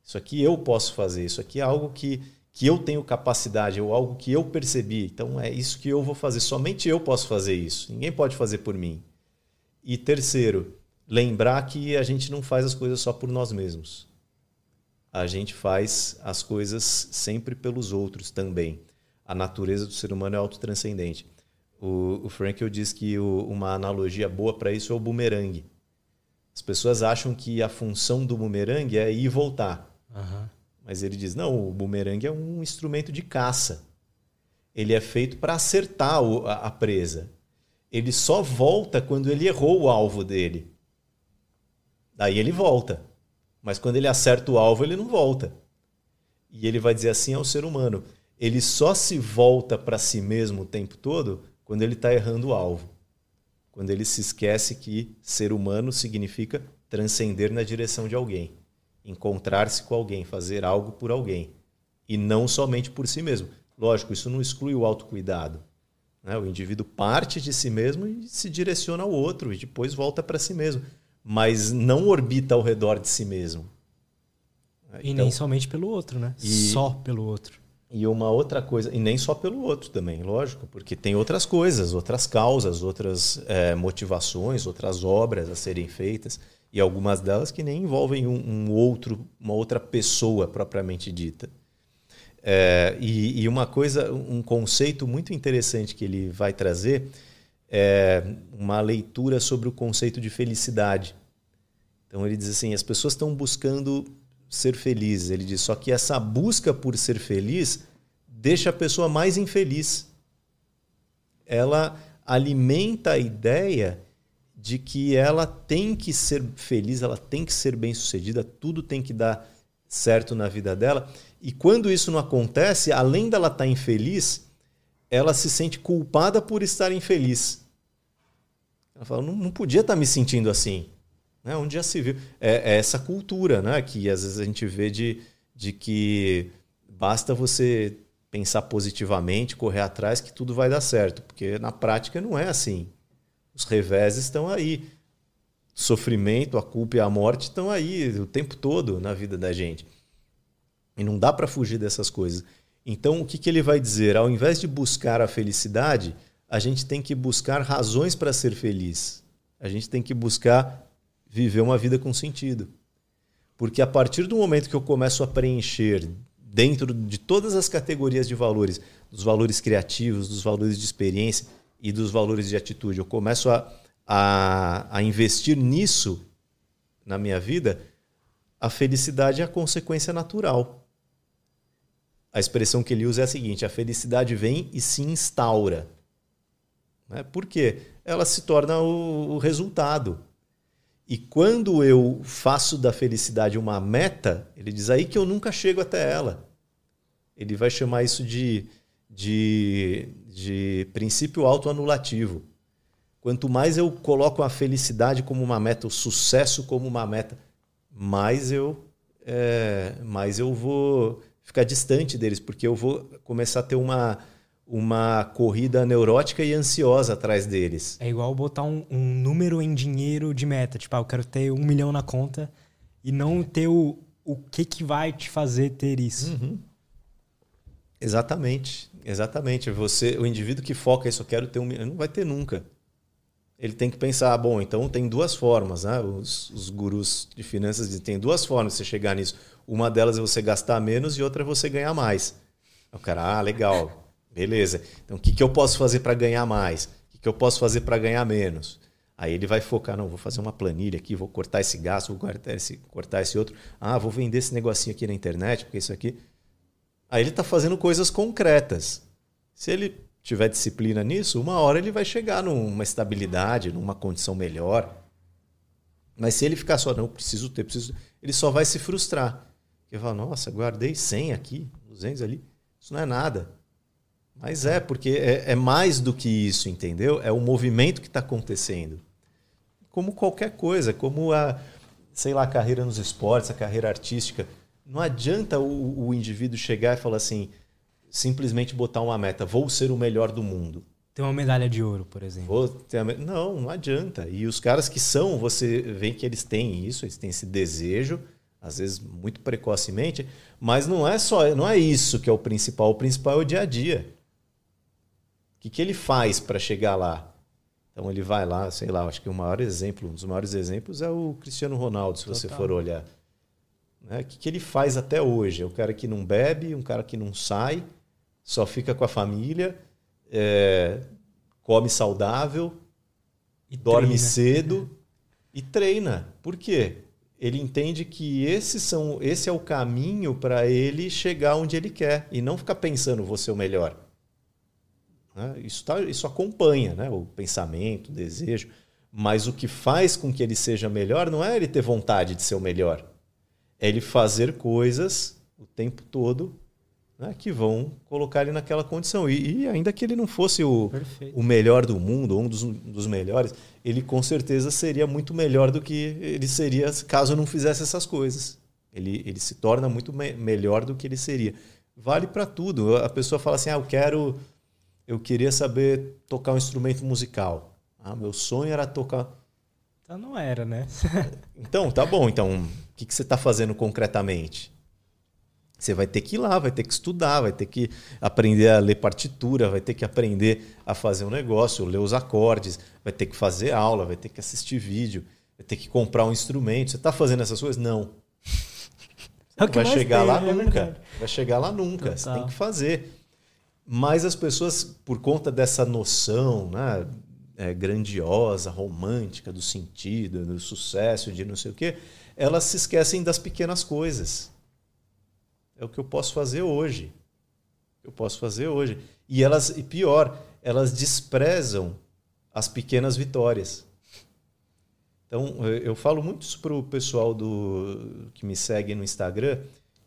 Speaker 2: Isso aqui eu posso fazer. Isso aqui é algo que que eu tenho capacidade ou algo que eu percebi. Então é isso que eu vou fazer. Somente eu posso fazer isso. Ninguém pode fazer por mim. E terceiro, lembrar que a gente não faz as coisas só por nós mesmos. A gente faz as coisas sempre pelos outros também. A natureza do ser humano é autotranscendente. O, o Frankel diz que o, uma analogia boa para isso é o bumerangue. As pessoas acham que a função do bumerangue é ir e voltar. Uhum. Mas ele diz: não, o bumerangue é um instrumento de caça. Ele é feito para acertar a presa. Ele só volta quando ele errou o alvo dele. Daí ele volta. Mas quando ele acerta o alvo, ele não volta. E ele vai dizer assim ao ser humano: ele só se volta para si mesmo o tempo todo quando ele está errando o alvo. Quando ele se esquece que ser humano significa transcender na direção de alguém encontrar-se com alguém, fazer algo por alguém e não somente por si mesmo. Lógico, isso não exclui o autocuidado. Né? O indivíduo parte de si mesmo e se direciona ao outro e depois volta para si mesmo, mas não orbita ao redor de si mesmo.
Speaker 1: E então, nem somente pelo outro, né? E, só pelo outro.
Speaker 2: E uma outra coisa, e nem só pelo outro também, lógico, porque tem outras coisas, outras causas, outras é, motivações, outras obras a serem feitas e algumas delas que nem envolvem um, um outro, uma outra pessoa propriamente dita. É, e, e, uma coisa, um conceito muito interessante que ele vai trazer é uma leitura sobre o conceito de felicidade. Então ele diz assim: as pessoas estão buscando ser felizes. Ele diz só que essa busca por ser feliz deixa a pessoa mais infeliz. Ela alimenta a ideia de que ela tem que ser feliz, ela tem que ser bem-sucedida, tudo tem que dar certo na vida dela. E quando isso não acontece, além dela estar tá infeliz, ela se sente culpada por estar infeliz. Ela fala, não, não podia estar tá me sentindo assim. Né? Onde já se viu? É, é, essa cultura né? que às vezes a gente vê de, de que basta você pensar positivamente, correr atrás, que tudo vai dar certo. Porque na prática não é assim. Os revés estão aí. O sofrimento, a culpa e a morte estão aí o tempo todo na vida da gente. E não dá para fugir dessas coisas. Então, o que, que ele vai dizer? Ao invés de buscar a felicidade, a gente tem que buscar razões para ser feliz. A gente tem que buscar viver uma vida com sentido. Porque a partir do momento que eu começo a preencher dentro de todas as categorias de valores, dos valores criativos, dos valores de experiência e dos valores de atitude, eu começo a, a, a investir nisso na minha vida, a felicidade é a consequência natural. A expressão que ele usa é a seguinte: a felicidade vem e se instaura. Né? Por quê? Ela se torna o, o resultado. E quando eu faço da felicidade uma meta, ele diz aí que eu nunca chego até ela. Ele vai chamar isso de, de, de princípio autoanulativo. Quanto mais eu coloco a felicidade como uma meta, o sucesso como uma meta, mais eu, é, mais eu vou ficar distante deles, porque eu vou começar a ter uma, uma corrida neurótica e ansiosa atrás deles.
Speaker 1: É igual botar um, um número em dinheiro de meta. Tipo, ah, eu quero ter um milhão na conta e não ter o, o que, que vai te fazer ter isso.
Speaker 2: Uhum. Exatamente, exatamente. Você, o indivíduo que foca isso, eu quero ter um milhão, não vai ter nunca. Ele tem que pensar, bom, então tem duas formas, né? Os, os gurus de finanças dizem, tem duas formas de você chegar nisso. Uma delas é você gastar menos e outra é você ganhar mais. O cara, ah, legal, Beleza. Então, o que, que eu posso fazer para ganhar mais? O que, que eu posso fazer para ganhar menos? Aí ele vai focar, não, vou fazer uma planilha aqui, vou cortar esse gasto, vou cortar esse, cortar esse outro. Ah, vou vender esse negocinho aqui na internet, porque isso aqui. Aí ele está fazendo coisas concretas. Se ele tiver disciplina nisso, uma hora ele vai chegar numa estabilidade, numa condição melhor. Mas se ele ficar só, não, preciso ter, preciso. Ele só vai se frustrar. Ele fala, nossa, guardei 100 aqui, 200 ali. Isso não é nada. Mas é, porque é, é mais do que isso, entendeu? É o movimento que está acontecendo. Como qualquer coisa, como a, sei lá, a carreira nos esportes, a carreira artística. Não adianta o, o indivíduo chegar e falar assim, simplesmente botar uma meta, vou ser o melhor do mundo.
Speaker 1: Tem uma medalha de ouro, por exemplo.
Speaker 2: A... Não, não adianta. E os caras que são, você vê que eles têm isso, eles têm esse desejo, às vezes muito precocemente, mas não é só, não é isso que é o principal. O principal é o dia a dia que, que ele faz para chegar lá? Então ele vai lá, sei lá, acho que o maior exemplo, um dos maiores exemplos é o Cristiano Ronaldo, se Total. você for olhar. Né? O que, que ele faz até hoje? É um cara que não bebe, um cara que não sai, só fica com a família, é, come saudável, e dorme treina. cedo e treina. Por quê? Ele entende que esse, são, esse é o caminho para ele chegar onde ele quer e não ficar pensando vou ser o melhor. Né? Isso, tá, isso acompanha né? o pensamento, o desejo. Mas o que faz com que ele seja melhor não é ele ter vontade de ser o melhor. É ele fazer coisas o tempo todo né, que vão colocar ele naquela condição. E, e ainda que ele não fosse o, o melhor do mundo, um dos, dos, melhores, ele com certeza seria muito melhor do que ele seria caso não fizesse essas coisas. Ele, ele se torna muito me melhor do que ele seria. Vale para tudo. A pessoa fala assim: ah, eu quero eu queria saber tocar um instrumento musical. Ah, meu sonho era tocar.
Speaker 1: Então não era, né?
Speaker 2: então, tá bom. Então, o que, que você está fazendo concretamente? Você vai ter que ir lá, vai ter que estudar, vai ter que aprender a ler partitura, vai ter que aprender a fazer um negócio, ler os acordes, vai ter que fazer aula, vai ter que assistir vídeo, vai ter que comprar um instrumento. Você está fazendo essas coisas? Não. É vai chegar tem, lá é nunca. Verdade. Vai chegar lá nunca. Total. Você tem que fazer. Mas as pessoas, por conta dessa noção né, é, grandiosa, romântica do sentido, do sucesso, de não sei o quê, elas se esquecem das pequenas coisas. É o que eu posso fazer hoje. Eu posso fazer hoje. E elas, e pior, elas desprezam as pequenas vitórias. Então, eu falo muito isso para o pessoal do, que me segue no Instagram,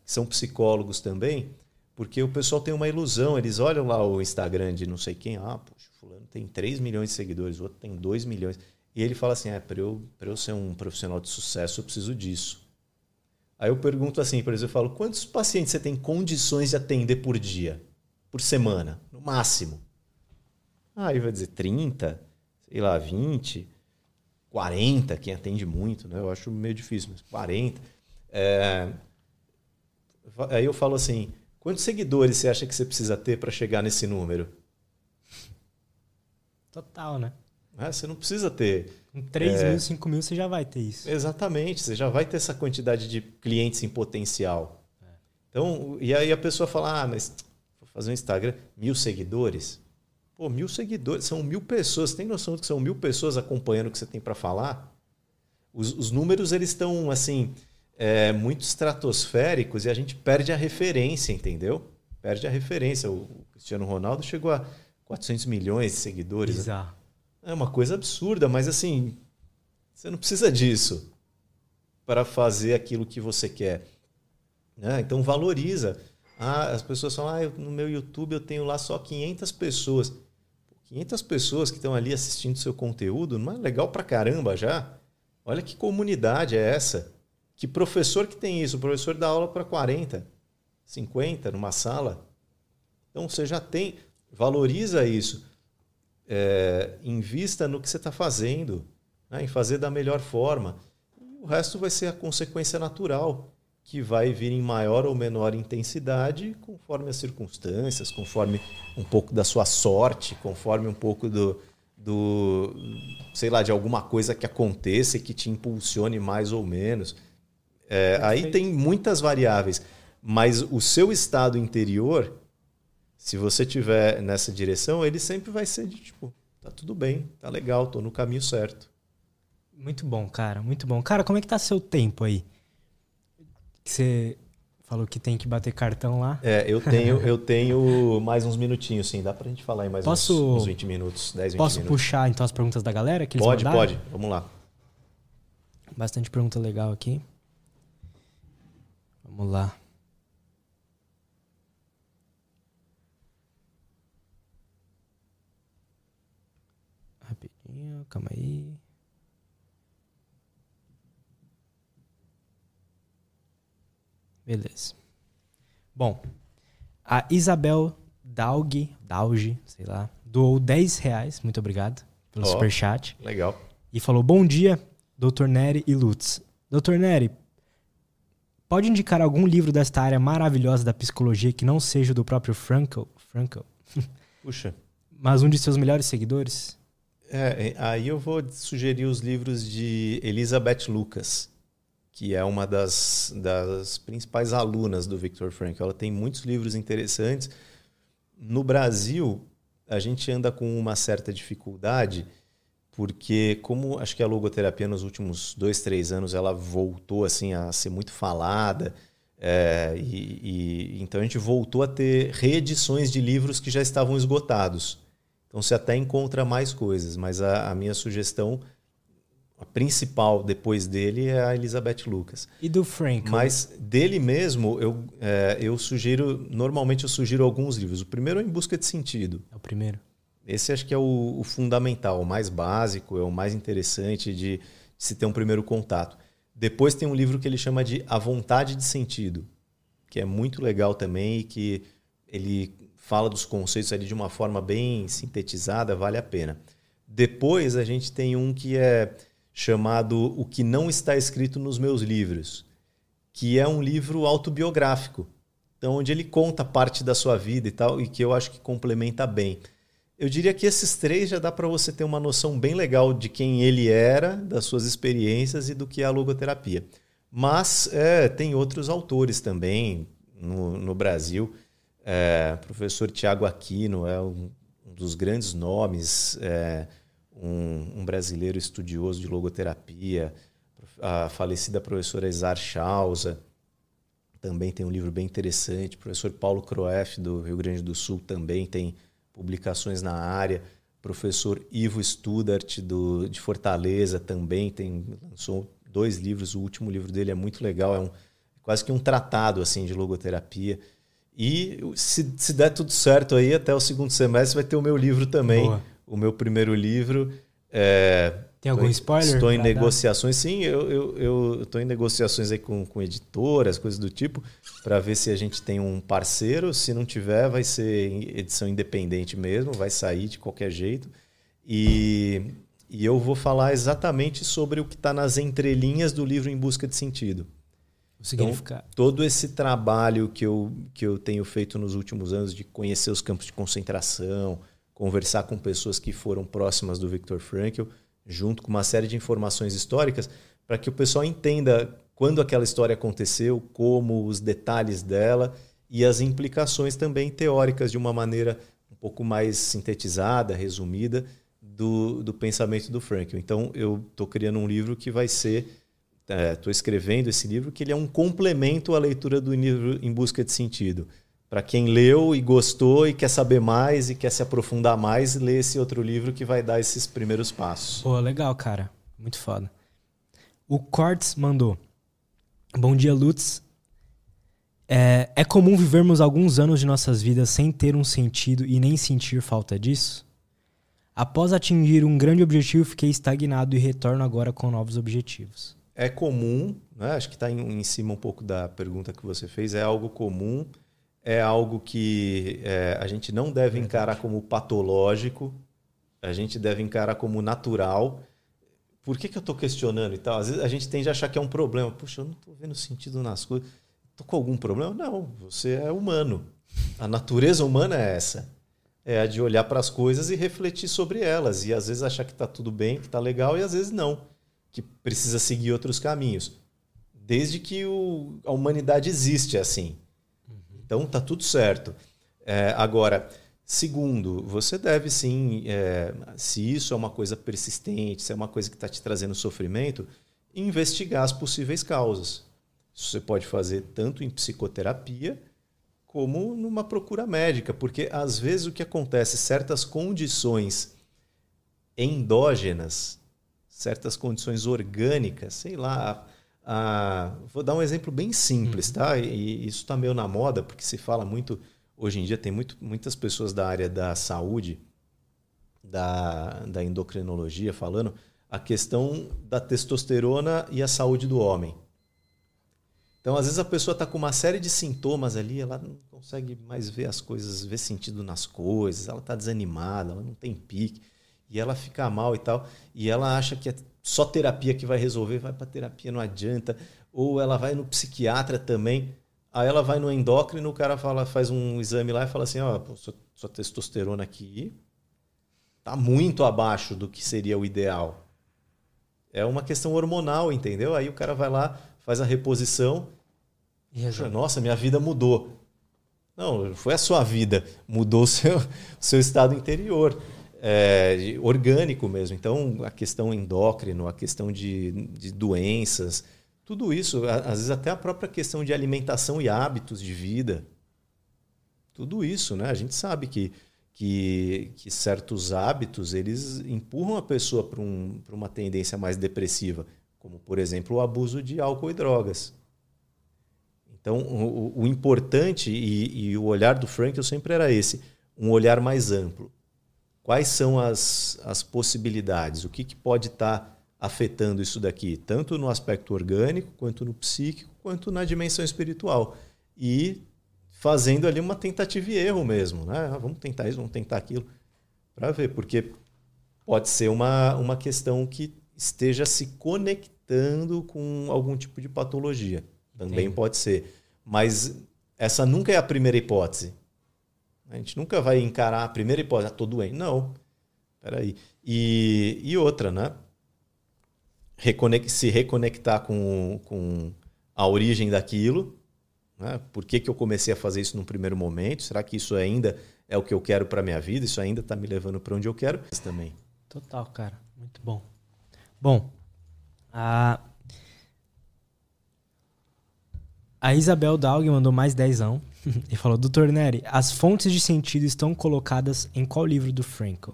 Speaker 2: que são psicólogos também porque o pessoal tem uma ilusão, eles olham lá o Instagram de não sei quem, ah, poxa, fulano tem 3 milhões de seguidores, o outro tem 2 milhões. E ele fala assim, é, para eu, eu ser um profissional de sucesso, eu preciso disso. Aí eu pergunto assim, por exemplo, eu falo, quantos pacientes você tem condições de atender por dia? Por semana, no máximo? Ah, ele vai dizer 30, sei lá, 20, 40, quem atende muito, né? Eu acho meio difícil, mas 40. É... Aí eu falo assim, Quantos seguidores você acha que você precisa ter para chegar nesse número?
Speaker 1: Total, né?
Speaker 2: Né? Você não precisa ter.
Speaker 1: Com 3 é... mil, 5 mil, você já vai ter isso.
Speaker 2: Exatamente, você já vai ter essa quantidade de clientes em potencial. É. Então, e aí a pessoa fala: ah, mas vou fazer um Instagram, mil seguidores. Pô, mil seguidores, são mil pessoas. Você tem noção de que são mil pessoas acompanhando o que você tem para falar? Os, os, números eles estão assim é, muito estratosféricos e a gente perde a referência, entendeu? Perde a referência. O Cristiano Ronaldo chegou a 400 milhões de seguidores.
Speaker 1: Exato.
Speaker 2: É uma coisa absurda, mas assim, você não precisa disso para fazer aquilo que você quer. Né? Então valoriza. Ah, as pessoas falam, ah, eu, no meu YouTube eu tenho lá só 500 pessoas. 500 pessoas que estão ali assistindo seu conteúdo, não é legal pra caramba já? Olha que comunidade é essa. Que professor que tem isso? O professor dá aula para 40, 50 numa sala. Então você já tem, valoriza isso. É, invista no que você está fazendo, né? em fazer da melhor forma. O resto vai ser a consequência natural, que vai vir em maior ou menor intensidade, conforme as circunstâncias, conforme um pouco da sua sorte, conforme um pouco do, do sei lá, de alguma coisa que aconteça e que te impulsione mais ou menos. É, aí tem muitas variáveis, mas o seu estado interior, se você tiver nessa direção, ele sempre vai ser de tipo, tá tudo bem, tá legal, tô no caminho certo.
Speaker 1: Muito bom, cara, muito bom. Cara, como é que tá seu tempo aí? Você falou que tem que bater cartão lá.
Speaker 2: É, eu tenho, eu tenho mais uns minutinhos, sim. Dá pra gente falar em mais
Speaker 1: posso,
Speaker 2: uns, uns 20 minutos, 10, 20
Speaker 1: posso
Speaker 2: minutos.
Speaker 1: puxar então as perguntas da galera que
Speaker 2: eles Pode, mandaram? pode. Vamos lá.
Speaker 1: Bastante pergunta legal aqui. Vamos lá. Rapidinho, calma aí. Beleza. Bom, a Isabel Daug, Dauge, sei lá, doou 10 reais, muito obrigado pelo oh, superchat.
Speaker 2: Legal.
Speaker 1: E falou, bom dia, Dr. Nery e Lutz. Dr. Nery, Pode indicar algum livro desta área maravilhosa da psicologia que não seja do próprio Frankl? Frankl?
Speaker 2: Puxa.
Speaker 1: Mas um de seus melhores seguidores?
Speaker 2: É, aí eu vou sugerir os livros de Elizabeth Lucas, que é uma das, das principais alunas do Viktor Frankl. Ela tem muitos livros interessantes. No Brasil, a gente anda com uma certa dificuldade porque como acho que a logoterapia nos últimos dois, três anos ela voltou assim a ser muito falada, é, e, e, então a gente voltou a ter reedições de livros que já estavam esgotados. Então você até encontra mais coisas, mas a, a minha sugestão a principal depois dele é a Elizabeth Lucas.
Speaker 1: E do Frank?
Speaker 2: Mas dele mesmo, eu, é, eu sugiro, normalmente eu sugiro alguns livros. O primeiro é Em Busca de Sentido.
Speaker 1: É o primeiro.
Speaker 2: Esse acho que é o, o fundamental, o mais básico, é o mais interessante de, se ter um primeiro contato. Depois tem um livro que ele chama de A Vontade de Sentido, que é muito legal também e que ele fala dos conceitos ali de uma forma bem sintetizada, vale a pena. Depois a gente tem um que é chamado O que não está escrito nos meus livros, que é um livro autobiográfico, então onde ele conta parte da sua vida e tal e que eu acho que complementa bem. Eu diria que esses três já dá para você ter uma noção bem legal de quem ele era, das suas experiências e do que é a logoterapia. Mas é, tem outros autores também no, no Brasil. É, professor Tiago Aquino é um, um, dos grandes nomes, é, um, um, brasileiro estudioso de logoterapia. A falecida professora Exar Chausa também tem um livro bem interessante. O professor Paulo Croef, do Rio Grande do Sul, também tem publicações na área. Professor Ivo Studart, do, de Fortaleza, também tem, lançou dois livros. O último livro dele é muito legal, é um, quase que um tratado assim de logoterapia. E se, se der tudo certo aí, até o segundo semestre vai ter o meu livro também. Boa. O meu primeiro livro. É,
Speaker 1: tem algum spoiler?
Speaker 2: Estou em negociações, dar? sim. Eu estou eu, em negociações aí com, com editoras, coisas do tipo, para ver se a gente tem um parceiro. Se não tiver, vai ser edição independente mesmo, vai sair de qualquer jeito. E, e eu vou falar exatamente sobre o que está nas entrelinhas do livro Em Busca de Sentido. Então, todo esse trabalho que eu, que eu tenho feito nos últimos anos de conhecer os campos de concentração, conversar com pessoas que foram próximas do Viktor Frankl, junto com uma série de informações históricas, para que o pessoal entenda quando aquela história aconteceu, como os detalhes dela e as implicações também teóricas de uma maneira um pouco mais sintetizada, resumida do, do pensamento do Frankl. Então, eu estou criando um livro que vai ser estou é, escrevendo esse livro que ele é um complemento à leitura do livro Em Busca de Sentido. Para quem leu e gostou e quer saber mais e quer se aprofundar mais, lê esse outro livro que vai dar esses primeiros passos.
Speaker 1: Pô, legal, cara. Muito foda. O Quartz mandou. Bom dia, Lutz. É, é comum vivermos alguns anos de nossas vidas sem ter um sentido e nem sentir falta disso? Após atingir um grande objetivo, fiquei estagnado e retorno agora com novos objetivos
Speaker 2: é comum, né? acho que está em, em, cima um pouco da pergunta que você fez, é algo comum, é algo que é, a gente não deve encarar como patológico, a gente deve encarar como natural. Por que, que eu estou questionando e tal? Às vezes a gente tende a achar que é um problema. Puxa, eu não estou vendo sentido nas coisas. Estou com algum problema? Não, você é humano. A natureza humana é essa. É a de olhar para as coisas e refletir sobre elas. E às vezes achar que está tudo bem, que está legal, e às vezes não que precisa seguir outros caminhos. Desde que o, a humanidade existe assim. Então tá tudo certo. É, agora, segundo, você deve sim, é, se isso é uma coisa persistente, se é uma coisa que está te trazendo sofrimento, investigar as possíveis causas. Isso você pode fazer tanto em psicoterapia como numa procura médica, porque às vezes o que acontece, certas condições endógenas certas condições orgânicas, sei lá. A, vou dar um exemplo bem simples, tá? E, e isso está meio na moda, porque se fala muito. Hoje em dia tem muito, muitas pessoas da área da saúde, da, da endocrinologia, falando a questão da testosterona e a saúde do homem. Então, às vezes a pessoa está com uma série de sintomas ali, ela não consegue mais ver as coisas, ver sentido nas coisas, ela está desanimada, ela não tem pique e ela fica mal e tal, e ela acha que é só terapia que vai resolver, vai para terapia, não adianta, ou ela vai no psiquiatra também, aí ela vai no endócrino, o cara fala, faz um exame lá e fala assim, ó, oh, sua, sua testosterona aqui tá muito abaixo do que seria o ideal. É uma questão hormonal, entendeu? Aí o cara vai lá, faz a reposição, e nossa, minha vida mudou. Não, foi a sua vida, mudou o seu, o seu estado interior é, orgânico mesmo. Então, a questão endócrino, a questão de, de doenças, tudo isso, às vezes até a própria questão de alimentação e hábitos de vida. Tudo isso, né? A gente sabe que, que, que certos hábitos eles empurram a pessoa para um, uma tendência mais depressiva, como, por exemplo, o abuso de álcool e drogas. Então, o, o importante e, e o olhar do Frank sempre era esse, um olhar mais amplo quais são as, as possibilidades, o que, que pode estar tá afetando isso daqui, tanto no aspecto orgânico, quanto no psíquico, quanto na dimensão espiritual. E fazendo ali uma tentativa e erro mesmo. Né? Ah, vamos tentar isso, vamos tentar aquilo, para ver, porque pode ser uma, uma questão que esteja se conectando com algum tipo de patologia. Também pode ser. Mas essa nunca é a primeira hipótese. A gente nunca vai encarar a primeira hipótese, ah, doente. Não. Peraí. E, e outra, né? Reconect, se reconectar com, com a origem daquilo. Né? Por que, que eu comecei a fazer isso num primeiro momento? Será que isso ainda é o que eu quero para minha vida? Isso ainda está me levando para onde eu quero? Isso também.
Speaker 1: Total, cara. Muito bom. Bom, a, a Isabel Daug mandou mais dezão. Ele falou, doutor Neri, as fontes de sentido estão colocadas em qual livro do Frankl?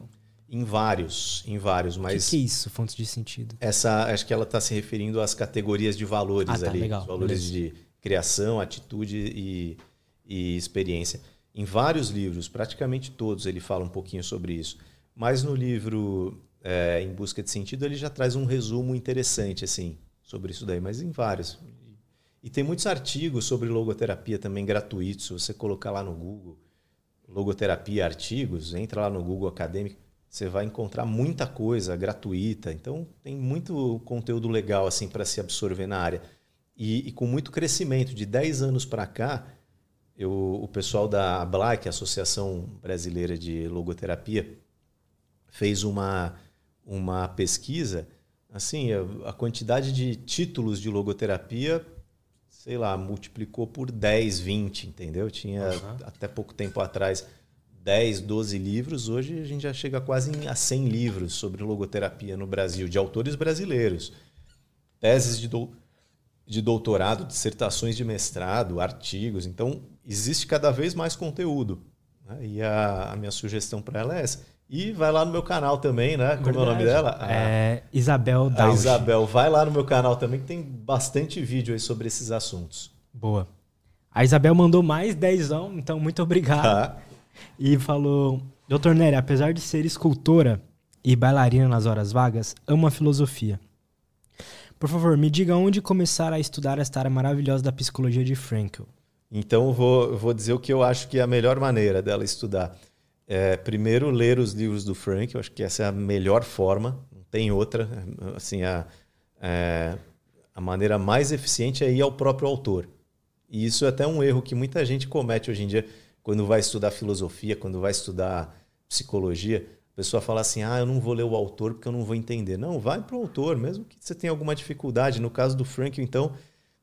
Speaker 2: Em vários, em vários, mas...
Speaker 1: O que, que, é isso, fontes de sentido?
Speaker 2: Essa, acho que ela está se referindo às categorias de valores ah, tá, ali. Legal, valores beleza. de criação, atitude e, e experiência. Em vários livros, praticamente todos, ele fala um pouquinho sobre isso. Mas no livro é, Em Busca de Sentido, ele já traz um resumo interessante, assim, sobre isso daí. Mas em vários. E tem muitos artigos sobre logoterapia também gratuitos. Se você colocar lá no Google, logoterapia, artigos, entra lá no Google Acadêmico, você vai encontrar muita coisa gratuita. Então, tem muito conteúdo legal assim para se absorver na área. E, e, com muito crescimento. De 10 anos para cá, eu, o pessoal da ABLAC, Associação Brasileira de Logoterapia, fez uma, uma pesquisa. Assim, a quantidade de títulos de logoterapia, sei lá, multiplicou por 10, 20, entendeu? Tinha uhum. até pouco tempo atrás 10, 12 livros. Hoje a gente já chega quase a 100 livros sobre logoterapia no Brasil, de autores brasileiros. Teses de, do, de doutorado, dissertações de mestrado, artigos. Então, existe cada vez mais conteúdo. Né? E a, a minha sugestão para ela é essa. E vai lá no meu canal também, né? Como Verdade. é o nome dela?
Speaker 1: É Isabel Dausch.
Speaker 2: A Isabel. Vai lá no meu canal também, que tem bastante vídeo aí sobre esses assuntos.
Speaker 1: Boa. A Isabel mandou mais 10 então muito obrigado. Ah. E falou: Doutor Nery, apesar de ser escultora e bailarina nas horas vagas, amo a filosofia. Por favor, me diga onde começar a estudar esta área maravilhosa da psicologia de Frankl.
Speaker 2: Então, eu vou, eu vou dizer o que eu acho que é a melhor maneira dela estudar. É, primeiro, ler os livros do Frank. Eu acho que essa é a melhor forma. Não tem outra. Assim, a, é, a maneira mais eficiente é ir ao próprio autor. E isso é até um erro que muita gente comete hoje em dia quando vai estudar filosofia, quando vai estudar psicologia. A pessoa fala assim: ah, eu não vou ler o autor porque eu não vou entender. Não, vai para o autor, mesmo que você tenha alguma dificuldade. No caso do Frank, então,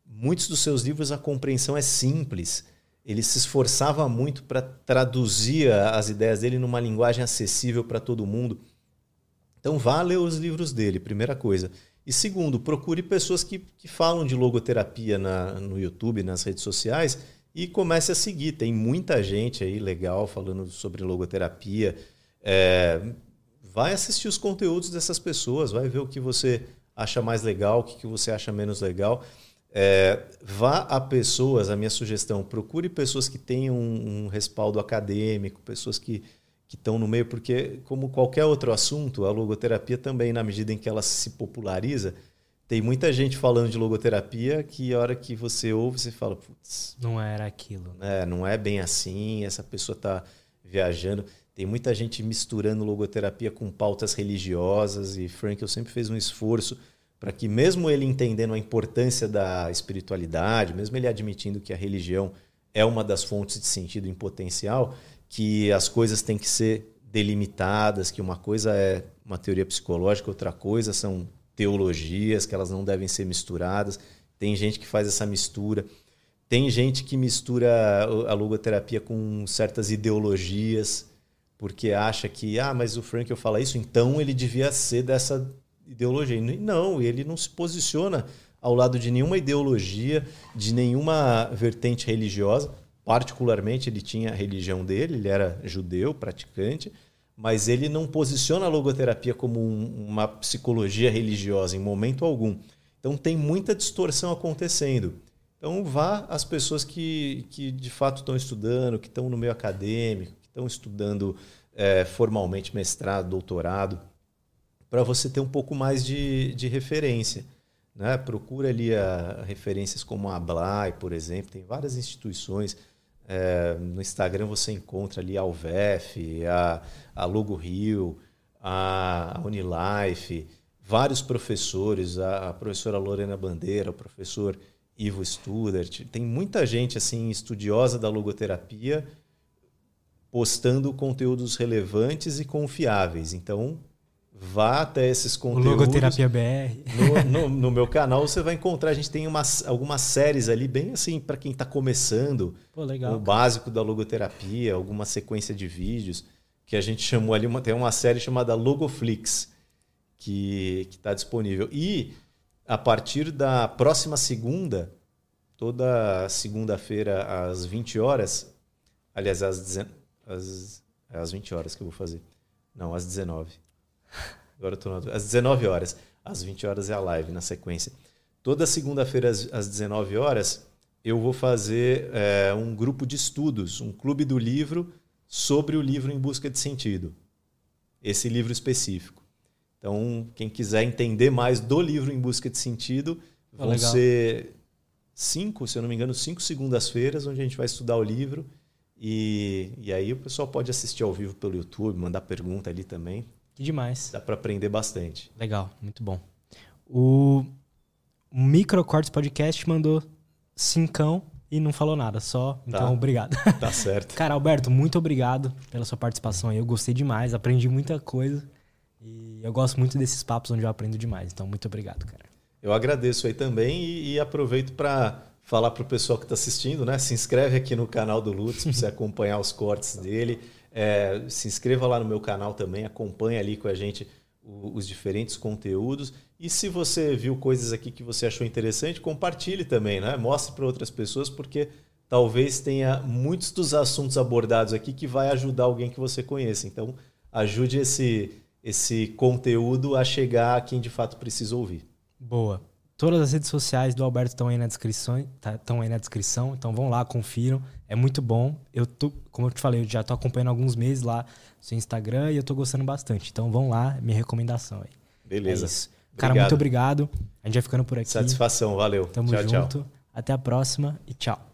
Speaker 2: muitos dos seus livros a compreensão é simples. Ele se esforçava muito para traduzir as ideias dele numa linguagem acessível para todo mundo. Então, vá ler os livros dele, primeira coisa. E segundo, procure pessoas que, que falam de logoterapia na, no YouTube, nas redes sociais e comece a seguir. Tem muita gente aí legal falando sobre logoterapia. É, vai assistir os conteúdos dessas pessoas, vai ver o que você acha mais legal, o que você acha menos legal. É, vá a pessoas, a minha sugestão, procure pessoas que tenham um, um respaldo acadêmico, pessoas que, que estão no meio, porque, como qualquer outro assunto, a logoterapia também, na medida em que ela se populariza, tem muita gente falando de logoterapia que a hora que você ouve, você fala, putz.
Speaker 1: Não era aquilo.
Speaker 2: É, não é bem assim, essa pessoa está viajando. Tem muita gente misturando logoterapia com pautas religiosas e Frank eu sempre fez um esforço para que mesmo ele entendendo a importância da espiritualidade, mesmo ele admitindo que a religião é uma das fontes de sentido em potencial, que as coisas têm que ser delimitadas, que uma coisa é uma teoria psicológica, outra coisa são teologias, que elas não devem ser misturadas. Tem gente que faz essa mistura. Tem gente que mistura a logoterapia com certas ideologias, porque acha que, ah, mas o Frank eu fala isso, então ele devia ser dessa ideologia. Não, ele não se posiciona ao lado de nenhuma ideologia, de nenhuma vertente religiosa. Particularmente, ele tinha a religião dele, ele era judeu, praticante mas ele não posiciona a logoterapia como um, uma psicologia religiosa em momento algum. Então tem muita distorção acontecendo. Então vá às pessoas que, que de fato estão estudando, que estão no meio acadêmico, que estão estudando é, formalmente mestrado, doutorado, para você ter um pouco mais de, de referência. Né? Procura ali a, referências como a Blay, por exemplo, tem várias instituições é, no Instagram você encontra ali a UVEF, a, a Logo Rio, a Unilife, vários professores, a, a professora Lorena Bandeira, o professor Ivo Studert. Tem muita gente assim estudiosa da logoterapia postando conteúdos relevantes e confiáveis. Então, vá até esses conteúdos.
Speaker 1: Logoterapia BR.
Speaker 2: No, no, no, meu canal você vai encontrar, a gente tem umas, algumas séries ali, bem assim, para quem está começando.
Speaker 1: Pô, legal.
Speaker 2: O básico da logoterapia, alguma sequência de vídeos, que a gente chamou ali, uma, tem uma série chamada Logoflix, que está disponível. E a partir da próxima segunda, toda segunda-feira às 20 horas, aliás, às, às, às 20 horas que eu vou fazer. Não, às 19 Agora na... às 19 horas. Às 20 horas é a live na sequência. Toda segunda-feira às, às 19 horas eu vou fazer é, um grupo de estudos, um clube do livro sobre o livro Em Busca de Sentido. Esse livro específico. Então, quem quiser entender mais do livro Em Busca de Sentido, ah, vão ser cinco, se eu não me engano, cinco segundas-feiras, onde a gente vai estudar o livro. E, e aí o pessoal pode assistir ao vivo pelo YouTube, mandar pergunta ali também.
Speaker 1: Que demais.
Speaker 2: Dá para aprender bastante.
Speaker 1: Legal, muito bom. O Microcortes Podcast mandou cincão e não falou nada, só. Então,
Speaker 2: Tá.
Speaker 1: obrigado.
Speaker 2: Tá certo.
Speaker 1: Cara, Alberto, muito obrigado pela sua participação aí. Eu gostei demais, aprendi muita coisa. E eu gosto muito desses papos onde eu aprendo demais. Então, muito obrigado, cara.
Speaker 2: Eu agradeço aí também e, e aproveito para falar para o pessoal que está assistindo, né? Se inscreve aqui no canal do Lutz para você acompanhar os cortes dele. É, se inscreva lá no meu canal também, acompanhe ali com a gente os diferentes conteúdos. E se você viu coisas aqui que você achou interessante, compartilhe também, né? Mostre para outras pessoas, porque talvez tenha muitos dos assuntos abordados aqui que vai ajudar alguém que você conheça. Então, ajude esse, esse conteúdo a chegar a quem de fato precisa ouvir.
Speaker 1: Boa. Todas as redes sociais do Alberto estão aí na descrição, tá- estão aí na descrição, então vão lá, confiram. É muito bom. Eu tô, como eu te falei, eu já tô acompanhando alguns meses lá no seu Instagram e eu tô gostando bastante. Então vão lá, minha recomendação aí.
Speaker 2: Beleza.
Speaker 1: É isso. Cara,
Speaker 2: Obrigado.
Speaker 1: muito obrigado. A gente vai ficando por aqui.
Speaker 2: Satisfação, valeu.
Speaker 1: Tamo
Speaker 2: tchau, tchau.
Speaker 1: junto. Até a próxima e tchau.